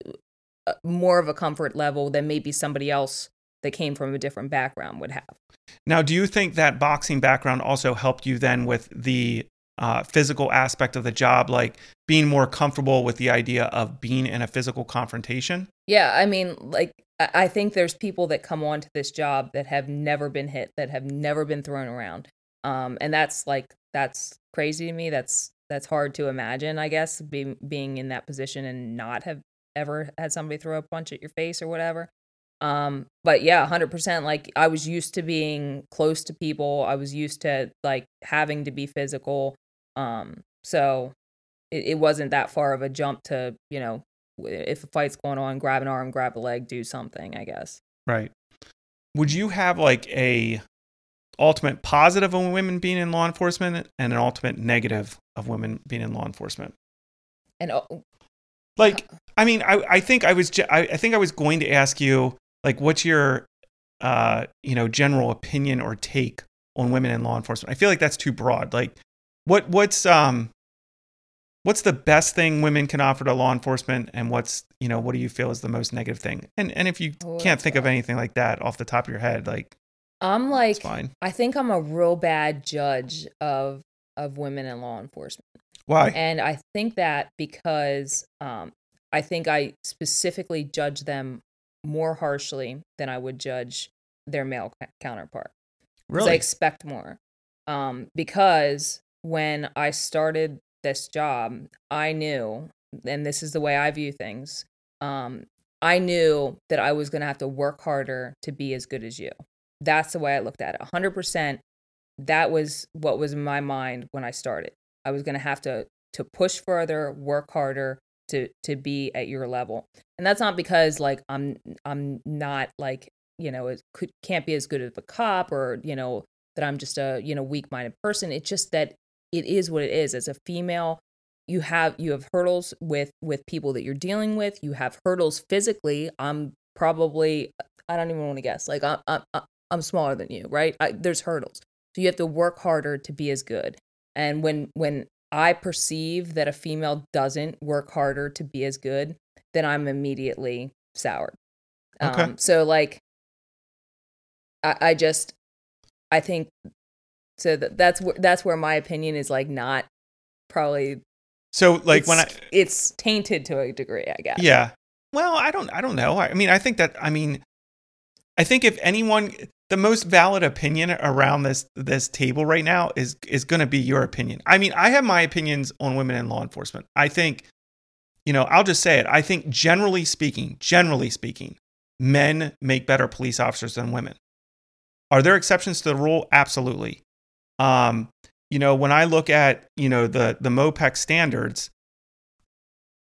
[SPEAKER 3] a more of a comfort level than maybe somebody else that came from a different background would have.
[SPEAKER 1] Now, do you think that boxing background also helped you then with the uh, physical aspect of the job, like being more comfortable with the idea of being in a physical confrontation?
[SPEAKER 3] Yeah, I mean, like I I think there's people that come onto this job that have never been hit, that have never been thrown around, um, and that's like that's crazy to me. That's that's hard to imagine. I guess being being in that position and not have ever had somebody throw a punch at your face or whatever. Um, but yeah, hundred percent. Like I was used to being close to people. I was used to like having to be physical. Um, so it, it wasn't that far of a jump to you know if a fight's going on, grab an arm, grab a leg, do something. I guess.
[SPEAKER 1] Right. Would you have like a ultimate positive of women being in law enforcement and an ultimate negative of women being in law enforcement?
[SPEAKER 3] And oh,
[SPEAKER 1] Like, I mean, I, I think I was I, I think I was going to ask you like, what's your uh you know general opinion or take on women in law enforcement? I feel like that's too broad. Like, what what's um what's the best thing women can offer to law enforcement, and what's you know what do you feel is the most negative thing? And and if you
[SPEAKER 3] Oh,
[SPEAKER 1] can't think of anything like that off the top of your head, like
[SPEAKER 3] I'm like. I think I'm a real bad judge of of women in law enforcement.
[SPEAKER 1] Why?
[SPEAKER 3] And I think that because um, I think I specifically judge them more harshly than I would judge their male counterpart. 'Cause I expect more. Um, because when I started this job, I knew, and this is the way I view things, um, I knew that I was going to have to work harder to be as good as you. That's the way I looked at it. 100%. That was what was in my mind when I started. I was going to have to to push further, work harder to to be at your level. And that's not because like I'm I'm not like, you know, it could can't be as good of a cop or, you know, that I'm just a, you know, weak-minded person. It's just that it is what it is. As a female, you have you have hurdles with with people that you're dealing with. You have hurdles physically. I'm probably I don't even want to guess. Like I'm I'm, I'm smaller than you, right? I, there's hurdles. So you have to work harder to be as good. And when when I perceive that a female doesn't work harder to be as good, then I'm immediately soured.
[SPEAKER 1] Okay.
[SPEAKER 3] Um, so like, I, I just, I think, so that, that's where that's where my opinion is like not probably
[SPEAKER 1] So like when I
[SPEAKER 3] it's- it's tainted to a degree, I guess.
[SPEAKER 1] Yeah. Well, I don't I don't know. I mean, I think that I mean I think if anyone the most valid opinion around this this table right now is is going to be your opinion. I mean, I have my opinions on women in law enforcement. I think you know, I'll just say it. I think generally speaking, generally speaking, men make better police officers than women. Are there exceptions to the rule? Absolutely. Um, you know, when I look at, you know, the the MPOETC standards,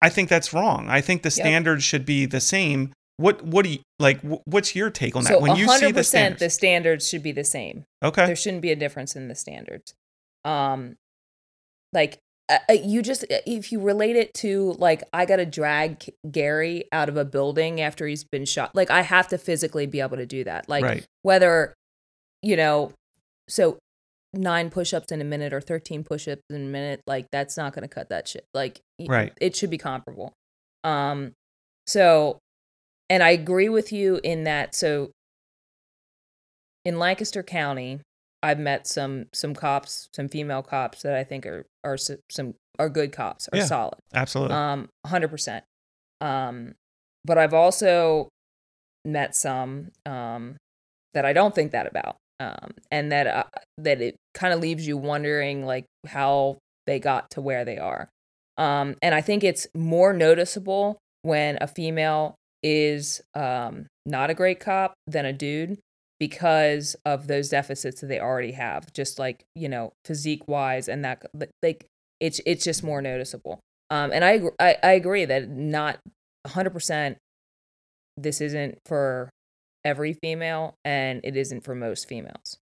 [SPEAKER 1] I think that's wrong. I think the standards should be the same. What what do you like what's your take on that?
[SPEAKER 3] So
[SPEAKER 1] when you see
[SPEAKER 3] 100%
[SPEAKER 1] the standards.
[SPEAKER 3] the standards should be the same.
[SPEAKER 1] okay.
[SPEAKER 3] There shouldn't be a difference in the standards. Um, like uh, uh, you just if you relate it to like I got to drag Gary out of a building after he's been shot. Like I have to physically be able to do that. Like
[SPEAKER 1] right.
[SPEAKER 3] whether you know, so nine push-ups in a minute or 13 push-ups in a minute like that's not going to cut that shit like
[SPEAKER 1] Right.
[SPEAKER 3] it should be comparable um so and i agree with you in that so in lancaster county i've met some some cops some female cops that i think are are some are good cops are
[SPEAKER 1] Yeah.
[SPEAKER 3] solid
[SPEAKER 1] Absolutely.
[SPEAKER 3] um 100% um but i've also met some um that i don't think that about um, and that uh, that it kind of leaves you wondering like how they got to where they are. Um, and I think it's more noticeable when a female is um, not a great cop than a dude because of those deficits that they already have, just like you know physique wise, and that like it's it's just more noticeable. Um, and I, I I agree that not 100 percent this isn't for every female, and it isn't for most females.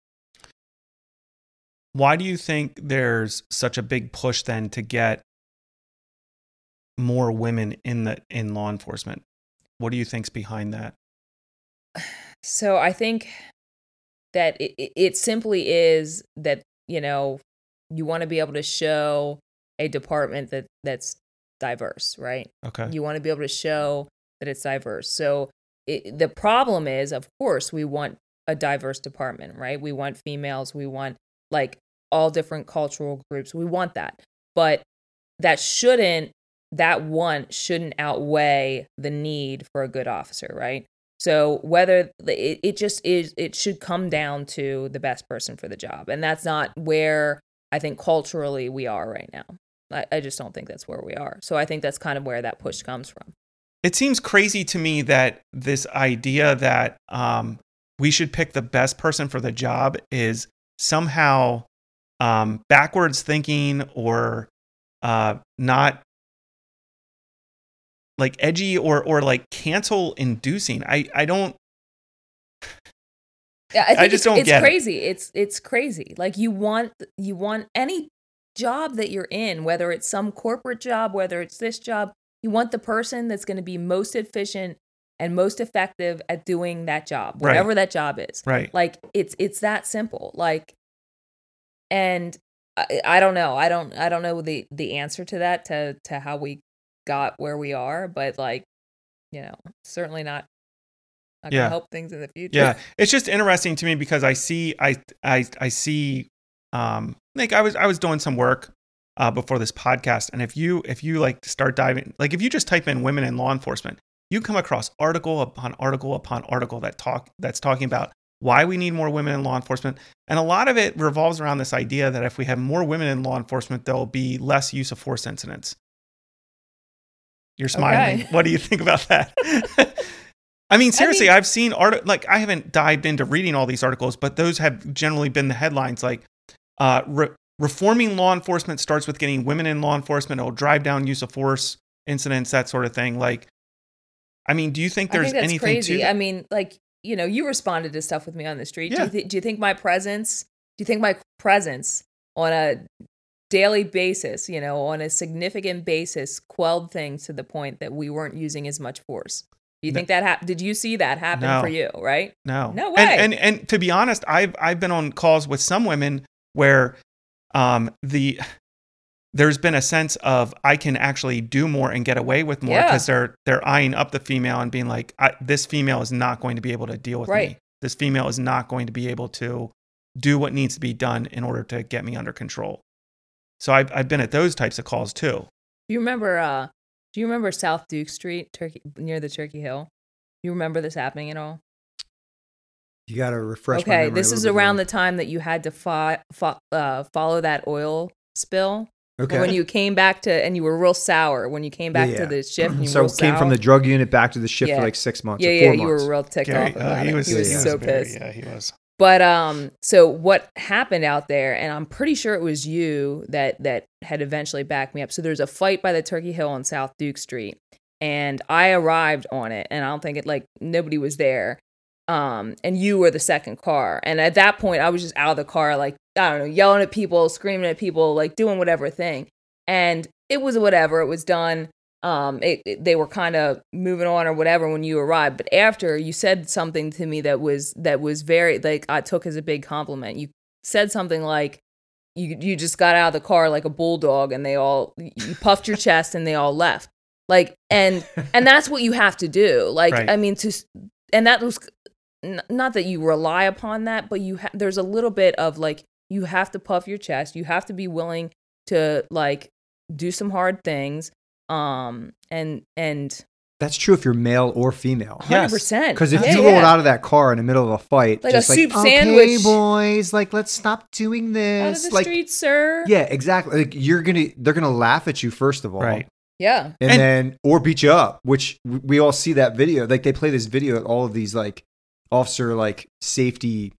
[SPEAKER 1] Why do you think there's such a big push then to get more women in the in law enforcement? What do you think's behind that?
[SPEAKER 3] So I think that it, it simply is that you know you want to be able to show a department that that's diverse, right?
[SPEAKER 1] Okay.
[SPEAKER 3] You want to be able to show that it's diverse. So it, the problem is, of course, we want a diverse department, right? We want females, we want like all different cultural groups. We want that. But that shouldn't that want shouldn't outweigh the need for a good officer, right? So whether it, it just is, it should come down to the best person for the job, and that's not where I think culturally we are right now. I, I just don't think that's where we are. So I think that's kind of where that push comes from.
[SPEAKER 1] It seems crazy to me that this idea that um, we should pick the best person for the job is somehow um, backwards thinking or uh, not like edgy or or like cancel inducing. I I don't.
[SPEAKER 3] Yeah, I, think
[SPEAKER 1] I just
[SPEAKER 3] it's,
[SPEAKER 1] don't
[SPEAKER 3] it's
[SPEAKER 1] get it.
[SPEAKER 3] crazy. It's it's crazy. Like you want you want any job that you're in, whether it's some corporate job, whether it's this job, you want the person that's going to be most efficient and most effective at doing that job,
[SPEAKER 1] Right.
[SPEAKER 3] whatever that job is.
[SPEAKER 1] Right.
[SPEAKER 3] Like it's it's that simple. Like, and I, I don't know. I don't I don't know the the answer to that to to how we got where we are, but like, you know, certainly not. Not
[SPEAKER 1] Yeah.
[SPEAKER 3] gonna help things in the future.
[SPEAKER 1] yeah it's just interesting to me because i see i i i see um like i was i was doing some work uh before this podcast and if you if you like start diving like if you just type in women in law enforcement you come across article upon article upon article that talk that's talking about why we need more women in law enforcement and a lot of it revolves around this idea that if we have more women in law enforcement there'll be less use of force incidents you're smiling
[SPEAKER 3] Okay.
[SPEAKER 1] what do you think about that I mean, seriously,
[SPEAKER 3] mean-
[SPEAKER 1] I've seen art like I haven't dived into reading all these articles, but those have generally been the headlines like uh, re- reforming law enforcement starts with getting women in law enforcement. It'll drive down use of force incidents, that sort of thing. Like, I mean, do you think
[SPEAKER 3] I
[SPEAKER 1] there's
[SPEAKER 3] think that's
[SPEAKER 1] anything
[SPEAKER 3] crazy.
[SPEAKER 1] to?
[SPEAKER 3] I mean, like you know, you responded to stuff with me on the street. Do,
[SPEAKER 1] Yeah.
[SPEAKER 3] you th- do you think my presence? Do you think my presence on a daily basis, you know, on a significant basis, quelled things to the point that we weren't using as much force? Do you
[SPEAKER 1] No.
[SPEAKER 3] think that hap- Did you see that happen
[SPEAKER 1] No.
[SPEAKER 3] for you? Right?
[SPEAKER 1] No,
[SPEAKER 3] No
[SPEAKER 1] And,
[SPEAKER 3] way.
[SPEAKER 1] and and to be honest, I've I've been on calls with some women where um the there's been a sense of I can actually do more and get away with more
[SPEAKER 3] Yeah.
[SPEAKER 1] because they're they're eyeing up the female and being like, I, this female is not going to be able to deal with
[SPEAKER 3] Right.
[SPEAKER 1] me. This female is not going to be able to do what needs to be done in order to get me under control. So I've I've been at those types of calls too.
[SPEAKER 3] Do you remember? uh Do you remember South Duke Street, Turkey, near the Turkey Hill? You remember this happening at all?
[SPEAKER 4] You got to refresh. my
[SPEAKER 3] okay,
[SPEAKER 4] memory a
[SPEAKER 3] this is
[SPEAKER 4] bit
[SPEAKER 3] around
[SPEAKER 4] more.
[SPEAKER 3] the time that you had to fo- fo- uh, follow that oil spill.
[SPEAKER 4] Okay.
[SPEAKER 3] When you came back to, and you were real sour when you came back
[SPEAKER 4] Yeah,
[SPEAKER 3] to the shift. And you
[SPEAKER 4] so
[SPEAKER 3] were real
[SPEAKER 4] came from the drug unit back to the shift
[SPEAKER 3] Yeah.
[SPEAKER 4] for like six months.
[SPEAKER 3] yeah,
[SPEAKER 4] or
[SPEAKER 3] yeah.
[SPEAKER 4] four
[SPEAKER 3] You
[SPEAKER 4] months.
[SPEAKER 3] were real ticked
[SPEAKER 1] Gary,
[SPEAKER 3] off
[SPEAKER 1] uh,
[SPEAKER 3] about
[SPEAKER 1] he
[SPEAKER 3] it.
[SPEAKER 1] was
[SPEAKER 3] he was
[SPEAKER 4] yeah,
[SPEAKER 1] he
[SPEAKER 3] so
[SPEAKER 1] very-
[SPEAKER 3] pissed.
[SPEAKER 1] Yeah, he was.
[SPEAKER 3] But um, so what happened out there, and I'm pretty sure it was you that that had eventually backed me up. So there's a fight by the Turkey Hill on South Duke Street, and I arrived on it, and I don't think it like nobody was there. Um, and you were the second car, and at that point, I was just out of the car, like I don't know, yelling at people, screaming at people, like doing whatever thing. And it was whatever, it was done. Um, it, it- they were kind of moving on or whatever when you arrived. But after you said something to me that was that was very like I took as a big compliment. You said something like you you just got out of the car like a bulldog, and they all you puffed your chest, and they all left. Like and and that's what you have to do. Like
[SPEAKER 1] Right.
[SPEAKER 3] I mean to and that was n- not that you rely upon that, but you ha- there's a little bit of like you have to puff your chest. You have to be willing to like do some hard things um and and
[SPEAKER 4] that's true if you're male or female.
[SPEAKER 1] Yes.
[SPEAKER 3] 100%.
[SPEAKER 4] Because if
[SPEAKER 3] Yeah,
[SPEAKER 4] you
[SPEAKER 3] yeah.
[SPEAKER 4] rolled out of that car in the middle of a fight,
[SPEAKER 3] Like a
[SPEAKER 4] just
[SPEAKER 3] soup
[SPEAKER 4] like, okay,
[SPEAKER 3] sandwich."
[SPEAKER 4] boys, like let's stop doing
[SPEAKER 3] out of
[SPEAKER 4] this.
[SPEAKER 3] the
[SPEAKER 4] like,
[SPEAKER 3] street, sir.
[SPEAKER 4] yeah, exactly. Like you're gonna, they're gonna laugh at you first of all,
[SPEAKER 1] Right.
[SPEAKER 3] Yeah.
[SPEAKER 4] and,
[SPEAKER 1] And-
[SPEAKER 4] then or beat you up. Which we all see that video. Like they play this video at all of these like officer like safety,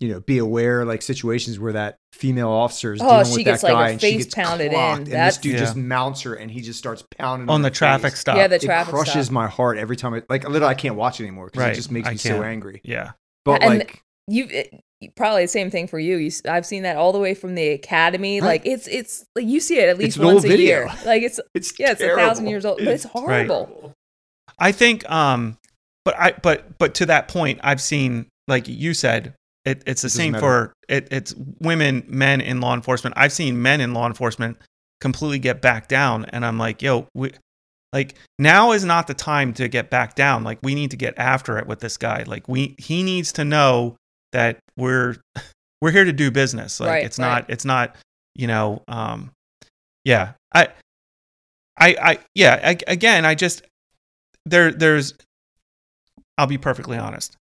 [SPEAKER 4] you know, be aware like situations where that female officer is
[SPEAKER 3] Oh,
[SPEAKER 4] dealing
[SPEAKER 3] she
[SPEAKER 4] with
[SPEAKER 3] gets,
[SPEAKER 4] that
[SPEAKER 3] like,
[SPEAKER 4] guy
[SPEAKER 3] her
[SPEAKER 4] and she
[SPEAKER 3] face
[SPEAKER 4] gets
[SPEAKER 3] pounded in.
[SPEAKER 4] clocked, and this
[SPEAKER 3] That's-
[SPEAKER 4] dude just mounts her and he just starts pounding
[SPEAKER 1] on the traffic
[SPEAKER 4] face.
[SPEAKER 1] stop.
[SPEAKER 3] Yeah, the
[SPEAKER 4] It
[SPEAKER 3] traffic
[SPEAKER 4] crushes
[SPEAKER 3] stop.
[SPEAKER 4] my heart every time. I like literally, I can't watch it anymore because
[SPEAKER 1] Right.
[SPEAKER 4] it just makes
[SPEAKER 1] I
[SPEAKER 4] me so
[SPEAKER 1] can't.
[SPEAKER 4] angry.
[SPEAKER 1] yeah.
[SPEAKER 4] But
[SPEAKER 3] And
[SPEAKER 4] like,
[SPEAKER 3] you probably the same thing for you. you. s- I've seen that all the way from the academy.
[SPEAKER 4] Right.
[SPEAKER 3] Like it's it's like you see it at least
[SPEAKER 4] an
[SPEAKER 3] once a
[SPEAKER 4] video.
[SPEAKER 3] year. Like it's
[SPEAKER 4] it's
[SPEAKER 3] yeah, it's a thousand years old, but it's horrible.
[SPEAKER 1] I think um but I but but to that point I've seen like you said it, it's the
[SPEAKER 4] It
[SPEAKER 1] same
[SPEAKER 4] matter.
[SPEAKER 1] for it, it's women men in law enforcement. I've seen men in law enforcement completely get back down and I'm like, "Yo, we like now is not the time to get back down. Like we need to get after it with this guy. Like we he needs to know that we're we're here to do business. Like
[SPEAKER 3] Right,
[SPEAKER 1] it's
[SPEAKER 3] right.
[SPEAKER 1] not it's not, you know, um yeah. I I I yeah, I, again, I just there there's I'll be perfectly honest.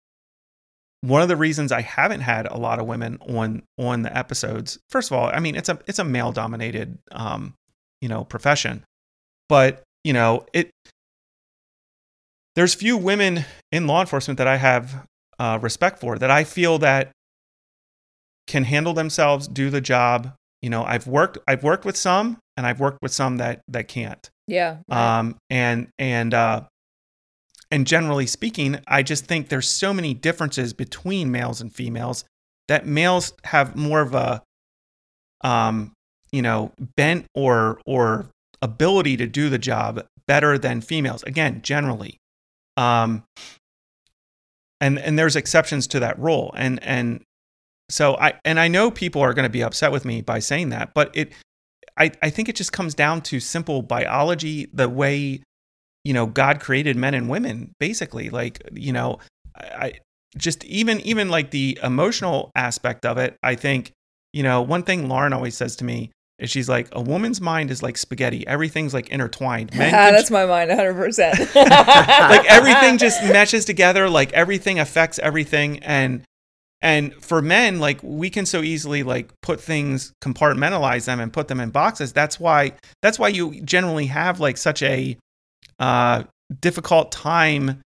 [SPEAKER 1] One of the reasons I haven't had a lot of women on on the episodes, first of all, I mean it's a it's a male dominated um, you know, profession. But, you know, it there's few women in law enforcement that I have uh, respect for that I feel that can handle themselves, do the job. You know, I've worked I've worked with some and I've worked with some that that can't.
[SPEAKER 3] Yeah. right.
[SPEAKER 1] Um, and and uh, and generally speaking, I just think there's so many differences between males and females that males have more of a um, you know, bent or or ability to do the job better than females. Again, generally. Um, and and there's exceptions to that rule. And and so I and I know people are going to be upset with me by saying that, but it I, I think it just comes down to simple biology, the way, you know, God created men and women, basically. Like, you know, I, just even even like the emotional aspect of it, I think, you know, one thing Lauren always says to me is she's like, a woman's mind is like spaghetti. Everything's like intertwined. Men
[SPEAKER 3] that's my mind 100%.
[SPEAKER 1] like everything just meshes together like everything affects everything and and for men like we can so easily like put things compartmentalize them and put them in boxes that's why that's why you generally have like such a uh difficult time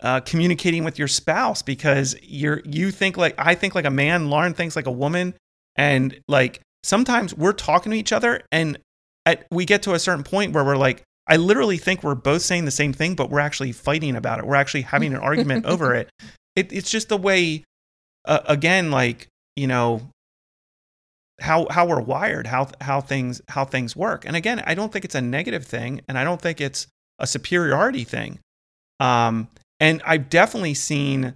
[SPEAKER 1] uh communicating with your spouse because you're you think like i think like a man lauren thinks like a woman. And like sometimes we're talking to each other and at, we get to a certain point where we're like i literally think we're both saying the same thing but we're actually fighting about it. We're actually having an argument over it. it it's just the way uh, again like you know how how we're wired how how things how things work. And again i don't think it's a negative thing and i don't think it's a superiority thing. Um and i've definitely seen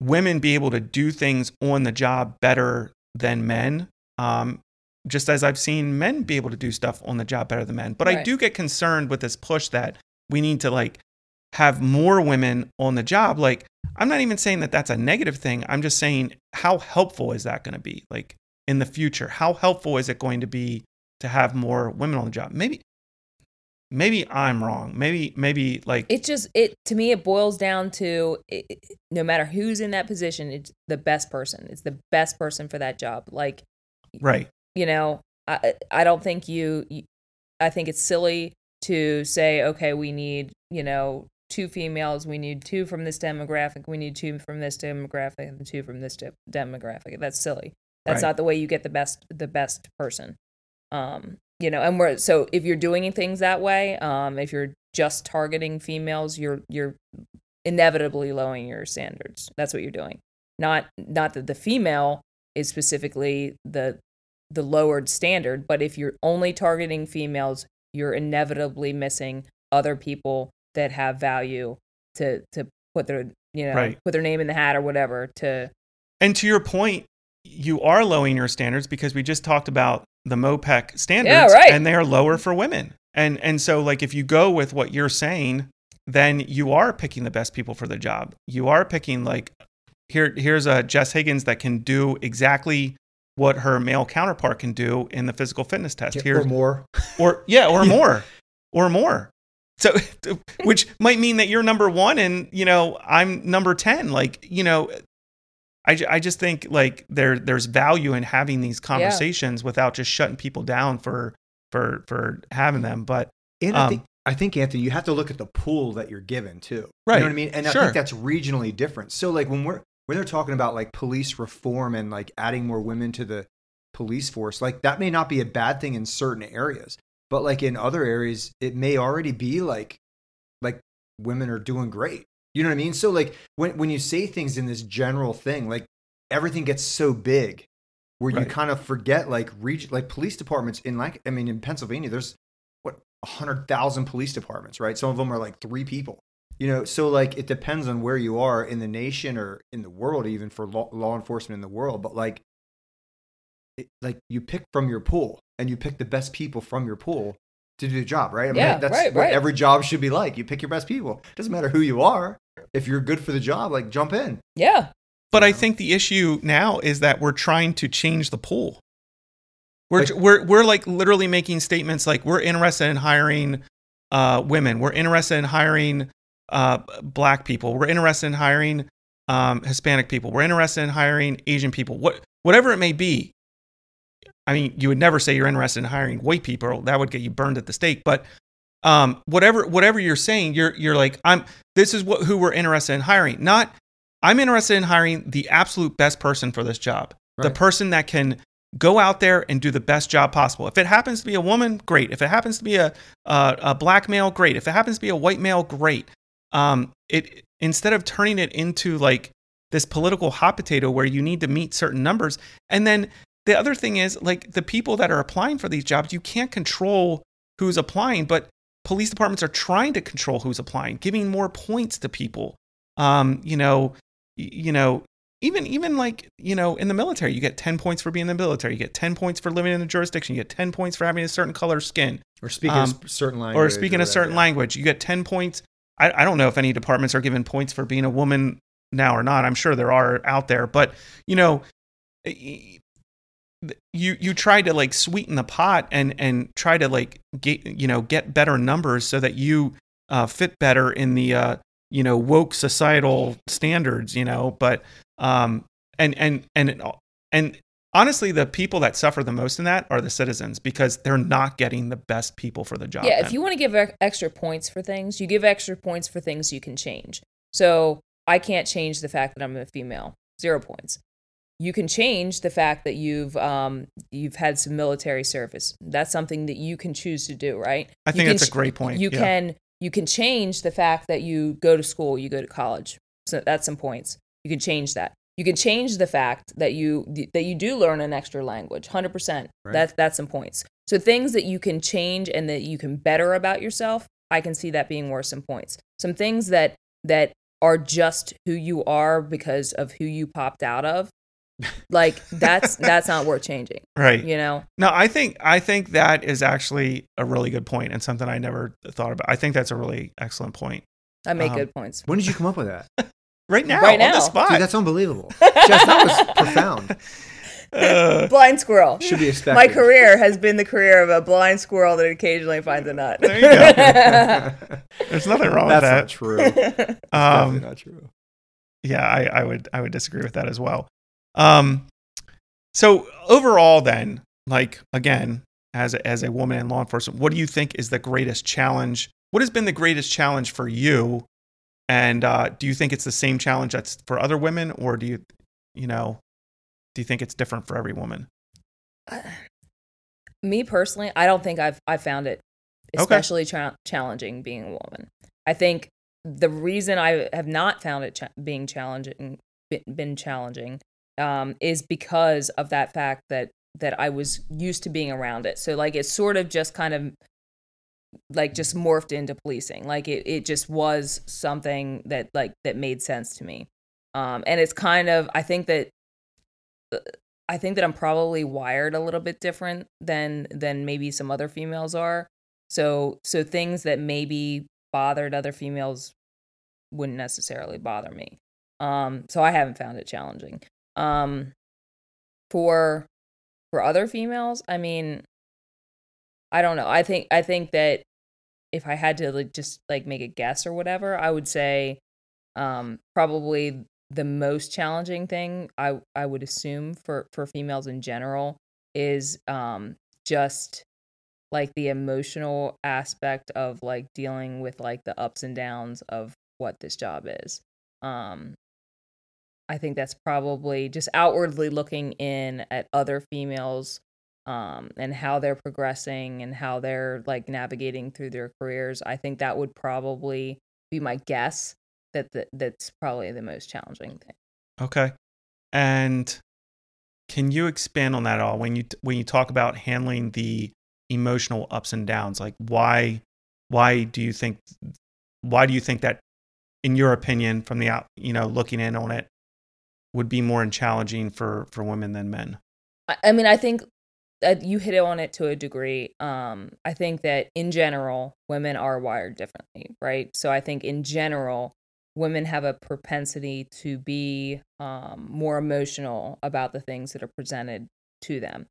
[SPEAKER 1] women be able to do things on the job better than men. Um just as i've seen men be able to do stuff on the job better than men. But i do get concerned with this push that we need to like have more women on the job. Like i'm not even saying that that's a negative thing. I'm just saying how helpful is that going to be like in the future? How helpful is it going to be to have more women on the job? Maybe maybe i'm wrong. Maybe maybe like
[SPEAKER 3] it just it to me it boils down to it, it- no matter who's in that position it's the best person. It's the best person for that job. Like
[SPEAKER 1] right.
[SPEAKER 3] you know i i don't think you, you i think it's silly to say okay we need you know two females. We need two from this demographic. We need two from this demographic and two from this de- demographic. That's silly. That's
[SPEAKER 1] Right.
[SPEAKER 3] not the way you get the best the best person. Um you know and we're so if you're doing things that way um if you're just targeting females you're you're inevitably lowering your standards that's what you're doing not not that the female is specifically the the lowered standard but if you're only targeting females you're inevitably missing other people that have value to to put their you know
[SPEAKER 1] Right.
[SPEAKER 3] put their name in the hat or whatever to
[SPEAKER 1] And to your point, you are lowering your standards because we just talked about the MPOETC standards,
[SPEAKER 3] right.
[SPEAKER 1] and they are lower for women. And and so like if you go with what you're saying, then you are picking the best people for the job. You are picking like here here's a Jess Higgins that can do exactly what her male counterpart can do in the physical fitness test.
[SPEAKER 4] or
[SPEAKER 1] Here
[SPEAKER 4] more.
[SPEAKER 1] or yeah, or more. Or more. So, which might mean that you're number one and, you know, I'm number 10. Like, you know, I, I just think like there there's value in having these conversations without just shutting people down for for for having them. But
[SPEAKER 4] And I
[SPEAKER 1] Um,
[SPEAKER 4] think I think Anthony, you have to look at the pool that you're given too. You
[SPEAKER 1] Right.
[SPEAKER 4] know what I mean? And I think that's regionally different. So like when we're when they're talking about like police reform and like adding more women to the police force, like that may not be a bad thing in certain areas. But like in other areas, it may already be like like women are doing great. You know what I mean? So like when when you say things in this general thing, like everything gets so big where you kind of forget like region like police departments in like I mean in Pennsylvania, there's what a hundred thousand police departments, right? Some of them are like three people. You know, so like it depends on where you are in the nation or in the world, even for law, law enforcement in the world. But like, it, like you pick from your pool and you pick the best people from your pool to do the job, right? I mean,
[SPEAKER 3] Yeah,
[SPEAKER 4] that's
[SPEAKER 3] right,
[SPEAKER 4] what
[SPEAKER 3] right.
[SPEAKER 4] every job should be like. You pick your best people. It Doesn't matter who you are. If you're good for the job, like jump in.
[SPEAKER 3] Yeah.
[SPEAKER 1] But I think the issue now is that we're trying to change the pool. We're
[SPEAKER 4] Like-
[SPEAKER 1] we're we're like literally making statements like we're interested in hiring uh, women. We're interested in hiring uh, black people. We're interested in hiring um, Hispanic people. We're interested in hiring Asian people. What whatever it may be. I mean, you would never say you're interested in hiring white people. That would get you burned at the stake. But um, whatever whatever you're saying, you're you're like I'm. This is what who we're interested in hiring. Not I'm interested in hiring the absolute best person for this job. The person that can go out there and do the best job possible. If it happens to be a woman, great. If it happens to be a a, a black male, great. If it happens to be a white male, great. Um, it instead of turning it into like this political hot potato where you need to meet certain numbers, and then the other thing is like the people that are applying for these jobs, you can't control who's applying, but police departments are trying to control who's applying, giving more points to people. Um, you know, you know, even even like you know in the military you get 10 points for being in the military you get 10 points for living in a jurisdiction you get 10 points for having a certain color skin
[SPEAKER 4] Or speaking
[SPEAKER 1] Um,
[SPEAKER 4] a certain language.
[SPEAKER 1] or speaking a
[SPEAKER 4] whatever,
[SPEAKER 1] certain
[SPEAKER 4] yeah.
[SPEAKER 1] language you get 10 points I, I don't know if any departments are given points for being a woman now or not i'm sure there are out there but you know you you try to like sweeten the pot and and try to like get you know get better numbers so that you uh, fit better in the uh, you know woke societal standards you know but um and and and and honestly the people that suffer the most in that are the citizens because they're not getting the best people for the job
[SPEAKER 3] Yeah,
[SPEAKER 1] then.
[SPEAKER 3] if you want to give extra points for things, you give extra points for things you can change. So I can't change the fact that I'm a female. Zero points. You can change the fact that you've um, you've had some military service. That's something that you can choose to do, right?
[SPEAKER 1] I think that's a great point,
[SPEAKER 3] You
[SPEAKER 1] yeah.
[SPEAKER 3] can you can change the fact that you go to school, you go to college. So that's some points. You can change that. You can change the fact that you that you do learn an extra language. Hundred percent.
[SPEAKER 4] Right.
[SPEAKER 3] That's that's some points. So things that you can change and that you can better about yourself, I can see that being worth some points. Some things that that are just who you are because of who you popped out of, like that's that's not worth changing.
[SPEAKER 1] right
[SPEAKER 3] You know.
[SPEAKER 1] No, I think I think that is actually a really good point and something I never thought about. I think that's a really excellent point.
[SPEAKER 3] I make
[SPEAKER 1] Um,
[SPEAKER 3] good points.
[SPEAKER 4] When did you come up with that?
[SPEAKER 1] Right now,
[SPEAKER 3] Right
[SPEAKER 1] on the
[SPEAKER 3] now.
[SPEAKER 1] spot.
[SPEAKER 4] Dude, that's unbelievable. Jess, that was profound.
[SPEAKER 1] Uh,
[SPEAKER 3] Blind squirrel.
[SPEAKER 4] Should be expected.
[SPEAKER 3] My career has been the career of a blind squirrel that occasionally finds a nut.
[SPEAKER 1] There you go. there's nothing wrong with
[SPEAKER 4] That's not
[SPEAKER 1] that.
[SPEAKER 4] true. That's
[SPEAKER 1] Um,
[SPEAKER 4] definitely not true.
[SPEAKER 1] yeah, I, I would I would disagree with that as well. Um, so overall, then, like again, as a, as a woman in law enforcement, what do you think is the greatest challenge? What has been the greatest challenge for you? And uh, do you think it's the same challenge that's for other women, or do you, you know, do you think it's different for every woman?
[SPEAKER 3] Me personally, I don't think I've I found it
[SPEAKER 1] Okay.
[SPEAKER 3] especially challenging being a woman. I think the reason I have not found it cha- being challenging been challenging um, is because of that fact that that I was used to being around it. So like it sort of just kind of like just morphed into policing. Like it it just was something that like that made sense to me. Um, and it's kind of I think that I think that I'm probably wired a little bit different than than maybe some other females are. So so things that maybe bothered other females wouldn't necessarily bother me. Um, so I haven't found it challenging. Um, for for other females, I mean, I don't know. I think I think that if I had to like just like make a guess or whatever, I would say um probably the most challenging thing I I would assume for for females in general is um just like the emotional aspect of like dealing with like the ups and downs of what this job is. Um I think that's probably just outwardly looking in at other females um, and how they're progressing and how they're like navigating through their careers. I think that would probably be my guess that the, that's probably the most challenging thing.
[SPEAKER 1] Okay. And can you expand on that at all when you when you talk about handling the emotional ups and downs? Like why why do you think why do you think that in your opinion from the out, you know, looking in on it would be more challenging for for women than men?
[SPEAKER 3] I, mean, I think you hit on it to a degree. Um, I think that in general, women are wired differently, right? So I think in general, women have a propensity to be um, more emotional about the things that are presented to them.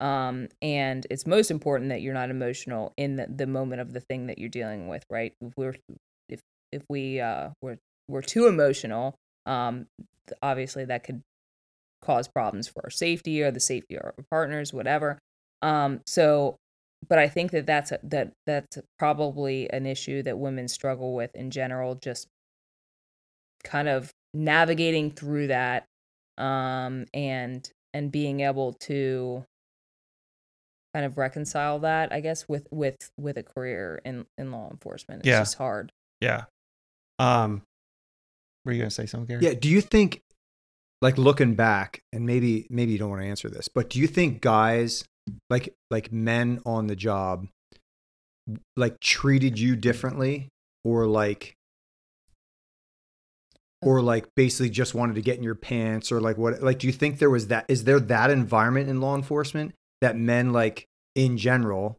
[SPEAKER 3] Um, and it's most important that you're not emotional in the, the moment of the thing that you're dealing with, right? If we're if if we uh, we're we're too emotional, um, obviously that could cause problems for our safety or the safety of our partners, whatever. Um, so, but I think that that's a, that that's probably an issue that women struggle with in general, just kind of navigating through that um, and and being able to kind of reconcile that, I guess, with with with a career in in law enforcement. It's
[SPEAKER 1] Yeah.
[SPEAKER 3] just hard.
[SPEAKER 1] Yeah. Um were you gonna say something, Gary?
[SPEAKER 4] Yeah. Do you think, like looking back, and maybe maybe you don't want to answer this, but do you think guys, like like men on the job, like treated you differently, or like, or uh. like basically just wanted to get in your pants, or like what? Like, do you think there was that? Is there that environment in law enforcement that men like in general,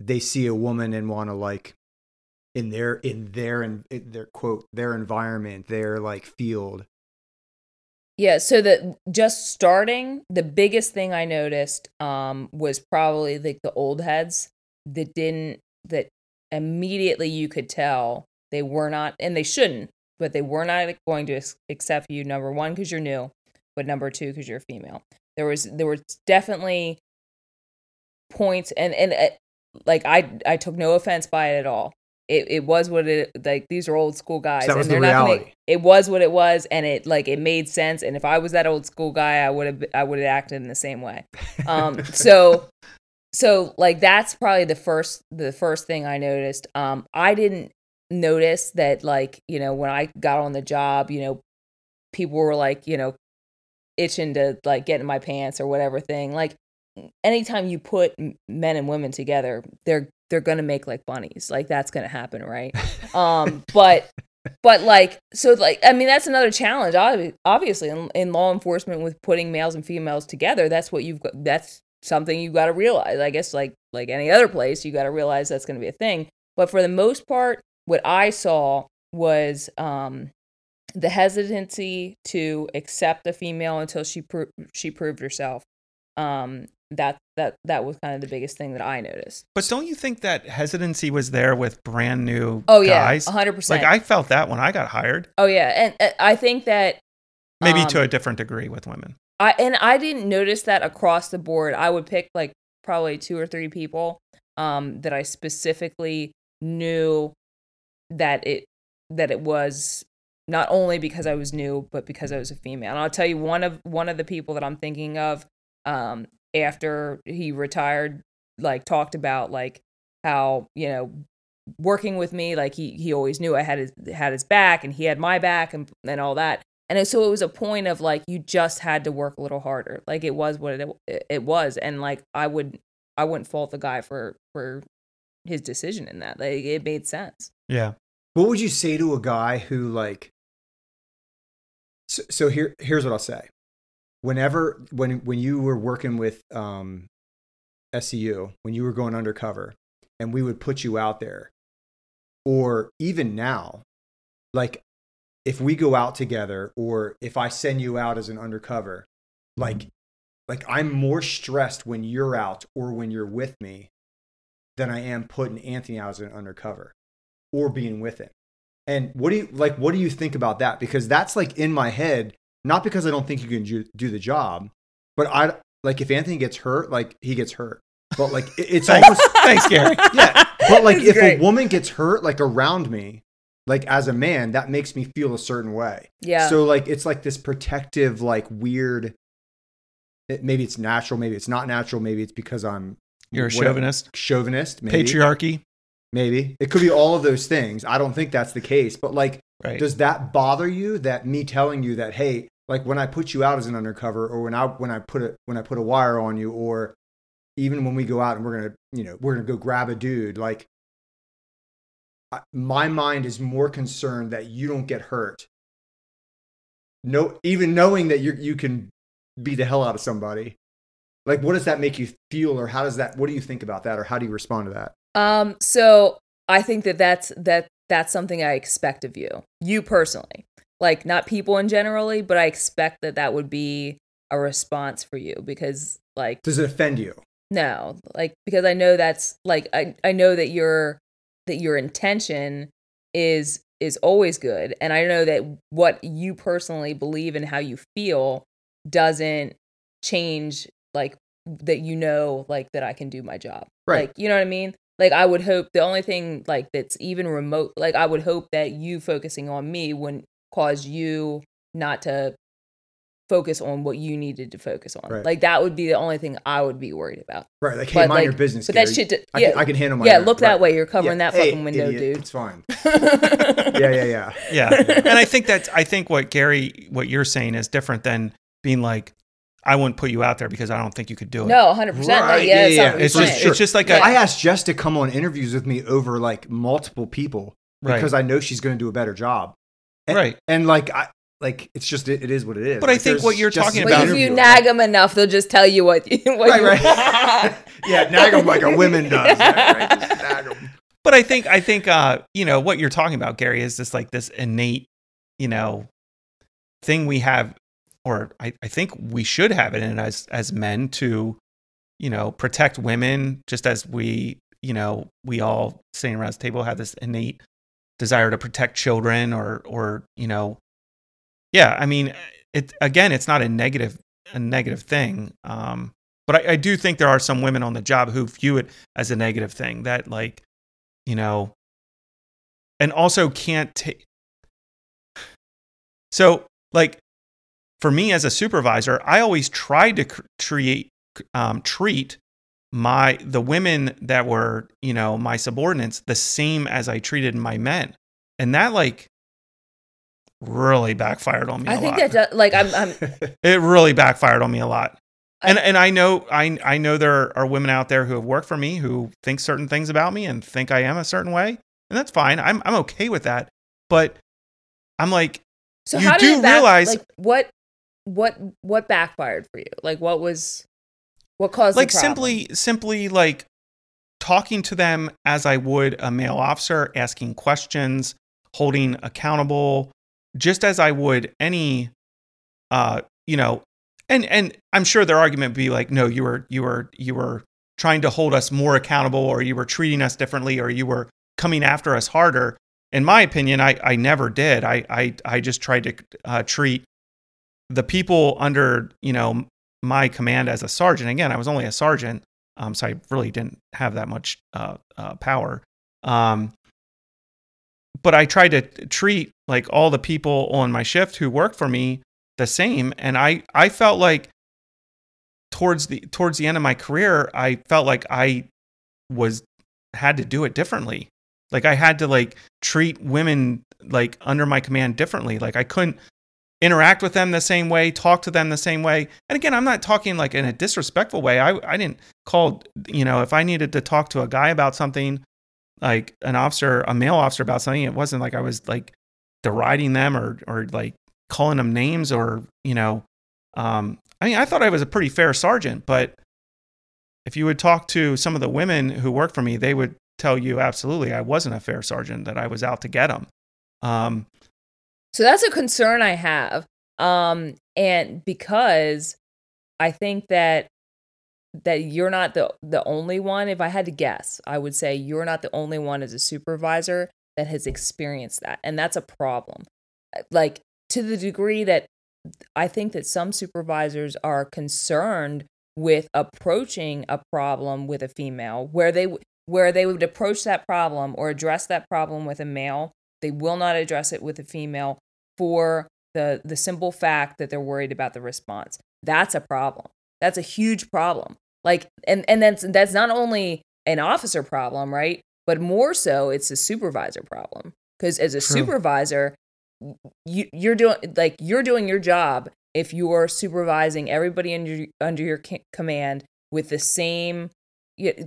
[SPEAKER 4] they see a woman and want to like in their in their in their quote their environment their like field
[SPEAKER 3] Yeah, so the just starting, the biggest thing I noticed um was probably like the old heads that didn't that immediately you could tell they were not and they shouldn't, but they were not going to accept you number 1 cuz you're new, but number 2 cuz you're female. There was there was definitely points and and uh, like I I took no offense by it at all. It it was what it like these are old school guys
[SPEAKER 4] that was
[SPEAKER 3] and
[SPEAKER 4] the
[SPEAKER 3] they're not gonna-
[SPEAKER 4] reality.
[SPEAKER 3] it was what it was and it like it made sense and if i was that old school guy i would have i would have acted in the same way. Um so so like that's probably the first the first thing i noticed. Um i didn't notice that like you know when i got on the job you know people were like you know itching to like get in my pants or whatever thing. Like anytime you put men and women together they're they're gonna make like bunnies. Like that's gonna happen right? Um but but like so like i mean that's another challenge obviously in, in law enforcement with putting males and females together that's what you've got that's something you got to realize. I guess like like any other place you got to realize that's to be a thing. But for the most part what i saw was um the hesitancy to accept a female until she pro- she proved herself. Um that that that was kind of the biggest thing that i noticed
[SPEAKER 1] But don't you think that hesitancy was there with brand new
[SPEAKER 3] oh yeah
[SPEAKER 1] guys?
[SPEAKER 3] 100%
[SPEAKER 1] Like I felt that when I got hired,
[SPEAKER 3] oh yeah and i think that
[SPEAKER 1] maybe
[SPEAKER 3] Um,
[SPEAKER 1] to a different degree with women.
[SPEAKER 3] I and I didn't notice that across the board. I would pick like probably two or three people um, that I specifically knew that it that it was not only because I was new, but because I was a female. And I'll tell you one of one of the people that I'm thinking of um, after he retired, like talked about like how you know working with me, like he he always knew I had his had his back and he had my back and and all that. And so it was a point of like you just had to work a little harder. Like it was what it it was, and like I would I wouldn't fault the guy for for his decision in that. Like it made sense.
[SPEAKER 1] Yeah.
[SPEAKER 4] what would you say to a guy who like so, so here here's what i'll say whenever when when you were working with um SEU when you were going undercover and we would put you out there or even now like if we go out together or if I send you out as an undercover like like I'm more stressed when you're out or when you're with me than I am putting Anthony out as an undercover or being with him. And what do you like? What do you think about that? Because that's like in my head, not because I don't think you can do, do the job, but I like if Anthony gets hurt, like he gets hurt. But like it- it's
[SPEAKER 1] Thanks,
[SPEAKER 4] almost
[SPEAKER 1] thanks, Gary.
[SPEAKER 4] yeah. But like if
[SPEAKER 3] great.
[SPEAKER 4] a woman gets hurt, like around me, like as a man, that makes me feel a certain way.
[SPEAKER 3] Yeah.
[SPEAKER 4] So like it's like this protective, like weird. It, maybe it's natural, maybe it's not natural, maybe it's because I'm
[SPEAKER 1] You're a
[SPEAKER 4] whatever-
[SPEAKER 1] chauvinist,
[SPEAKER 4] chauvinist, maybe,
[SPEAKER 1] patriarchy,
[SPEAKER 4] maybe it could be all of those things. I don't think that's the case, but like,
[SPEAKER 1] right?
[SPEAKER 4] does that bother you? That me telling you that, hey, like when I put you out as an undercover, or when I when I put a when I put a wire on you, or even when we go out and we're gonna you know we're gonna go grab a dude, like I- my mind is more concerned that you don't get hurt. No, even knowing that you you can beat the hell out of somebody. Like, what does that make you feel, or how does that? What do you think about that, or how do you respond to that?
[SPEAKER 3] Um, so I think that that's that that's something I expect of you, you personally, like not people in generally, but I expect that that would be a response for you because, like,
[SPEAKER 4] Does it offend you?
[SPEAKER 3] no, like because I know that's like I I know that your that your intention is is always good, and I know that what you personally believe and how you feel doesn't change like that you know like that I can do my job.
[SPEAKER 4] Right.
[SPEAKER 3] Like, you know what I mean? Like I would hope the only thing like that's even remote like I would hope that you focusing on me wouldn't cause you not to focus on what you needed to focus on.
[SPEAKER 4] Right.
[SPEAKER 3] Like that would be the only thing I would be worried about.
[SPEAKER 4] Right. Like, hey,
[SPEAKER 3] But,
[SPEAKER 4] mind
[SPEAKER 3] like-
[SPEAKER 4] your business.
[SPEAKER 3] But that
[SPEAKER 4] Gary.
[SPEAKER 3] shit d-
[SPEAKER 4] I,
[SPEAKER 3] yeah.
[SPEAKER 4] can, I can handle my
[SPEAKER 3] yeah,
[SPEAKER 4] own.
[SPEAKER 3] look that way. You're covering
[SPEAKER 4] Yeah.
[SPEAKER 3] that
[SPEAKER 4] Hey,
[SPEAKER 3] fucking window,
[SPEAKER 4] idiot.
[SPEAKER 3] dude.
[SPEAKER 4] It's fine. Yeah, yeah, yeah.
[SPEAKER 1] yeah and i think that's. i think what gary what you're saying is different than being like i wouldn't put you out there because i don't think you could do it
[SPEAKER 3] No, 100%. Like,
[SPEAKER 4] Right,
[SPEAKER 3] yeah,
[SPEAKER 4] yeah,
[SPEAKER 3] it's
[SPEAKER 4] yeah.
[SPEAKER 1] it's just
[SPEAKER 3] saying.
[SPEAKER 1] it's just like
[SPEAKER 3] Yeah.
[SPEAKER 1] a,
[SPEAKER 4] I asked Jess to come on interviews with me over like multiple people
[SPEAKER 1] Right.
[SPEAKER 4] because I know she's going to do a better job. And,
[SPEAKER 1] Right.
[SPEAKER 4] And like I like it's just it, it is what it is.
[SPEAKER 1] But I think what you're talking about-
[SPEAKER 3] if you nag them enough, they'll just tell you what, what
[SPEAKER 4] Right,
[SPEAKER 3] you
[SPEAKER 4] right. yeah, nag them like a woman does. Yeah, right. Just nag 'em.
[SPEAKER 1] but i think i think uh you know what you're talking about gary is just like this innate you know thing we have or i, I think we should have it in as as men to you know protect women just as we you know we all sitting around this table have this innate desire to protect children or or you know yeah i mean it again it's not a negative a negative thing um but I, I do think there are some women on the job who view it as a negative thing that like you know and also can't take so like for me as a supervisor i always tried to cr- create um, treat my the women that were you know my subordinates the same as i treated my men and that like really backfired on me
[SPEAKER 3] I
[SPEAKER 1] a
[SPEAKER 3] think
[SPEAKER 1] lot.
[SPEAKER 3] that, does, like, I'm, I'm,
[SPEAKER 1] it really backfired on me a lot
[SPEAKER 3] I-
[SPEAKER 1] and and I know I I know there are women out there who have worked for me who think certain things about me and think I am a certain way, and that's fine. I'm I'm okay with that. But I'm like,
[SPEAKER 3] so
[SPEAKER 1] You
[SPEAKER 3] how
[SPEAKER 1] do
[SPEAKER 3] did it back,
[SPEAKER 1] realize-
[SPEAKER 3] like, what, what, what backfired for you? Like, what was, what caused
[SPEAKER 1] like simply simply like talking to them as I would a male officer, asking questions, holding accountable, just as I would any, uh, you know, and and I'm sure their argument would be like, no, you were you were you were trying to hold us more accountable, or you were treating us differently, or you were coming after us harder. In my opinion, I I never did. I I I just tried to uh, treat the people under you know my command as a sergeant. Again, I was only a sergeant, um, so I really didn't have that much uh, uh, power. Um, but I tried to treat like all the people on my shift who worked for me the same, and I I felt like towards the towards the end of my career, I felt like I was had to do it differently. Like I had to like treat women like under my command differently. Like I couldn't interact with them the same way, talk to them the same way. And again, I'm not talking like in a disrespectful way. I I didn't call, you know, if I needed to talk to a guy about something, like an officer, a male officer about something, it wasn't like I was like deriding them or or like calling them names or, you know, um I mean, I thought I was a pretty fair sergeant, but if you would talk to some of the women who worked for me, they would tell you absolutely I wasn't a fair sergeant, that I was out to get them. Um,
[SPEAKER 3] So that's a concern I have. Um, and because I think that that you're not the the only one. If I had to guess, I would say you're not the only one as a supervisor that has experienced that, and that's a problem. Like to the degree that I think that some supervisors are concerned with approaching a problem with a female where they where they would approach that problem or address that problem with a male they will not address it with a female for the the simple fact that they're worried about the response. That's a problem. That's a huge problem. Like and and that's that's not only an officer problem right? But more so it's a supervisor problem. Because as a
[SPEAKER 1] True.
[SPEAKER 3] supervisor you you're doing like you're doing your job if you're supervising everybody under under your command with the same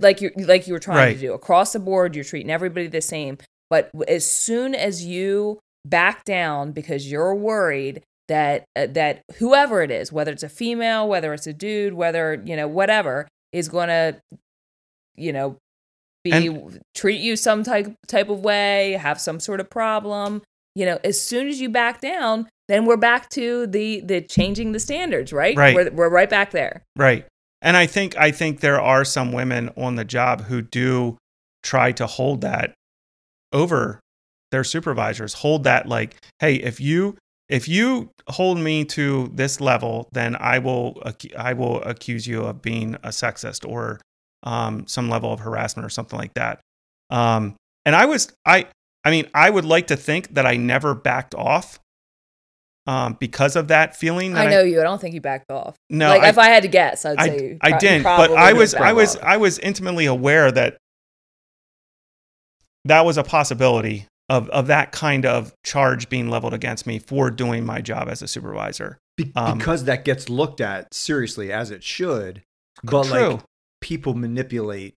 [SPEAKER 3] like you like you were trying
[SPEAKER 1] Right.
[SPEAKER 3] to do. Across the board you're treating everybody the same. But as soon as you back down because you're worried that uh, that whoever it is whether it's a female whether it's a dude whether you know whatever is going to you know be
[SPEAKER 1] And-
[SPEAKER 3] treat you some type type of way have some sort of problem you know as soon as you back down then we're back to the the changing the standards right
[SPEAKER 1] Right.
[SPEAKER 3] we're, we're right back there
[SPEAKER 1] Right. And I think I think there are some women on the job who do try to hold that over their supervisors. Hold that like, hey, if you if you hold me to this level, then I will I will accuse you of being a sexist or um, some level of harassment or something like that. Um, and I was I I mean I would like to think that I never backed off um, because of that feeling. That
[SPEAKER 3] i know you i don't think you backed off
[SPEAKER 1] No,
[SPEAKER 3] like
[SPEAKER 1] I-
[SPEAKER 3] if i had to guess i'd say
[SPEAKER 1] I,
[SPEAKER 3] you
[SPEAKER 1] I
[SPEAKER 3] pro-
[SPEAKER 1] didn't, but I was I was
[SPEAKER 3] off.
[SPEAKER 1] I was intimately aware that that was a possibility of of that kind of charge being leveled against me for doing my job as a supervisor.
[SPEAKER 4] Be-
[SPEAKER 1] Um,
[SPEAKER 4] because that gets looked at seriously as it should. But
[SPEAKER 1] True.
[SPEAKER 4] like people manipulate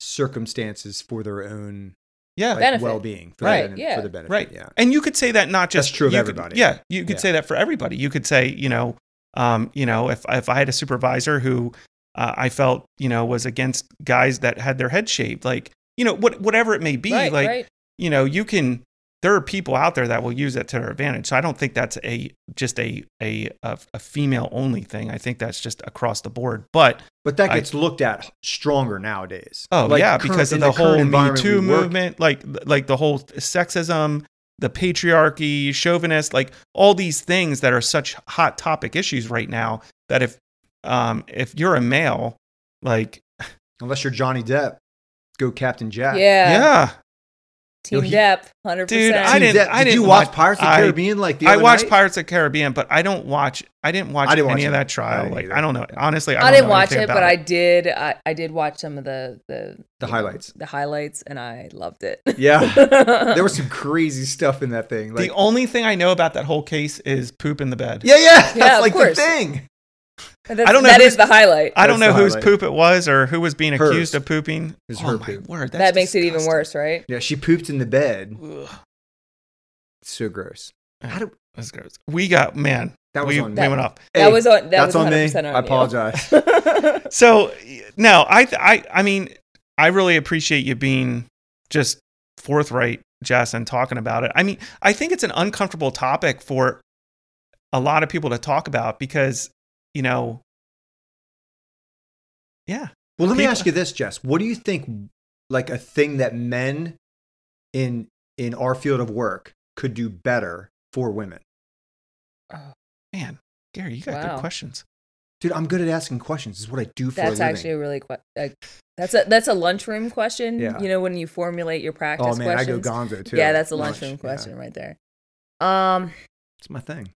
[SPEAKER 4] circumstances for their own
[SPEAKER 1] yeah,
[SPEAKER 4] like,
[SPEAKER 3] Benefit.
[SPEAKER 4] well-being for,
[SPEAKER 3] Right,
[SPEAKER 4] the,
[SPEAKER 3] yeah.
[SPEAKER 4] for the benefit.
[SPEAKER 1] right.
[SPEAKER 4] Yeah.
[SPEAKER 1] And you could say that not just
[SPEAKER 4] That's true of
[SPEAKER 1] you could-
[SPEAKER 4] everybody.
[SPEAKER 1] yeah, you could
[SPEAKER 4] Yeah.
[SPEAKER 1] say that for everybody. You could say, you know, um, you know, if if I had a supervisor who uh, I felt, you know, was against guys that had their head shaved, like, you know, what whatever it may be,
[SPEAKER 3] right,
[SPEAKER 1] like
[SPEAKER 3] right.
[SPEAKER 1] You know, you can. There are people out there that will use it to their advantage. So I don't think that's a just a a a, a female only thing. I think that's just across the board. But
[SPEAKER 4] But that
[SPEAKER 1] I-
[SPEAKER 4] gets looked at stronger nowadays.
[SPEAKER 1] oh
[SPEAKER 4] Like,
[SPEAKER 1] yeah,
[SPEAKER 4] current-
[SPEAKER 1] because of
[SPEAKER 4] in
[SPEAKER 1] the, whole Me Too movement, like like the whole sexism, the patriarchy, chauvinist, like all these things that are such hot topic issues right now. That if um if you're a male, like
[SPEAKER 4] Unless you're Johnny Depp, go Captain Jack.
[SPEAKER 3] yeah,
[SPEAKER 1] yeah,
[SPEAKER 3] team
[SPEAKER 4] Yo, he-
[SPEAKER 3] Depp 100%
[SPEAKER 1] Dude, I didn't-
[SPEAKER 4] Depp.
[SPEAKER 1] I
[SPEAKER 4] Did you
[SPEAKER 1] didn't
[SPEAKER 4] watch
[SPEAKER 1] watch-
[SPEAKER 4] Pirates of the
[SPEAKER 1] I-
[SPEAKER 4] Caribbean like the
[SPEAKER 1] I
[SPEAKER 4] other
[SPEAKER 1] watched
[SPEAKER 4] night?
[SPEAKER 1] Pirates of the Caribbean, but I don't watch. I didn't watch
[SPEAKER 4] I didn't
[SPEAKER 1] any
[SPEAKER 4] watch
[SPEAKER 1] of that trial.
[SPEAKER 4] I
[SPEAKER 1] like
[SPEAKER 4] either.
[SPEAKER 1] I don't know. Honestly, I,
[SPEAKER 3] I,
[SPEAKER 1] don't
[SPEAKER 3] didn't
[SPEAKER 1] know
[SPEAKER 3] watch it, but
[SPEAKER 1] about
[SPEAKER 3] I did. I, I did watch some of the the
[SPEAKER 4] The
[SPEAKER 3] you know,
[SPEAKER 4] highlights.
[SPEAKER 3] the highlights, and I loved it.
[SPEAKER 4] Yeah. there was some crazy stuff in that thing. Like,
[SPEAKER 1] the only thing I know about that whole case is poop in the bed.
[SPEAKER 4] yeah, yeah, that's
[SPEAKER 3] Yeah, of
[SPEAKER 4] like the thing.
[SPEAKER 3] That's,
[SPEAKER 1] I don't know
[SPEAKER 3] that is the highlight.
[SPEAKER 1] I don't
[SPEAKER 4] That's
[SPEAKER 1] know whose
[SPEAKER 4] highlight.
[SPEAKER 1] poop it was or who was being
[SPEAKER 4] Hers.
[SPEAKER 1] accused of pooping.
[SPEAKER 4] It's
[SPEAKER 1] oh
[SPEAKER 4] her
[SPEAKER 1] my
[SPEAKER 4] poop.
[SPEAKER 1] word,
[SPEAKER 3] that
[SPEAKER 1] that's
[SPEAKER 3] makes it even
[SPEAKER 1] disgusting.
[SPEAKER 3] worse, right?
[SPEAKER 4] Yeah, she pooped in the bed.
[SPEAKER 1] Ugh,
[SPEAKER 4] so gross. How do,
[SPEAKER 1] that's gross. We got man.
[SPEAKER 4] that was
[SPEAKER 1] we,
[SPEAKER 4] on
[SPEAKER 1] we
[SPEAKER 4] me.
[SPEAKER 1] went off.
[SPEAKER 3] That
[SPEAKER 4] Hey,
[SPEAKER 3] was on. That
[SPEAKER 4] that's
[SPEAKER 3] was
[SPEAKER 4] on me.
[SPEAKER 3] 100% on
[SPEAKER 4] I
[SPEAKER 3] you.
[SPEAKER 4] apologize.
[SPEAKER 1] So no, I th- I I mean, I really appreciate you being just forthright, Jess, and talking about it. I mean, I think it's an uncomfortable topic for a lot of people to talk about because you know, yeah,
[SPEAKER 4] Well, let me ask you this, Jess. What do you think, like a thing that men in in our field of work could do better for women? Oh.
[SPEAKER 1] Man, Gary, you got
[SPEAKER 3] Wow.
[SPEAKER 1] good questions.
[SPEAKER 4] Dude, I'm good at asking questions. This is what I do for
[SPEAKER 3] That's
[SPEAKER 4] a living.
[SPEAKER 3] That's actually a really que- uh, that's a that's a lunchroom question.
[SPEAKER 4] Yeah.
[SPEAKER 3] You know when you formulate your practice
[SPEAKER 4] oh man,
[SPEAKER 3] questions.
[SPEAKER 4] I go Gonzo too.
[SPEAKER 3] yeah, that's a
[SPEAKER 4] Lunch,
[SPEAKER 3] lunchroom
[SPEAKER 4] yeah.
[SPEAKER 3] question right there. Um,
[SPEAKER 4] It's my thing.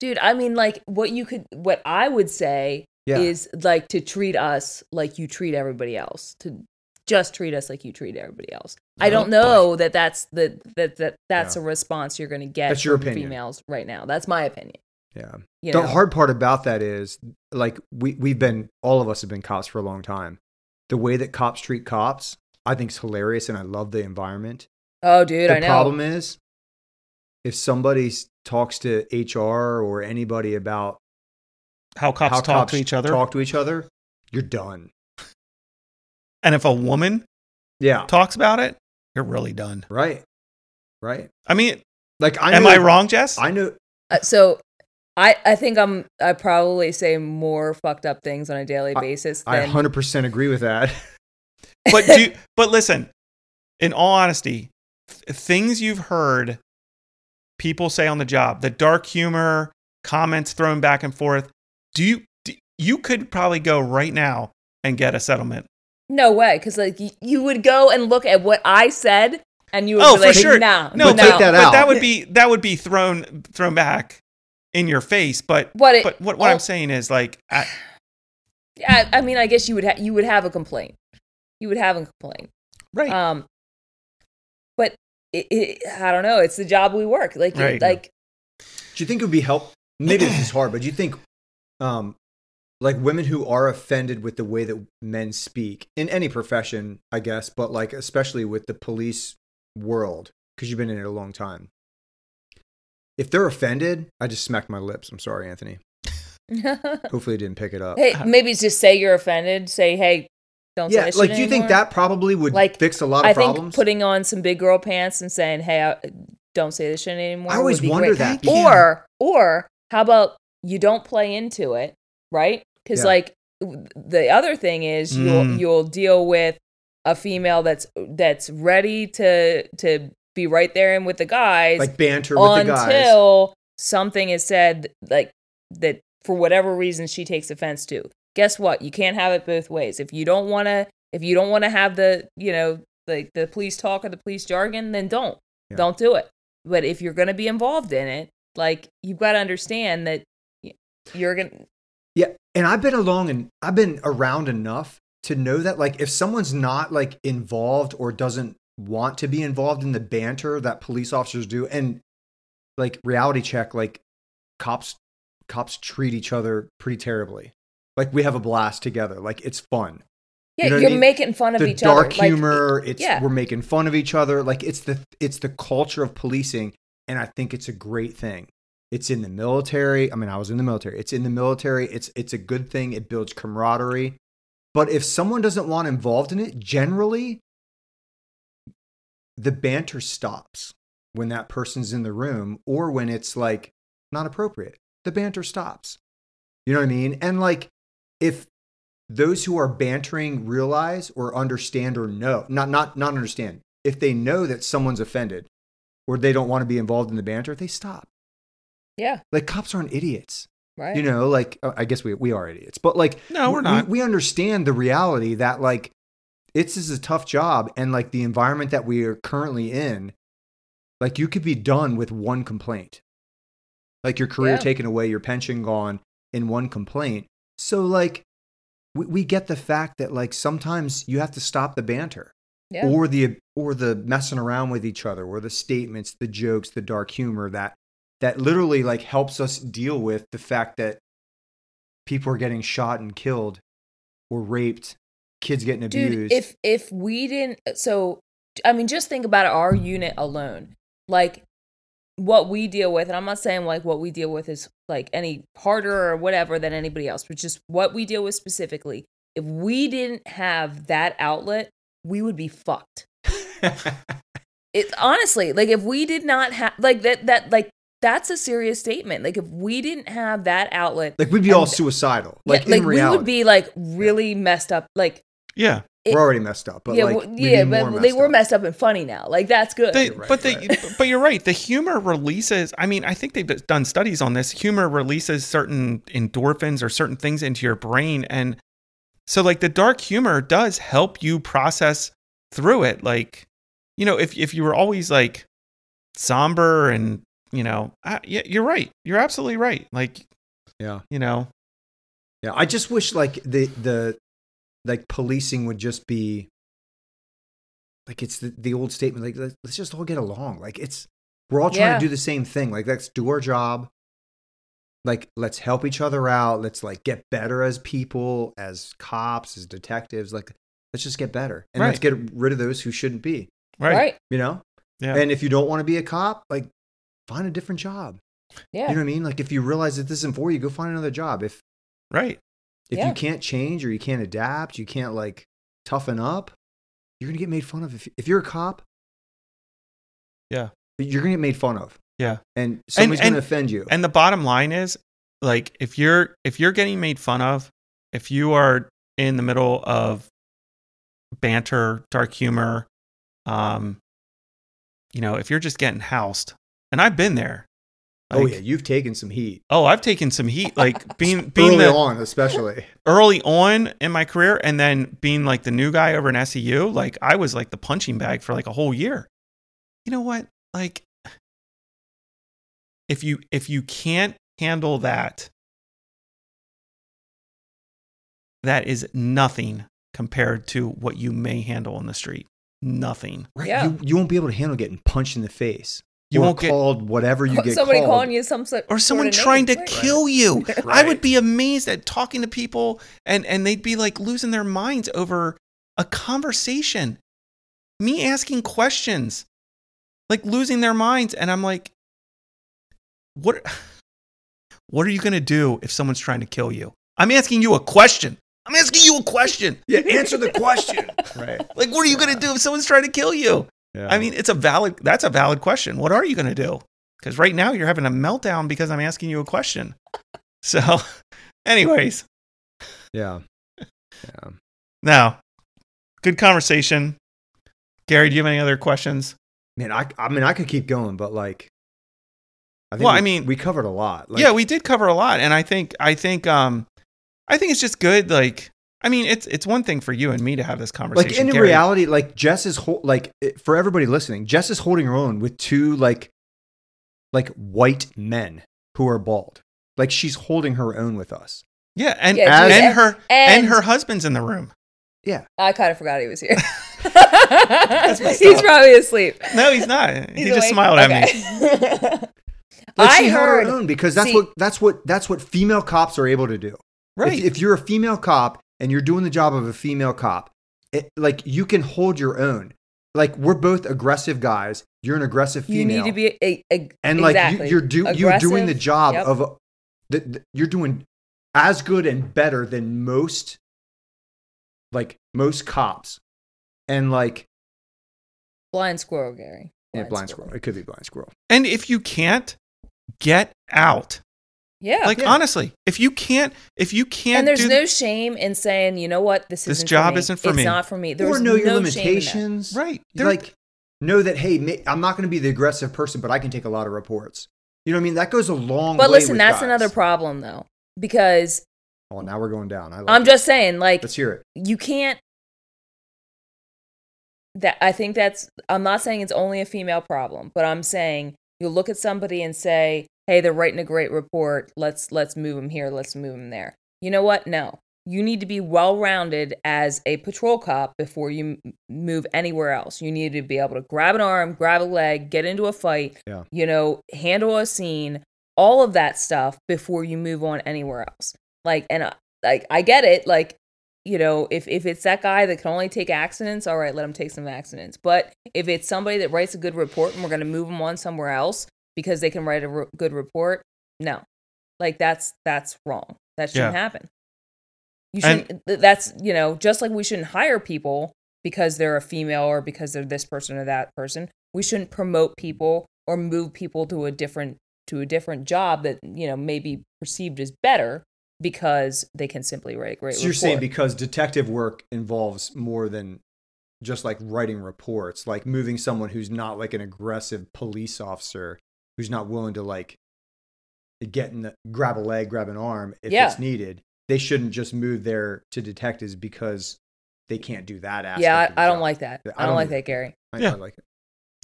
[SPEAKER 3] Dude, I mean, like what you could, what I would say
[SPEAKER 4] Yeah.
[SPEAKER 3] is like to treat us like you treat everybody else. To just treat us like you treat everybody else. I don't know that that's the that that that's
[SPEAKER 4] Yeah.
[SPEAKER 3] a response you're going to get
[SPEAKER 4] That's your
[SPEAKER 3] from
[SPEAKER 4] opinion.
[SPEAKER 3] females right now. That's my opinion.
[SPEAKER 4] yeah.
[SPEAKER 3] You
[SPEAKER 4] the
[SPEAKER 3] know?
[SPEAKER 4] hard part about that is like we we've been all of us have been cops for a long time. The way that cops treat cops, I think is hilarious and I love the environment.
[SPEAKER 3] oh, dude,
[SPEAKER 4] the
[SPEAKER 3] I know.
[SPEAKER 4] The problem is if somebody s- talks to HR or anybody about
[SPEAKER 1] How cops
[SPEAKER 4] how
[SPEAKER 1] talk
[SPEAKER 4] cops
[SPEAKER 1] to each other,
[SPEAKER 4] talk to each other, you're done.
[SPEAKER 1] and if a woman
[SPEAKER 4] Yeah.
[SPEAKER 1] talks about it, you're really done.
[SPEAKER 4] Right. Right.
[SPEAKER 1] I mean,
[SPEAKER 4] Like I
[SPEAKER 1] am
[SPEAKER 4] know,
[SPEAKER 1] I wrong, Jess?
[SPEAKER 4] I know
[SPEAKER 3] Uh, so I, I think I'm I probably say more fucked up things on a daily basis
[SPEAKER 4] I
[SPEAKER 3] than
[SPEAKER 4] 100% agree with that.
[SPEAKER 1] But do you- but listen, in all honesty, th- things you've heard people say on the job, the dark humor, comments thrown back and forth. Do you do, you could probably go right now and get a settlement?
[SPEAKER 3] no way because like you would go and look at what I said and you would
[SPEAKER 1] Oh,
[SPEAKER 3] be
[SPEAKER 1] for
[SPEAKER 3] like
[SPEAKER 1] sure.
[SPEAKER 3] no
[SPEAKER 1] No,
[SPEAKER 3] no,
[SPEAKER 4] take that
[SPEAKER 1] but that would be that would be thrown thrown back in your face. But
[SPEAKER 3] What it-
[SPEAKER 1] but what, what
[SPEAKER 3] all-
[SPEAKER 1] I'm saying is like I,
[SPEAKER 3] I, I mean I guess you would ha- you would have a complaint you would have a complaint
[SPEAKER 1] right.
[SPEAKER 3] um but it, it, I don't know it's the job we work like it- like
[SPEAKER 4] Do you think it would be help? Maybe this is hard, but do you think, um, like women who are offended with the way that men speak in any profession, I guess, but like especially with the police world, because you've been in it a long time. If they're offended, I just smacked my lips. I'm sorry, Anthony. Hopefully, I didn't pick it up.
[SPEAKER 3] hey maybe just say you're offended say hey don't
[SPEAKER 4] yeah,
[SPEAKER 3] this
[SPEAKER 4] like do you think that probably would
[SPEAKER 3] Like,
[SPEAKER 4] fix a lot of
[SPEAKER 3] I think
[SPEAKER 4] problems?
[SPEAKER 3] putting on some big girl pants and saying, "Hey, I, don't say this shit anymore."
[SPEAKER 4] I always
[SPEAKER 3] would be
[SPEAKER 4] wonder
[SPEAKER 3] great.
[SPEAKER 4] that.
[SPEAKER 3] Or, or how about you don't play into it, right? Because
[SPEAKER 4] Yeah.
[SPEAKER 3] like the other thing is you'll
[SPEAKER 1] Mm.
[SPEAKER 3] you'll deal with a female that's that's ready to to be right there and with the guys
[SPEAKER 4] like banter with the guys.
[SPEAKER 3] until something is said like that for whatever reason she takes offense to. Guess what? You can't have it both ways. If you don't want to if you don't want to have the, you know, like the police talk or the police jargon, then don't.
[SPEAKER 4] Yeah.
[SPEAKER 3] Don't do it. But if you're going to be involved in it, like you've got to understand that you're going to
[SPEAKER 4] Yeah, and I've been along and I've been around enough to know that like if someone's not like involved or doesn't want to be involved in the banter that police officers do and like reality check like cops cops treat each other pretty terribly. Like we have a blast together. Like it's fun.
[SPEAKER 3] Yeah,
[SPEAKER 4] You know what I
[SPEAKER 3] are
[SPEAKER 4] mean?
[SPEAKER 3] making fun of
[SPEAKER 4] the
[SPEAKER 3] each
[SPEAKER 4] dark
[SPEAKER 3] other. Like,
[SPEAKER 4] humor, it's
[SPEAKER 3] yeah.
[SPEAKER 4] we're making fun of each other. Like it's the it's the culture of policing and I think it's a great thing. It's in the military. I mean, I was in the military. It's in the military. It's it's a good thing. It builds camaraderie. But if someone doesn't want involved in it, generally the banter stops when that person's in the room or when it's like not appropriate. The banter stops. You know what I mean? And like if those who are bantering realize or understand or know, not not not understand, if they know that someone's offended or they don't want to be involved in the banter, they stop.
[SPEAKER 3] yeah,
[SPEAKER 4] Like cops aren't idiots.
[SPEAKER 3] right.
[SPEAKER 4] You know, like uh, I guess we we are idiots, but like
[SPEAKER 1] No, we're
[SPEAKER 4] we-
[SPEAKER 1] not.
[SPEAKER 4] We, understand the reality that like it's is a tough job, and like the environment that we are currently in, like you could be done with one complaint, like your career
[SPEAKER 3] Yeah.
[SPEAKER 4] taken away, your pension gone in one complaint. So like we, we get the fact that like sometimes you have to stop the banter
[SPEAKER 3] yeah.
[SPEAKER 4] or the or the messing around with each other or the statements the jokes the dark humor that that literally like helps us deal with the fact that people are getting shot and killed or raped kids getting
[SPEAKER 3] Dude,
[SPEAKER 4] abused
[SPEAKER 3] if if we didn't so I mean just think about our unit alone. Like what we deal with, and I'm not saying like what we deal with is like any harder or whatever than anybody else, but just what we deal with specifically. If we didn't have that outlet, we would be fucked. It's honestly like if we did not have like that that like that's a serious statement. Like if we didn't have that outlet,
[SPEAKER 4] like we'd be all
[SPEAKER 3] and-
[SPEAKER 4] suicidal
[SPEAKER 3] yeah,
[SPEAKER 4] like, in
[SPEAKER 3] we would be like really messed up. Like
[SPEAKER 1] yeah.
[SPEAKER 3] It-
[SPEAKER 4] we're already messed up but
[SPEAKER 3] yeah,
[SPEAKER 4] like we'd
[SPEAKER 3] yeah, but they were
[SPEAKER 4] up.
[SPEAKER 3] messed up and funny now. Like that's good.
[SPEAKER 1] They,
[SPEAKER 4] Right,
[SPEAKER 1] but they,
[SPEAKER 4] right.
[SPEAKER 1] but you're right. The humor releases. I mean, I think they've done studies on this. Humor releases certain endorphins or certain things into your brain, and so like the dark humor does help you process through it. Like, you know, if if you were always like somber and you know, I, yeah, you're right. You're absolutely right. Like,
[SPEAKER 4] yeah
[SPEAKER 1] you know,
[SPEAKER 4] yeah i just wish like the the like policing would just be like it's the, the old statement like let's, let's just all get along like it's we're all trying
[SPEAKER 3] Yeah.
[SPEAKER 4] to do the same thing like let's do our job like let's help each other out let's like get better as people as cops as detectives like let's just get better and let's get rid of those who shouldn't be
[SPEAKER 1] right?
[SPEAKER 3] right?
[SPEAKER 4] you know
[SPEAKER 1] Yeah.
[SPEAKER 4] and if you don't want to be a cop like find a different job
[SPEAKER 3] Yeah.
[SPEAKER 4] you know what i mean like if you realize that this isn't for you go find another job if
[SPEAKER 1] right.
[SPEAKER 4] If
[SPEAKER 3] Yeah.
[SPEAKER 4] you can't change or you can't adapt, you can't like toughen up, you're gonna get made fun of. If, if you're a cop,
[SPEAKER 1] Yeah.
[SPEAKER 4] you're gonna get made fun of.
[SPEAKER 1] Yeah.
[SPEAKER 4] And somebody's going to offend you.
[SPEAKER 1] And the bottom line is, like, if you're if you're getting made fun of, if you are in the middle of banter, dark humor, um, you know, if you're just getting housed, and I've been there.
[SPEAKER 4] Oh yeah, you've taken some heat
[SPEAKER 1] Oh, I've taken some heat, like being being
[SPEAKER 4] early
[SPEAKER 1] the,
[SPEAKER 4] on, especially.
[SPEAKER 1] early on in my career, and then being like the new guy over in SEU. Like I was like the punching bag for like a whole year. You know what? Like, if you if you can't handle that, that is nothing compared to what you may handle in the street. Nothing.
[SPEAKER 4] Right?
[SPEAKER 3] Yeah.
[SPEAKER 4] You, you won't be able to handle getting punched in the face.
[SPEAKER 1] You won't get-
[SPEAKER 4] called whatever you get
[SPEAKER 3] Somebody
[SPEAKER 4] called.
[SPEAKER 3] calling you some sort
[SPEAKER 1] or someone trying to.
[SPEAKER 3] Right.
[SPEAKER 1] kill you. I would be amazed at talking to people and and they'd be like losing their minds over a conversation. Me asking questions. Like losing their minds and I'm like what what are you going to do if someone's trying to kill you? I'm asking you a question. I'm asking you a question.
[SPEAKER 4] Yeah, answer the question. right.
[SPEAKER 1] Like what are you going to do if someone's trying to kill you?
[SPEAKER 4] Yeah.
[SPEAKER 1] I mean, it's a valid that's a valid question. What are you going to do? Cuz right now you're having a meltdown because I'm asking you a question. So, anyways,
[SPEAKER 4] yeah. Yeah.
[SPEAKER 1] now good conversation. Gary, do you have any other questions?
[SPEAKER 4] Man, I, I mean, I could keep going, but like, I think
[SPEAKER 1] Well,
[SPEAKER 4] we,
[SPEAKER 1] I mean-
[SPEAKER 4] we covered a lot. Like,
[SPEAKER 1] yeah, we did cover a lot and I think I think um I think it's just good like I mean, it's it's one thing for you and me to have this conversation.
[SPEAKER 4] like in
[SPEAKER 1] Gary.
[SPEAKER 4] reality, like Jess is hol- like it- for everybody listening, Jess is holding her own with two like like white men who are bald. Like she's holding her own with us.
[SPEAKER 1] Yeah, and
[SPEAKER 3] Yeah,
[SPEAKER 1] and,
[SPEAKER 3] dude,
[SPEAKER 1] her and,
[SPEAKER 3] and-
[SPEAKER 1] her husband's in the room.
[SPEAKER 4] Yeah.
[SPEAKER 3] I kind of forgot he was here.
[SPEAKER 1] messed
[SPEAKER 3] He's probably asleep.
[SPEAKER 1] No, he's not. he just
[SPEAKER 3] awake?
[SPEAKER 1] smiled at me.
[SPEAKER 3] Okay.
[SPEAKER 4] Like
[SPEAKER 3] I
[SPEAKER 4] she held her own because that's
[SPEAKER 3] see-
[SPEAKER 4] what that's what that's what female cops are able to do.
[SPEAKER 1] Right.
[SPEAKER 4] If, if you're a female cop and you're doing the job of a female cop, it, like you can hold your own. Like we're both aggressive guys. You're an aggressive female.
[SPEAKER 3] You need to be a, a,
[SPEAKER 4] and like
[SPEAKER 3] exactly.
[SPEAKER 4] you, you're do, you're doing the job
[SPEAKER 3] Yep.
[SPEAKER 4] of a, the, the- you're doing as good and better than most like most cops and like
[SPEAKER 3] blind squirrel, Gary.
[SPEAKER 4] yeah, blind squirrel. It could be blind squirrel.
[SPEAKER 1] and if you can't get out.
[SPEAKER 3] Yeah.
[SPEAKER 1] Like
[SPEAKER 4] Yeah.
[SPEAKER 1] honestly, if you can't if you can't
[SPEAKER 3] and there's
[SPEAKER 1] do
[SPEAKER 3] no shame in saying, you know what, this,
[SPEAKER 1] This
[SPEAKER 3] isn't
[SPEAKER 1] job
[SPEAKER 3] for me.
[SPEAKER 1] isn't for
[SPEAKER 3] it's
[SPEAKER 1] me.
[SPEAKER 3] not for me. There's
[SPEAKER 4] or know your
[SPEAKER 3] no shame
[SPEAKER 4] limitations.
[SPEAKER 1] right.
[SPEAKER 4] You're like know that hey, ma- I'm not going to be the aggressive person, but I can take a lot of reports. You know what I mean? That goes a long way.
[SPEAKER 3] But listen,
[SPEAKER 4] with
[SPEAKER 3] that's
[SPEAKER 4] guys.
[SPEAKER 3] another problem though, because
[SPEAKER 4] Oh, now we're going down. I like
[SPEAKER 3] I'm
[SPEAKER 4] it.
[SPEAKER 3] just saying, like,
[SPEAKER 4] Let's hear it.
[SPEAKER 3] you can't. That I think that's. I'm not saying it's only a female problem, but I'm saying you look at somebody and say, "Hey, they're writing a great report. Let's let's move them here. Let's move them there." You know what? No, you need to be well rounded as a patrol cop before you move anywhere else. You need to be able to grab an arm, grab a leg, get into a fight.
[SPEAKER 4] Yeah.
[SPEAKER 3] You know, handle a scene, all of that stuff before you move on anywhere else. Like, and I, like I get it. Like, you know, if if it's that guy that can only take accidents, all right, let him take some accidents. But if it's somebody that writes a good report and we're going to move them on somewhere else because they can write a re- good report, no, like that's that's wrong. That shouldn't
[SPEAKER 1] Yeah.
[SPEAKER 3] happen. You shouldn't. th- that's you know, just like we shouldn't hire people because they're a female or because they're this person or that person. We shouldn't promote people or move people to a different to a different job that you know may be perceived as better because they can simply write a great
[SPEAKER 4] So you're saying because detective work involves more than just like writing reports, like moving someone who's not like an aggressive police officer who's not willing to like get in the, grab a leg, grab an arm if
[SPEAKER 3] Yeah.
[SPEAKER 4] it's needed. They shouldn't just move there to detectives because they can't do that aspect.
[SPEAKER 3] yeah,
[SPEAKER 4] of the
[SPEAKER 3] I, I don't
[SPEAKER 4] job.
[SPEAKER 3] like that.
[SPEAKER 4] Yeah,
[SPEAKER 3] I don't, like that, Gary.
[SPEAKER 4] I,
[SPEAKER 1] Yeah.
[SPEAKER 4] I like it.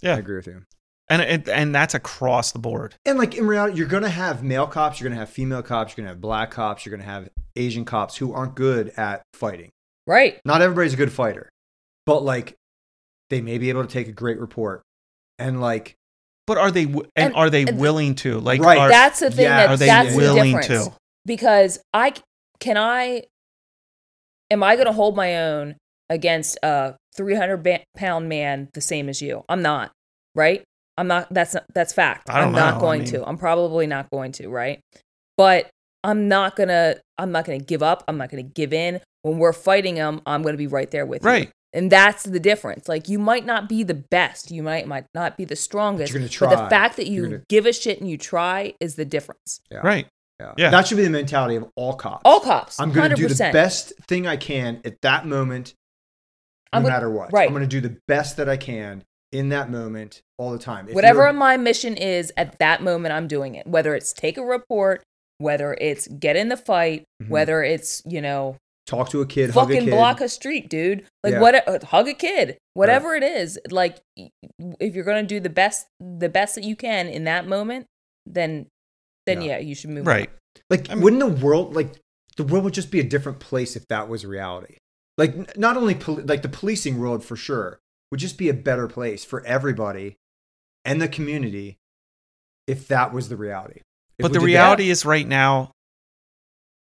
[SPEAKER 1] Yeah.
[SPEAKER 4] I agree with you.
[SPEAKER 1] and it, and that's across the board.
[SPEAKER 4] And like in reality, you're gonna have male cops, you're gonna have female cops, you're gonna have black cops, you're gonna have Asian cops who aren't good at fighting.
[SPEAKER 3] Right.
[SPEAKER 4] Not everybody's a good fighter, but like they may be able to take a great report and like
[SPEAKER 1] But are they and,
[SPEAKER 3] And-
[SPEAKER 1] are they
[SPEAKER 3] and-
[SPEAKER 1] willing to? Like
[SPEAKER 4] Right.
[SPEAKER 1] are,
[SPEAKER 3] that's the thing
[SPEAKER 4] yeah,
[SPEAKER 3] that
[SPEAKER 1] are they
[SPEAKER 3] that's
[SPEAKER 1] willing
[SPEAKER 3] the difference.
[SPEAKER 1] to?
[SPEAKER 3] Because I can I am I going to hold my own against a 300 ba- pound man the same as you? I'm not, right? I'm not that's not, that's fact.
[SPEAKER 1] I don't
[SPEAKER 3] I'm not
[SPEAKER 1] know. I
[SPEAKER 3] going
[SPEAKER 1] mean-
[SPEAKER 3] to. I'm probably not going to, right? But I'm not going to I'm not going to give up. I'm not going to give in. When we're fighting them, I'm going to be right there with you.
[SPEAKER 1] Right.
[SPEAKER 3] And that's the difference. Like you might not be the best, you might might not be the strongest, You're
[SPEAKER 4] gonna try.
[SPEAKER 3] but the fact that you
[SPEAKER 4] gonna-
[SPEAKER 3] give a shit and you try is the difference.
[SPEAKER 4] Yeah.
[SPEAKER 1] Right.
[SPEAKER 4] Yeah.
[SPEAKER 1] Yeah.
[SPEAKER 4] That should be the mentality of all cops.
[SPEAKER 3] All cops,
[SPEAKER 4] I'm going to do the best thing I can at that moment, no
[SPEAKER 3] I'm gonna-
[SPEAKER 4] matter what.
[SPEAKER 3] right.
[SPEAKER 4] I'm going to do the best that I can in that moment all the time. If
[SPEAKER 3] Whatever my mission is at that moment, I'm doing it. Whether it's take a report, whether it's get in the fight,
[SPEAKER 4] Mhm.
[SPEAKER 3] whether it's you know
[SPEAKER 4] talk to a kid, hug a
[SPEAKER 3] fucking
[SPEAKER 4] kid.
[SPEAKER 3] block a street, dude. Like
[SPEAKER 4] Yeah.
[SPEAKER 3] what? Uh, hug a kid, whatever it is. Like if you're gonna do the best, the best that you can in that moment, then then
[SPEAKER 4] Yeah.
[SPEAKER 3] yeah, you should move.
[SPEAKER 1] Right.
[SPEAKER 3] on.
[SPEAKER 4] Like,
[SPEAKER 1] I mean-
[SPEAKER 4] wouldn't the world like the world would just be a different place if that was reality? Like, n- not only poli- like the policing world for sure would just be a better place for everybody and the community if that was the reality. If
[SPEAKER 1] but the reality is right now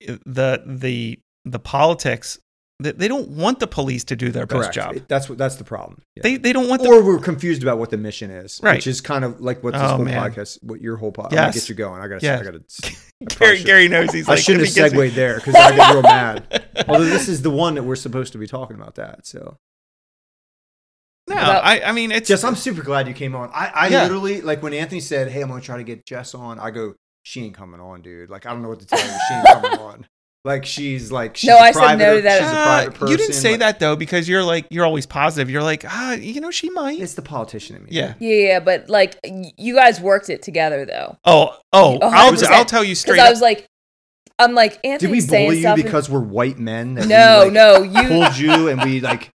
[SPEAKER 1] the the the politics they, they don't want the police to do their
[SPEAKER 4] correct.
[SPEAKER 1] best job.
[SPEAKER 4] That's what that's the problem. Yeah.
[SPEAKER 1] They they don't want the
[SPEAKER 4] or we're confused about what the mission is,
[SPEAKER 1] Right.
[SPEAKER 4] which is kind of like what this
[SPEAKER 1] Oh,
[SPEAKER 4] whole
[SPEAKER 1] man.
[SPEAKER 4] podcast, what your whole podcast. I'm
[SPEAKER 1] Yes.
[SPEAKER 4] gonna get you going. I gotta,
[SPEAKER 1] Yes.
[SPEAKER 4] I gotta. I
[SPEAKER 1] Gary,
[SPEAKER 4] should-
[SPEAKER 1] Gary knows he's
[SPEAKER 4] I
[SPEAKER 1] like
[SPEAKER 4] shouldn't have
[SPEAKER 1] he me-
[SPEAKER 4] segued there because I get real mad. Although this is the one that we're supposed to be talking about that. So,
[SPEAKER 1] No,
[SPEAKER 3] About-
[SPEAKER 1] I I mean it's
[SPEAKER 4] Jess, I'm super glad you came on. I, I
[SPEAKER 1] Yeah.
[SPEAKER 4] literally like when Anthony said, "Hey, I'm gonna try to get Jess on." I go, "She ain't coming on, dude. Like I don't know what to tell you. She ain't coming on. Like she's like she's
[SPEAKER 3] No,
[SPEAKER 4] a
[SPEAKER 3] I said
[SPEAKER 4] private,
[SPEAKER 3] no to that.
[SPEAKER 4] She's a
[SPEAKER 1] Uh,
[SPEAKER 4] private person.
[SPEAKER 1] you didn't say
[SPEAKER 4] like,
[SPEAKER 1] that though because you're like you're always positive. You're like ah you know she might.
[SPEAKER 4] It's the politician in me.
[SPEAKER 1] Yeah.
[SPEAKER 3] Yeah, yeah, but like you guys worked it together though.
[SPEAKER 1] Oh oh
[SPEAKER 3] A
[SPEAKER 1] I'll. I'll tell you straight.
[SPEAKER 3] I was like, I'm like
[SPEAKER 4] Did we bully you
[SPEAKER 3] stuff. and-
[SPEAKER 4] because we're white men? That
[SPEAKER 3] no,
[SPEAKER 4] we, like,
[SPEAKER 3] no, you
[SPEAKER 4] pulled you and we like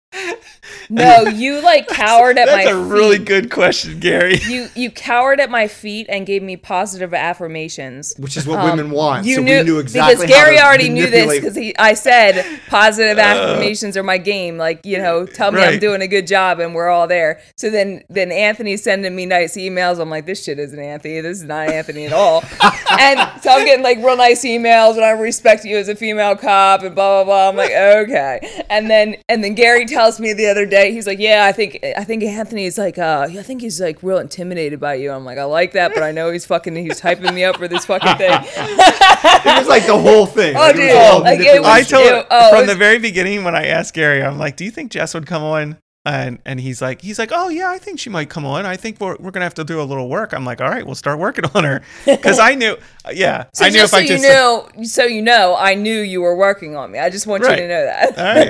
[SPEAKER 3] no, you like cowered at
[SPEAKER 1] That's
[SPEAKER 3] my That's
[SPEAKER 1] a really good question, Gary.
[SPEAKER 3] You you cowered at my feet and gave me positive affirmations.
[SPEAKER 4] which is what
[SPEAKER 3] Um,
[SPEAKER 4] women want.
[SPEAKER 3] You
[SPEAKER 4] so
[SPEAKER 3] knew,
[SPEAKER 4] we knew exactly
[SPEAKER 3] because Gary already knew this because he I said positive affirmations are my game. Like you know, tell me I'm doing a good job and we're all there. So then then Anthony's sending me nice emails. I'm like, this shit isn't Anthony. This is not Anthony at all. and so I'm getting like real nice emails and I respect you as a female cop and blah blah blah. I'm like, okay. And then and then Gary tells me the other day, he's like, yeah, I think I think Anthony's like, uh, I think he's like real intimidated by you. I'm like, I like that, but I know he's fucking he's hyping me up for this fucking thing.
[SPEAKER 4] it was like the whole thing.
[SPEAKER 3] Oh,
[SPEAKER 4] Like, it was
[SPEAKER 3] dude.
[SPEAKER 4] all
[SPEAKER 3] Like, it
[SPEAKER 4] manipulation.
[SPEAKER 3] was-
[SPEAKER 1] I told
[SPEAKER 3] Ew, oh,
[SPEAKER 1] from
[SPEAKER 3] it's-
[SPEAKER 1] the very beginning when I asked Gary, I'm like, "Do you think Jess would come on?" And and he's like, he's like, "Oh yeah, I think she might come on. I think we're, we're gonna have to do a little work." I'm like, "All right, we'll start working on her," because I knew, yeah,
[SPEAKER 3] So
[SPEAKER 1] I knew
[SPEAKER 3] just
[SPEAKER 1] if
[SPEAKER 3] so
[SPEAKER 1] I just
[SPEAKER 3] you know, so you know, I knew you were working on me. I just want
[SPEAKER 1] Right.
[SPEAKER 3] you to know that.
[SPEAKER 1] All right.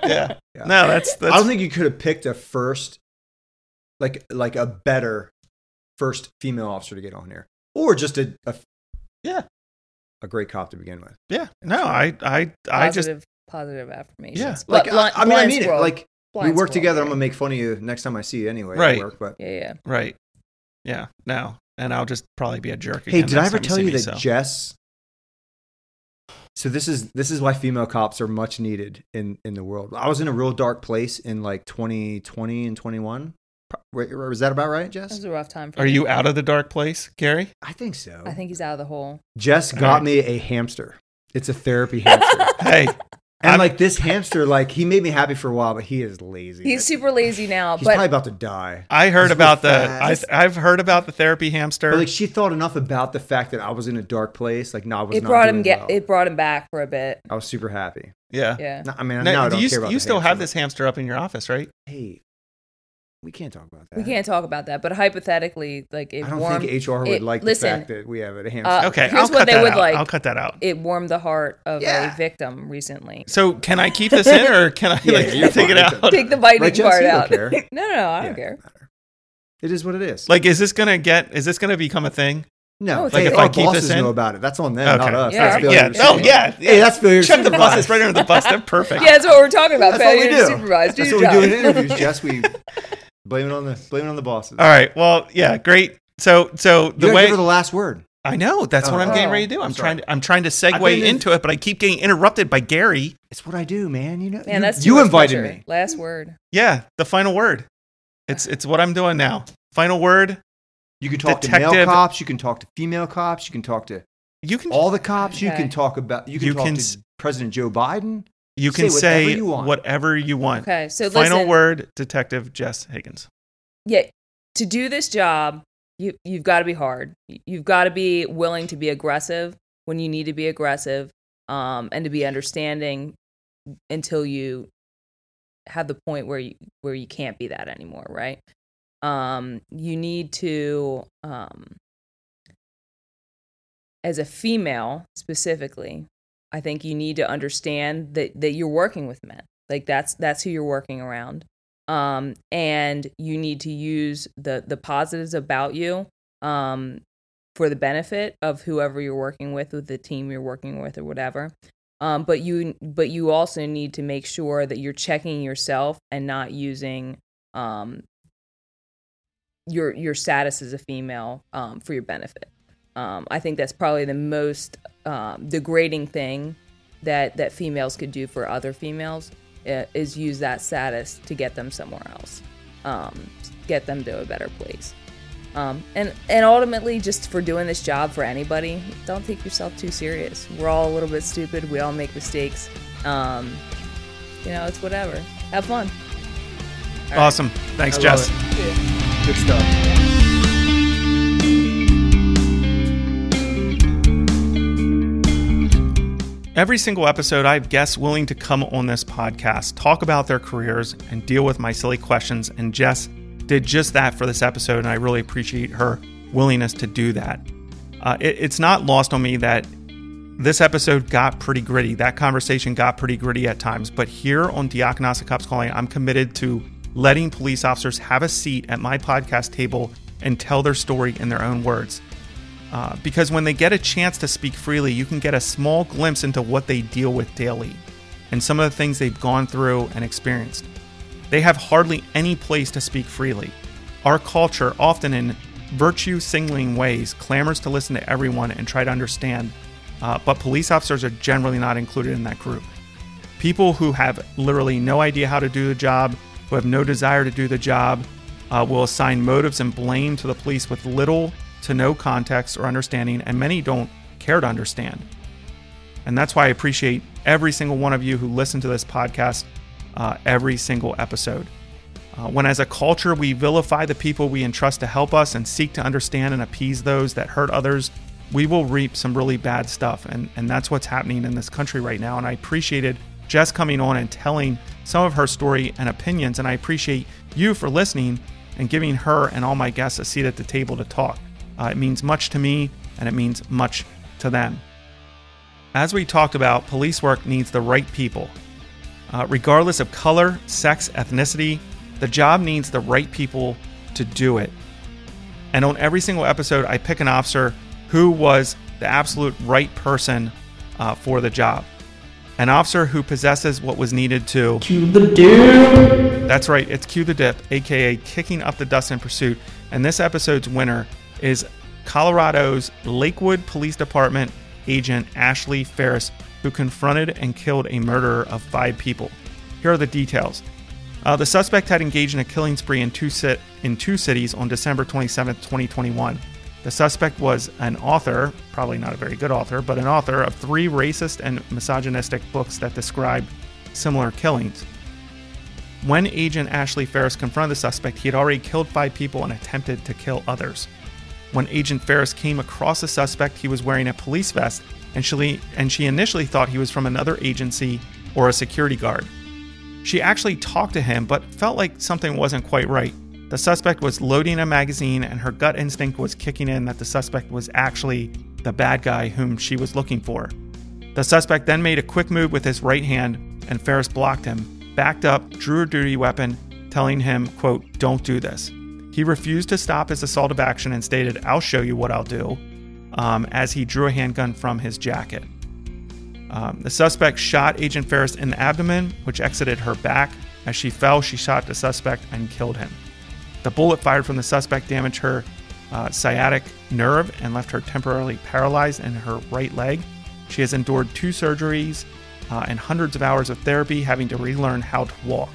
[SPEAKER 1] yeah.
[SPEAKER 4] Yeah.
[SPEAKER 1] no, that's
[SPEAKER 4] I don't think you could have picked a first, like like a better first female officer to get on here, or just a, a
[SPEAKER 1] Yeah.
[SPEAKER 4] a great cop to begin with.
[SPEAKER 1] yeah. No, I I I just
[SPEAKER 3] positive, positive affirmations.
[SPEAKER 1] Yeah.
[SPEAKER 4] Like
[SPEAKER 3] Bl-
[SPEAKER 4] I, I mean, I mean it. Like
[SPEAKER 3] Blind
[SPEAKER 4] we work
[SPEAKER 3] squirrel,
[SPEAKER 4] together. I'm gonna make fun of you next time I see you anyway.
[SPEAKER 1] Right.
[SPEAKER 4] Work, but
[SPEAKER 3] Yeah, yeah.
[SPEAKER 1] right. Yeah. No, and I'll just probably be a jerk.
[SPEAKER 4] hey,
[SPEAKER 1] again
[SPEAKER 4] did I ever tell
[SPEAKER 1] see
[SPEAKER 4] you
[SPEAKER 1] me,
[SPEAKER 4] that
[SPEAKER 1] so.
[SPEAKER 4] Jess? So this is this is why female cops are much needed in in the world. I was in a real dark place in like 2020 and 21. Wait, Was that about right,
[SPEAKER 3] That
[SPEAKER 4] Jess?
[SPEAKER 3] was a rough time for
[SPEAKER 1] Are
[SPEAKER 3] me.
[SPEAKER 1] you out of the dark place, Gary?
[SPEAKER 4] I think so.
[SPEAKER 3] I think he's out of the hole.
[SPEAKER 4] Jess got
[SPEAKER 1] right.
[SPEAKER 4] me a hamster. It's a therapy hamster.
[SPEAKER 1] Hey,
[SPEAKER 4] and
[SPEAKER 1] I'm-
[SPEAKER 4] like this hamster, like he made me happy for a while, but he is lazy.
[SPEAKER 3] He's super lazy now,
[SPEAKER 4] He's
[SPEAKER 3] but
[SPEAKER 4] probably about to die.
[SPEAKER 1] I heard
[SPEAKER 4] He's
[SPEAKER 1] about the I, I've heard about the therapy hamster.
[SPEAKER 4] But like she thought enough about the fact that I was in a dark place. Like no, I was
[SPEAKER 3] it
[SPEAKER 4] not
[SPEAKER 3] brought him
[SPEAKER 4] doing
[SPEAKER 3] get
[SPEAKER 4] well.
[SPEAKER 3] it brought him back for a bit.
[SPEAKER 4] I was super happy.
[SPEAKER 1] yeah.
[SPEAKER 3] Yeah.
[SPEAKER 4] No, I mean,
[SPEAKER 1] Now,
[SPEAKER 4] now I
[SPEAKER 1] do
[SPEAKER 4] don't
[SPEAKER 1] you
[SPEAKER 4] care about
[SPEAKER 1] you
[SPEAKER 4] the
[SPEAKER 1] still have this hamster up in your office, right?
[SPEAKER 4] Hey, we can't talk about that.
[SPEAKER 3] We can't talk about that, but hypothetically, like it
[SPEAKER 4] I don't
[SPEAKER 3] warmed,
[SPEAKER 4] think HR would
[SPEAKER 3] it-
[SPEAKER 4] like
[SPEAKER 3] listen,
[SPEAKER 4] the fact that we have a hamster.
[SPEAKER 3] Uh,
[SPEAKER 1] Okay,
[SPEAKER 3] here's
[SPEAKER 1] I'll
[SPEAKER 3] what
[SPEAKER 1] cut
[SPEAKER 3] they
[SPEAKER 1] that
[SPEAKER 3] would
[SPEAKER 1] out.
[SPEAKER 3] like.
[SPEAKER 1] I'll cut that out.
[SPEAKER 3] it warmed the heart of
[SPEAKER 4] Yeah.
[SPEAKER 3] a victim recently.
[SPEAKER 1] So can I keep this in or can I
[SPEAKER 4] Yeah,
[SPEAKER 1] like
[SPEAKER 4] you're
[SPEAKER 1] take it out?
[SPEAKER 3] Take the biting
[SPEAKER 4] Right,
[SPEAKER 3] part out. no, no, no, I don't care.
[SPEAKER 4] It is what it is.
[SPEAKER 1] Like, is this gonna get? Is this gonna become a thing?
[SPEAKER 4] no,
[SPEAKER 3] No, it's
[SPEAKER 4] hey,
[SPEAKER 3] like if
[SPEAKER 4] our
[SPEAKER 1] I keep
[SPEAKER 4] bosses
[SPEAKER 1] this in-
[SPEAKER 4] know about it. That's on them, not us.
[SPEAKER 3] Yeah,
[SPEAKER 4] That's
[SPEAKER 3] right.
[SPEAKER 1] yeah. Oh
[SPEAKER 4] supervise.
[SPEAKER 1] yeah.
[SPEAKER 4] Hey, that's failure. to
[SPEAKER 1] Chuck the
[SPEAKER 4] supervise.
[SPEAKER 1] buses right under the bus. They're perfect.
[SPEAKER 3] Yeah, that's what we're talking about.
[SPEAKER 4] That's what we do.
[SPEAKER 3] to. Do
[SPEAKER 4] That's what we do in interviews, Jess. We blame it on the blame it on the bosses.
[SPEAKER 1] All right. Well, yeah. Great. So so the
[SPEAKER 4] gotta
[SPEAKER 1] way
[SPEAKER 4] give her the last word.
[SPEAKER 1] I know that's what I'm getting
[SPEAKER 3] Oh.
[SPEAKER 1] ready to do. I'm,
[SPEAKER 4] I'm
[SPEAKER 1] trying to I'm trying to
[SPEAKER 4] I've
[SPEAKER 1] segue
[SPEAKER 4] been in-
[SPEAKER 1] into it, but I keep getting interrupted by Gary.
[SPEAKER 4] It's what I do, man. You know,
[SPEAKER 3] Man,
[SPEAKER 4] you,
[SPEAKER 3] that's
[SPEAKER 4] you invited
[SPEAKER 3] pressure.
[SPEAKER 4] me.
[SPEAKER 3] Last word.
[SPEAKER 1] Yeah. The final word. It's it's what I'm doing now. Final word.
[SPEAKER 4] You can talk to male cops. You can talk to female cops. You can talk to
[SPEAKER 1] You can
[SPEAKER 4] all the cops. You can talk about. You can
[SPEAKER 1] You
[SPEAKER 4] talk
[SPEAKER 1] can
[SPEAKER 4] to President Joe Biden.
[SPEAKER 1] You
[SPEAKER 4] say
[SPEAKER 1] can
[SPEAKER 4] whatever
[SPEAKER 1] say
[SPEAKER 4] you want.
[SPEAKER 1] whatever you want.
[SPEAKER 3] Okay, so
[SPEAKER 1] Final
[SPEAKER 3] listen,
[SPEAKER 1] word, Detective Jess Higgins.
[SPEAKER 3] yeah, to do this job, you you've got to be hard. You've got to be willing to be aggressive when you need to be aggressive, um, and to be understanding until you have the point where you where you can't be that anymore, right? Um, you need to um, as a female specifically, I think you need to understand that that you're working with men. Like that's that's who you're working around. Um, and you need to use the the positives about you um, for the benefit of whoever you're working with, with the team you're working with, or whatever. Um, but you but you also need to make sure that you're checking yourself and not using um, your your status as a female um, for your benefit. Um, I think that's probably the most um, degrading thing that that females could do for other females uh, is use that status to get them somewhere else, um, get them to a better place. Um, and and ultimately, just for doing this job for anybody, don't take yourself too serious. We're all a little bit stupid. We all make mistakes. Um, you know, it's whatever. Have fun.
[SPEAKER 1] All awesome. Right. Thanks,
[SPEAKER 4] I
[SPEAKER 1] Jess.
[SPEAKER 4] Good stuff.
[SPEAKER 1] Every single episode, I have guests willing to come on this podcast, talk about their careers, and deal with my silly questions. And Jess did just that for this episode, and I really appreciate her willingness to do that. Uh, it, it's not lost on me that this episode got pretty gritty. That conversation got pretty gritty at times. But here on Diakonos Cops Calling, I'm committed to letting police officers have a seat at my podcast table and tell their story in their own words. Uh, because when they get a chance to speak freely, you can get a small glimpse into what they deal with daily and some of the things they've gone through and experienced. They have hardly any place to speak freely. Our culture, often in virtue signaling ways, clamors to listen to everyone and try to understand, uh, but police officers are generally not included in that group. People who have literally no idea how to do the job, who have no desire to do the job, uh, will assign motives and blame to the police with little to no context or understanding, and many don't care to understand. And that's why I appreciate every single one of you who listen to this podcast uh, every single episode. Uh, when, as a culture, we vilify the people we entrust to help us and seek to understand and appease those that hurt others, we will reap some really bad stuff. And, and that's what's happening in this country right now. And I appreciated Jess coming on and telling some of her story and opinions. And I appreciate you for listening and giving her and all my guests a seat at the table to talk. Uh, it means much to me and it means much to them. As we talked about, police work needs the right people. Uh, regardless of color, sex, ethnicity, the job needs the right people to do it. And on every single episode, I pick an officer who was the absolute right person uh, for the job. An officer who possesses what was needed to
[SPEAKER 5] cue the dip.
[SPEAKER 1] That's right, it's cue the dip, aka kicking up the dust in pursuit. And this episode's winner is Colorado's Lakewood Police Department agent Ashley Ferris, who confronted and killed a murderer of five people. Here are the details. Uh, the suspect had engaged in a killing spree in two, sit- in two cities on December 27, 2021. The suspect was an author, probably not a very good author, but an author of three racist and misogynistic books that describe similar killings. When agent Ashley Ferris confronted the suspect, he had already killed five people and attempted to kill others. When Agent Ferris came across the suspect, he was wearing a police vest, and she, and she initially thought he was from another agency or a security guard. She actually talked to him, but felt like something wasn't quite right. The suspect was loading a magazine, and her gut instinct was kicking in that the suspect was actually the bad guy whom she was looking for. The suspect then made a quick move with his right hand, and Ferris blocked him, backed up, drew a duty weapon, telling him, quote, don't do this. He refused to stop his assault of action and stated, I'll show you what I'll do, um, as he drew a handgun from his jacket. Um, the suspect shot Agent Ferris in the abdomen, which exited her back. As she fell, she shot the suspect and killed him. The bullet fired from the suspect damaged her uh, sciatic nerve and left her temporarily paralyzed in her right leg. She has endured two surgeries uh, and hundreds of hours of therapy, having to relearn how to walk.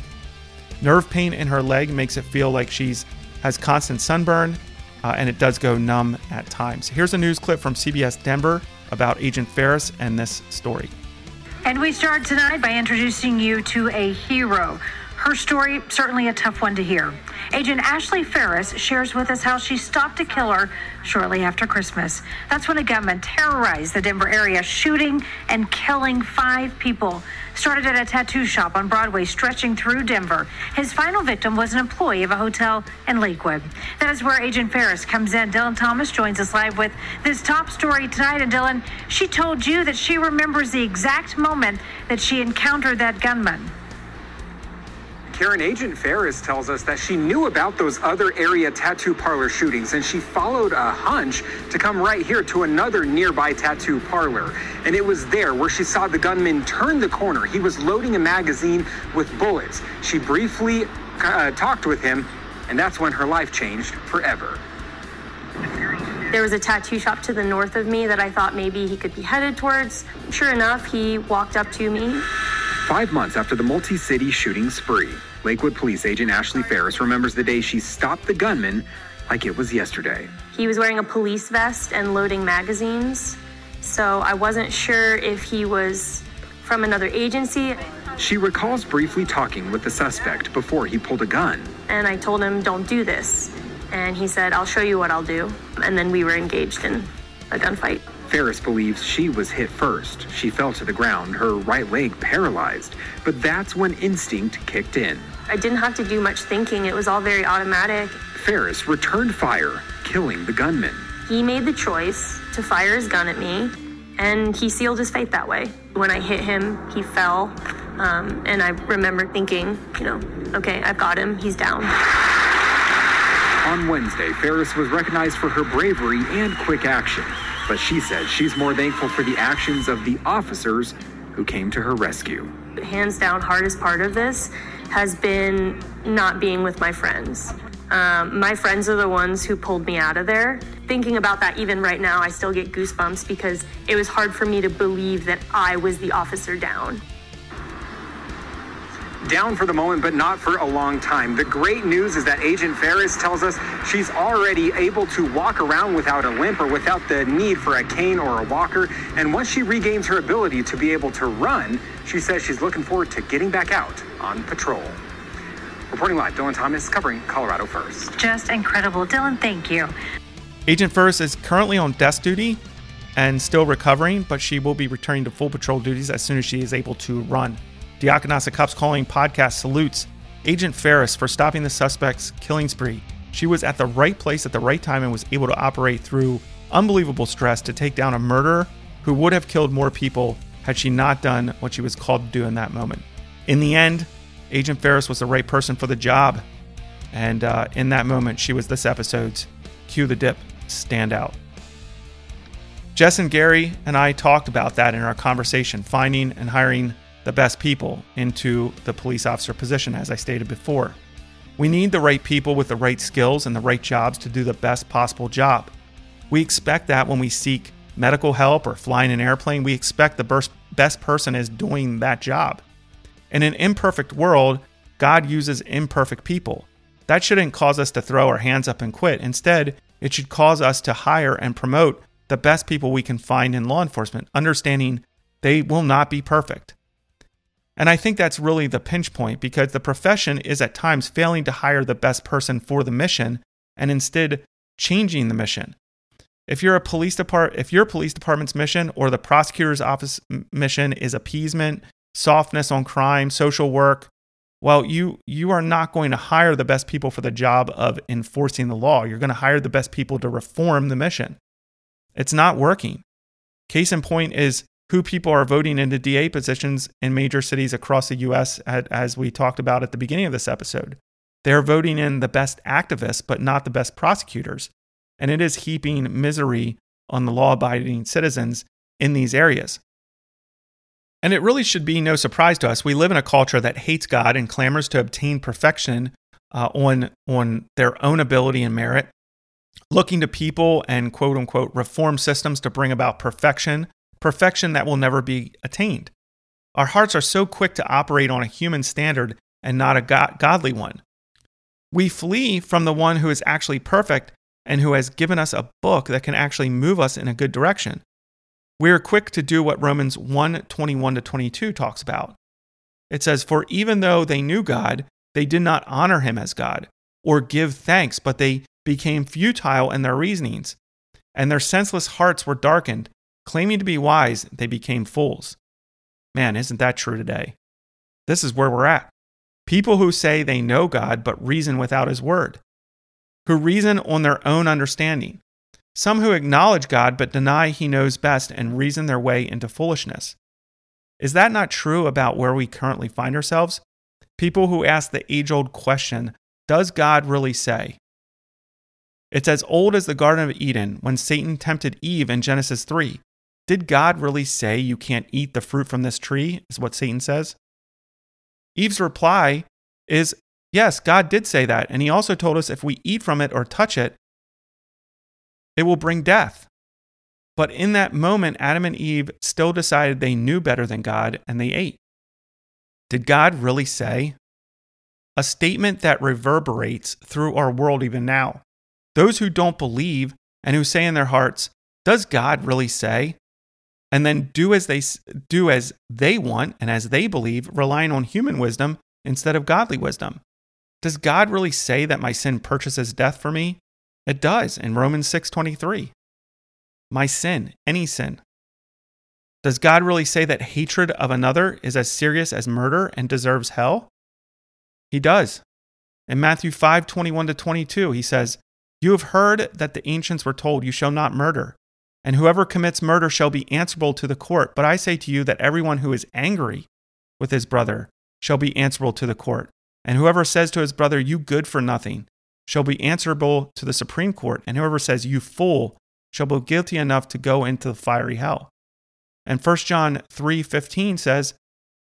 [SPEAKER 1] Nerve pain in her leg makes it feel like she's has constant sunburn, uh, and it does go numb at times. Here's a news clip from CBS Denver about Agent Ferris and this story.
[SPEAKER 6] And we start tonight by introducing you to a hero Her story, certainly a tough one to hear. Agent Ashley Ferris shares with us how she stopped a killer shortly after Christmas. That's when a gunman terrorized the Denver area, shooting and killing five people. Started at a tattoo shop on Broadway, stretching through Denver. His final victim was an employee of a hotel in Lakewood. That is where Agent Ferris comes in. Dylan Thomas joins us live with this top story tonight. And Dylan, she told you that she remembers the exact moment that she encountered that gunman.
[SPEAKER 7] Karen Agent Ferris tells us that she knew about those other area tattoo parlor shootings and she followed a hunch to come right here to another nearby tattoo parlor. And it was there where she saw the gunman turn the corner. He was loading a magazine with bullets. She briefly uh, talked with him, and that's when her life changed forever.
[SPEAKER 8] There was a tattoo shop to the north of me that I thought maybe he could be headed towards. Sure enough, he walked up to me.
[SPEAKER 7] Five months after the multi city shooting spree, Lakewood Police Agent Ashley Ferris remembers the day she stopped the gunman like it was yesterday.
[SPEAKER 8] He was wearing a police vest and loading magazines, so I wasn't sure if he was from another agency.
[SPEAKER 7] She recalls briefly talking with the suspect before he pulled a gun.
[SPEAKER 8] And I told him, don't do this. And he said, I'll show you what I'll do. And then we were engaged in a gunfight.
[SPEAKER 7] Ferris believes she was hit first. She fell to the ground, her right leg paralyzed. But that's when instinct kicked in.
[SPEAKER 8] I didn't have to do much thinking, it was all very automatic.
[SPEAKER 7] Ferris returned fire, killing the gunman.
[SPEAKER 8] He made the choice to fire his gun at me, and he sealed his fate that way. When I hit him, he fell, um, and I remember thinking, you know, okay, I've got him, he's down.
[SPEAKER 7] On Wednesday, Ferris was recognized for her bravery and quick action. But she says she's more thankful for the actions of the officers who came to her rescue.
[SPEAKER 8] Hands down, hardest part of this has been not being with my friends. Um, my friends are the ones who pulled me out of there. Thinking about that even right now, I still get goosebumps because it was hard for me to believe that I was the officer down
[SPEAKER 7] down for the moment, but not for a long time. The great news is that Agent Ferris tells us she's already able to walk around without a limp or without the need for a cane or a walker. And once she regains her ability to be able to run, she says she's looking forward to getting back out on patrol. Reporting live, Dylan Thomas covering Colorado First.
[SPEAKER 6] Just incredible. Dylan, thank you.
[SPEAKER 1] Agent Ferris is currently on desk duty and still recovering, but she will be returning to full patrol duties as soon as she is able to run. Diakonasa Cops Calling podcast salutes Agent Ferris for stopping the suspect's killing spree. She was at the right place at the right time and was able to operate through unbelievable stress to take down a murderer who would have killed more people had she not done what she was called to do in that moment. In the end, Agent Ferris was the right person for the job. And uh, in that moment, she was this episode's cue the dip standout. Jess and Gary and I talked about that in our conversation, finding and hiring the best people into the police officer position, as I stated before. We need the right people with the right skills and the right jobs to do the best possible job. We expect that when we seek medical help or flying an airplane, we expect the best person is doing that job. In an imperfect world, God uses imperfect people. That shouldn't cause us to throw our hands up and quit. Instead, it should cause us to hire and promote the best people we can find in law enforcement, understanding they will not be perfect. And I think that's really the pinch point because the profession is at times failing to hire the best person for the mission and instead changing the mission. If you're a police depart if your police department's mission or the prosecutor's office mission is appeasement, softness on crime, social work, well, you you are not going to hire the best people for the job of enforcing the law. You're going to hire the best people to reform the mission. It's not working. Case in point is who people are voting into DA positions in major cities across the US, as we talked about at the beginning of this episode. They're voting in the best activists, but not the best prosecutors. And it is heaping misery on the law abiding citizens in these areas. And it really should be no surprise to us. We live in a culture that hates God and clamors to obtain perfection uh, on, on their own ability and merit, looking to people and quote unquote reform systems to bring about perfection perfection that will never be attained. Our hearts are so quick to operate on a human standard and not a godly one. We flee from the one who is actually perfect and who has given us a book that can actually move us in a good direction. We are quick to do what Romans 1 21 to 22 talks about. It says, For even though they knew God, they did not honor him as God or give thanks, but they became futile in their reasonings, and their senseless hearts were darkened. Claiming to be wise, they became fools. Man, isn't that true today? This is where we're at. People who say they know God but reason without his word, who reason on their own understanding. Some who acknowledge God but deny he knows best and reason their way into foolishness. Is that not true about where we currently find ourselves? People who ask the age old question Does God really say? It's as old as the Garden of Eden when Satan tempted Eve in Genesis 3. Did God really say you can't eat the fruit from this tree? Is what Satan says. Eve's reply is yes, God did say that. And he also told us if we eat from it or touch it, it will bring death. But in that moment, Adam and Eve still decided they knew better than God and they ate. Did God really say? A statement that reverberates through our world even now. Those who don't believe and who say in their hearts, Does God really say? And then do as they do as they want and as they believe, relying on human wisdom instead of godly wisdom. Does God really say that my sin purchases death for me? It does in Romans 6:23. My sin, any sin. Does God really say that hatred of another is as serious as murder and deserves hell? He does. In Matthew 5:21 to 22, he says, "You have heard that the ancients were told, you shall not murder." And whoever commits murder shall be answerable to the court. But I say to you that everyone who is angry with his brother shall be answerable to the court. And whoever says to his brother, You good for nothing, shall be answerable to the Supreme Court. And whoever says, You fool, shall be guilty enough to go into the fiery hell. And 1 John 3:15 says,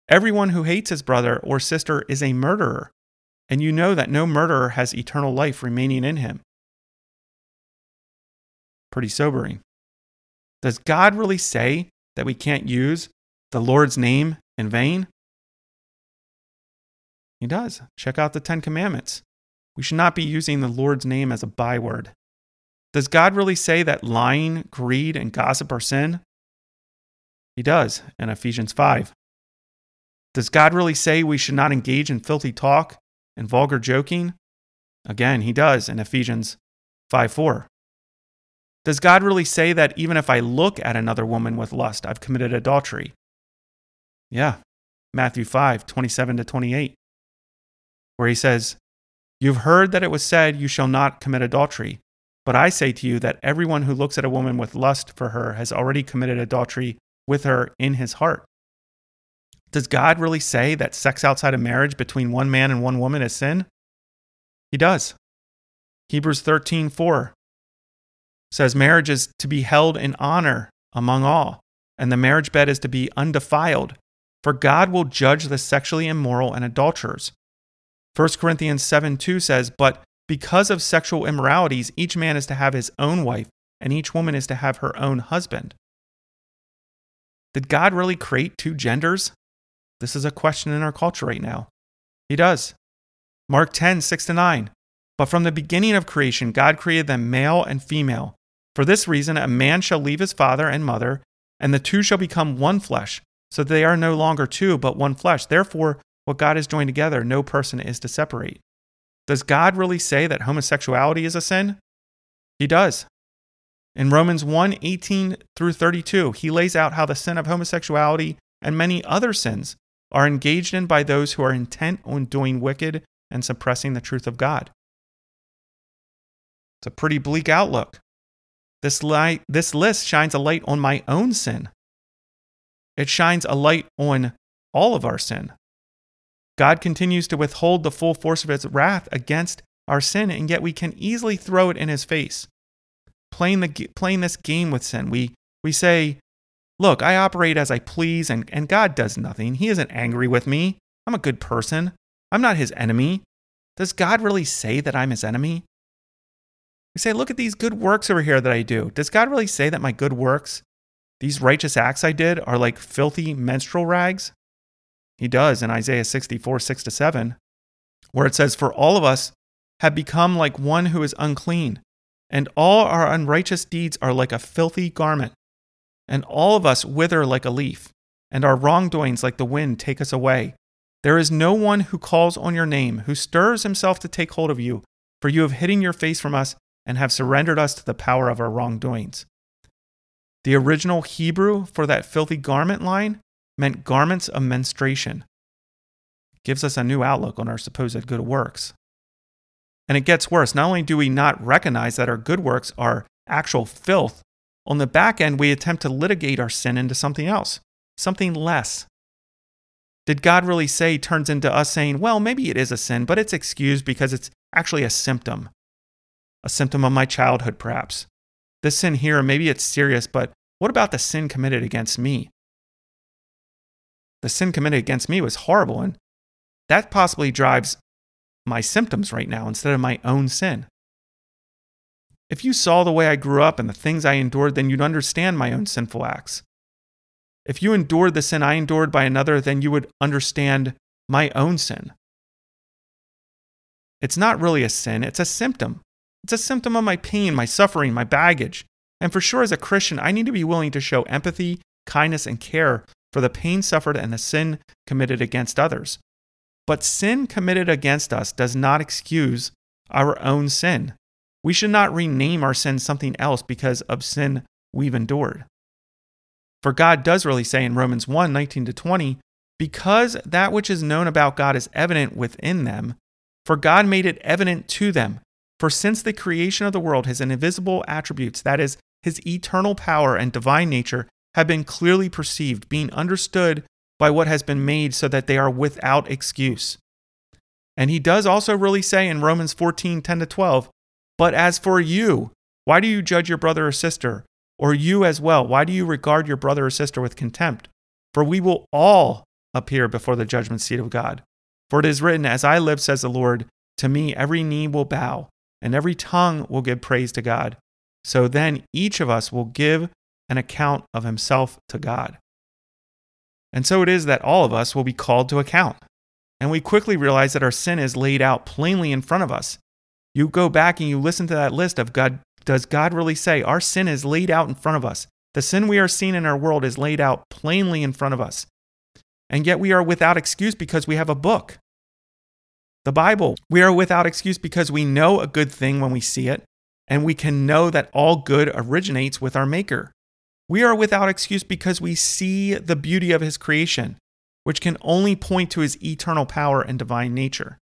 [SPEAKER 1] Everyone who hates his brother or sister is a murderer, and you know that no murderer has eternal life remaining in him. Pretty sobering. Does God really say that we can't use the Lord's name in vain? He does. Check out the Ten Commandments. We should not be using the Lord's name as a byword. Does God really say that lying, greed, and gossip are sin? He does in Ephesians 5. Does God really say we should not engage in filthy talk and vulgar joking? Again, he does in Ephesians 5 4. Does God really say that even if I look at another woman with lust, I've committed adultery? Yeah, Matthew 5, 27 to 28, where he says, You've heard that it was said, You shall not commit adultery. But I say to you that everyone who looks at a woman with lust for her has already committed adultery with her in his heart. Does God really say that sex outside of marriage between one man and one woman is sin? He does. Hebrews 13, 4 says marriage is to be held in honor among all, and the marriage bed is to be undefiled, for God will judge the sexually immoral and adulterers. 1 Corinthians 7 2 says, But because of sexual immoralities, each man is to have his own wife, and each woman is to have her own husband. Did God really create two genders? This is a question in our culture right now. He does. Mark 10 6 to 9. But from the beginning of creation, God created them male and female. For this reason, a man shall leave his father and mother, and the two shall become one flesh, so that they are no longer two, but one flesh. Therefore, what God has joined together, no person is to separate. Does God really say that homosexuality is a sin? He does. In Romans 1 18 through 32, he lays out how the sin of homosexuality and many other sins are engaged in by those who are intent on doing wicked and suppressing the truth of God. It's a pretty bleak outlook. This, light, this list shines a light on my own sin. It shines a light on all of our sin. God continues to withhold the full force of his wrath against our sin, and yet we can easily throw it in his face. Playing, the, playing this game with sin, we, we say, Look, I operate as I please, and, and God does nothing. He isn't angry with me. I'm a good person. I'm not his enemy. Does God really say that I'm his enemy? We say, look at these good works over here that I do. Does God really say that my good works, these righteous acts I did, are like filthy menstrual rags? He does in Isaiah 64, 6 to 7, where it says, For all of us have become like one who is unclean, and all our unrighteous deeds are like a filthy garment. And all of us wither like a leaf, and our wrongdoings like the wind take us away. There is no one who calls on your name, who stirs himself to take hold of you, for you have hidden your face from us and have surrendered us to the power of our wrongdoings. The original Hebrew for that filthy garment line meant garments of menstruation. gives us a new outlook on our supposed good works. And it gets worse. Not only do we not recognize that our good works are actual filth, on the back end, we attempt to litigate our sin into something else, something less. Did God really say turns into us saying, well, maybe it is a sin, but it's excused because it's actually a symptom? A symptom of my childhood, perhaps. This sin here, maybe it's serious, but what about the sin committed against me? The sin committed against me was horrible, and that possibly drives my symptoms right now instead of my own sin. If you saw the way I grew up and the things I endured, then you'd understand my own sinful acts. If you endured the sin I endured by another, then you would understand my own sin. It's not really a sin, it's a symptom. It's a symptom of my pain, my suffering, my baggage. And for sure, as a Christian, I need to be willing to show empathy, kindness, and care for the pain suffered and the sin committed against others. But sin committed against us does not excuse our own sin. We should not rename our sin something else because of sin we've endured. For God does really say in Romans 1 19 to 20, because that which is known about God is evident within them, for God made it evident to them. For since the creation of the world, his invisible attributes, that is, his eternal power and divine nature, have been clearly perceived, being understood by what has been made, so that they are without excuse. And he does also really say in Romans 14 10 to 12, But as for you, why do you judge your brother or sister? Or you as well, why do you regard your brother or sister with contempt? For we will all appear before the judgment seat of God. For it is written, As I live, says the Lord, to me every knee will bow, and every tongue will give praise to God. So then each of us will give an account of himself to God. And so it is that all of us will be called to account. And we quickly realize that our sin is laid out plainly in front of us. You go back and you listen to that list of God, does God really say our sin is laid out in front of us? The sin we are seeing in our world is laid out plainly in front of us. And yet we are without excuse because we have a book. The Bible. We are without excuse because we know a good thing when we see it, and we can know that all good originates with our Maker. We are without excuse because we see the beauty of His creation, which can only point to His eternal power and divine nature.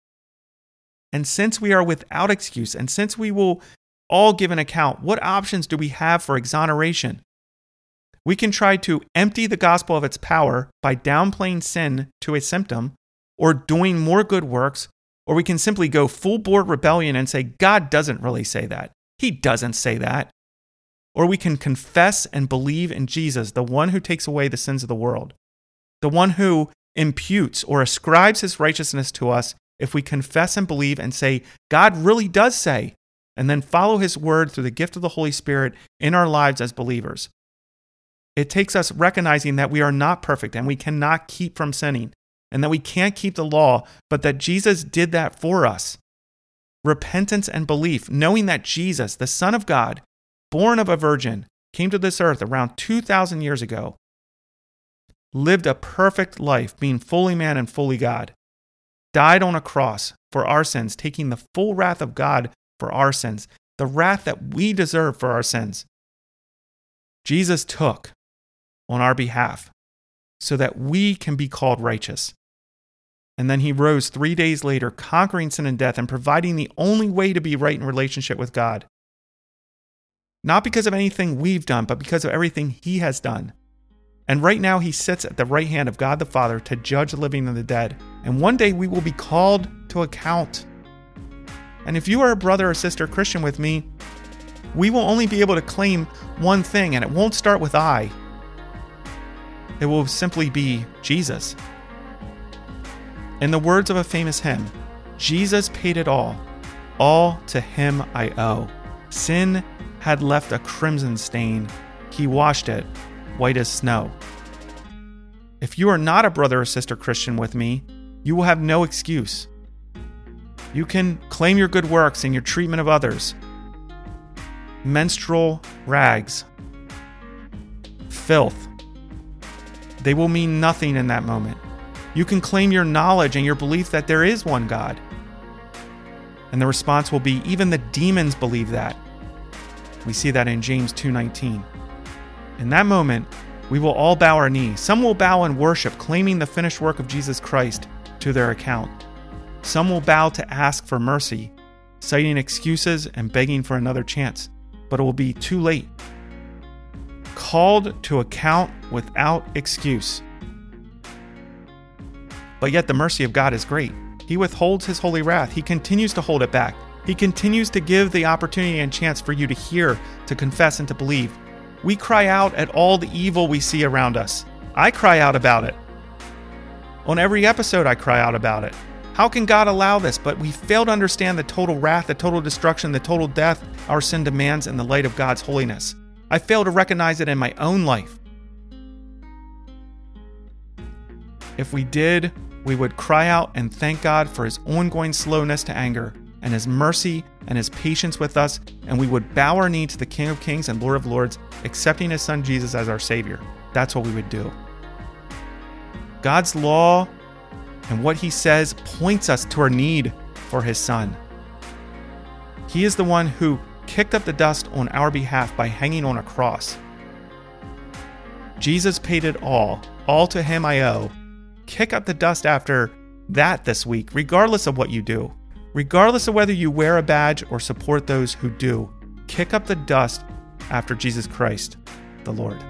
[SPEAKER 1] And since we are without excuse, and since we will all give an account, what options do we have for exoneration? We can try to empty the gospel of its power by downplaying sin to a symptom or doing more good works, or we can simply go full board rebellion and say, God doesn't really say that. He doesn't say that. Or we can confess and believe in Jesus, the one who takes away the sins of the world, the one who imputes or ascribes his righteousness to us if we confess and believe and say, God really does say, and then follow his word through the gift of the Holy Spirit in our lives as believers. It takes us recognizing that we are not perfect and we cannot keep from sinning and that we can't keep the law, but that Jesus did that for us. Repentance and belief, knowing that Jesus, the Son of God, born of a virgin, came to this earth around 2,000 years ago, lived a perfect life, being fully man and fully God, died on a cross for our sins, taking the full wrath of God for our sins, the wrath that we deserve for our sins. Jesus took on our behalf so that we can be called righteous. And then he rose three days later, conquering sin and death and providing the only way to be right in relationship with God not because of anything we've done, but because of everything He has done. And right now, He sits at the right hand of God the Father to judge the living and the dead. And one day we will be called to account. And if you are a brother or sister Christian with me, we will only be able to claim one thing, and it won't start with I. It will simply be Jesus. In the words of a famous hymn, Jesus paid it all. All to him I owe. Sin had left a crimson stain, he washed it white as snow. If you are not a brother or sister Christian with me, you will have no excuse. You can claim your good works and your treatment of others. Menstrual rags, filth, they will mean nothing in that moment. You can claim your knowledge and your belief that there is one God. And the response will be even the demons believe that. We see that in James 2:19. In that moment, we will all bow our knee. Some will bow in worship, claiming the finished work of Jesus Christ to their account. Some will bow to ask for mercy, citing excuses and begging for another chance, but it will be too late. Called to account without excuse. But yet, the mercy of God is great. He withholds his holy wrath, he continues to hold it back. He continues to give the opportunity and chance for you to hear, to confess, and to believe. We cry out at all the evil we see around us. I cry out about it. On every episode, I cry out about it. How can God allow this? But we fail to understand the total wrath, the total destruction, the total death our sin demands in the light of God's holiness. I fail to recognize it in my own life. If we did, we would cry out and thank God for his ongoing slowness to anger and his mercy and his patience with us, and we would bow our knee to the King of Kings and Lord of Lords, accepting his son Jesus as our Savior. That's what we would do. God's law and what he says points us to our need for his son. He is the one who kicked up the dust on our behalf by hanging on a cross. Jesus paid it all. All to him I owe kick up the dust after that this week, regardless of what you do. Regardless of whether you wear a badge or support those who do, kick up the dust after Jesus Christ, the Lord.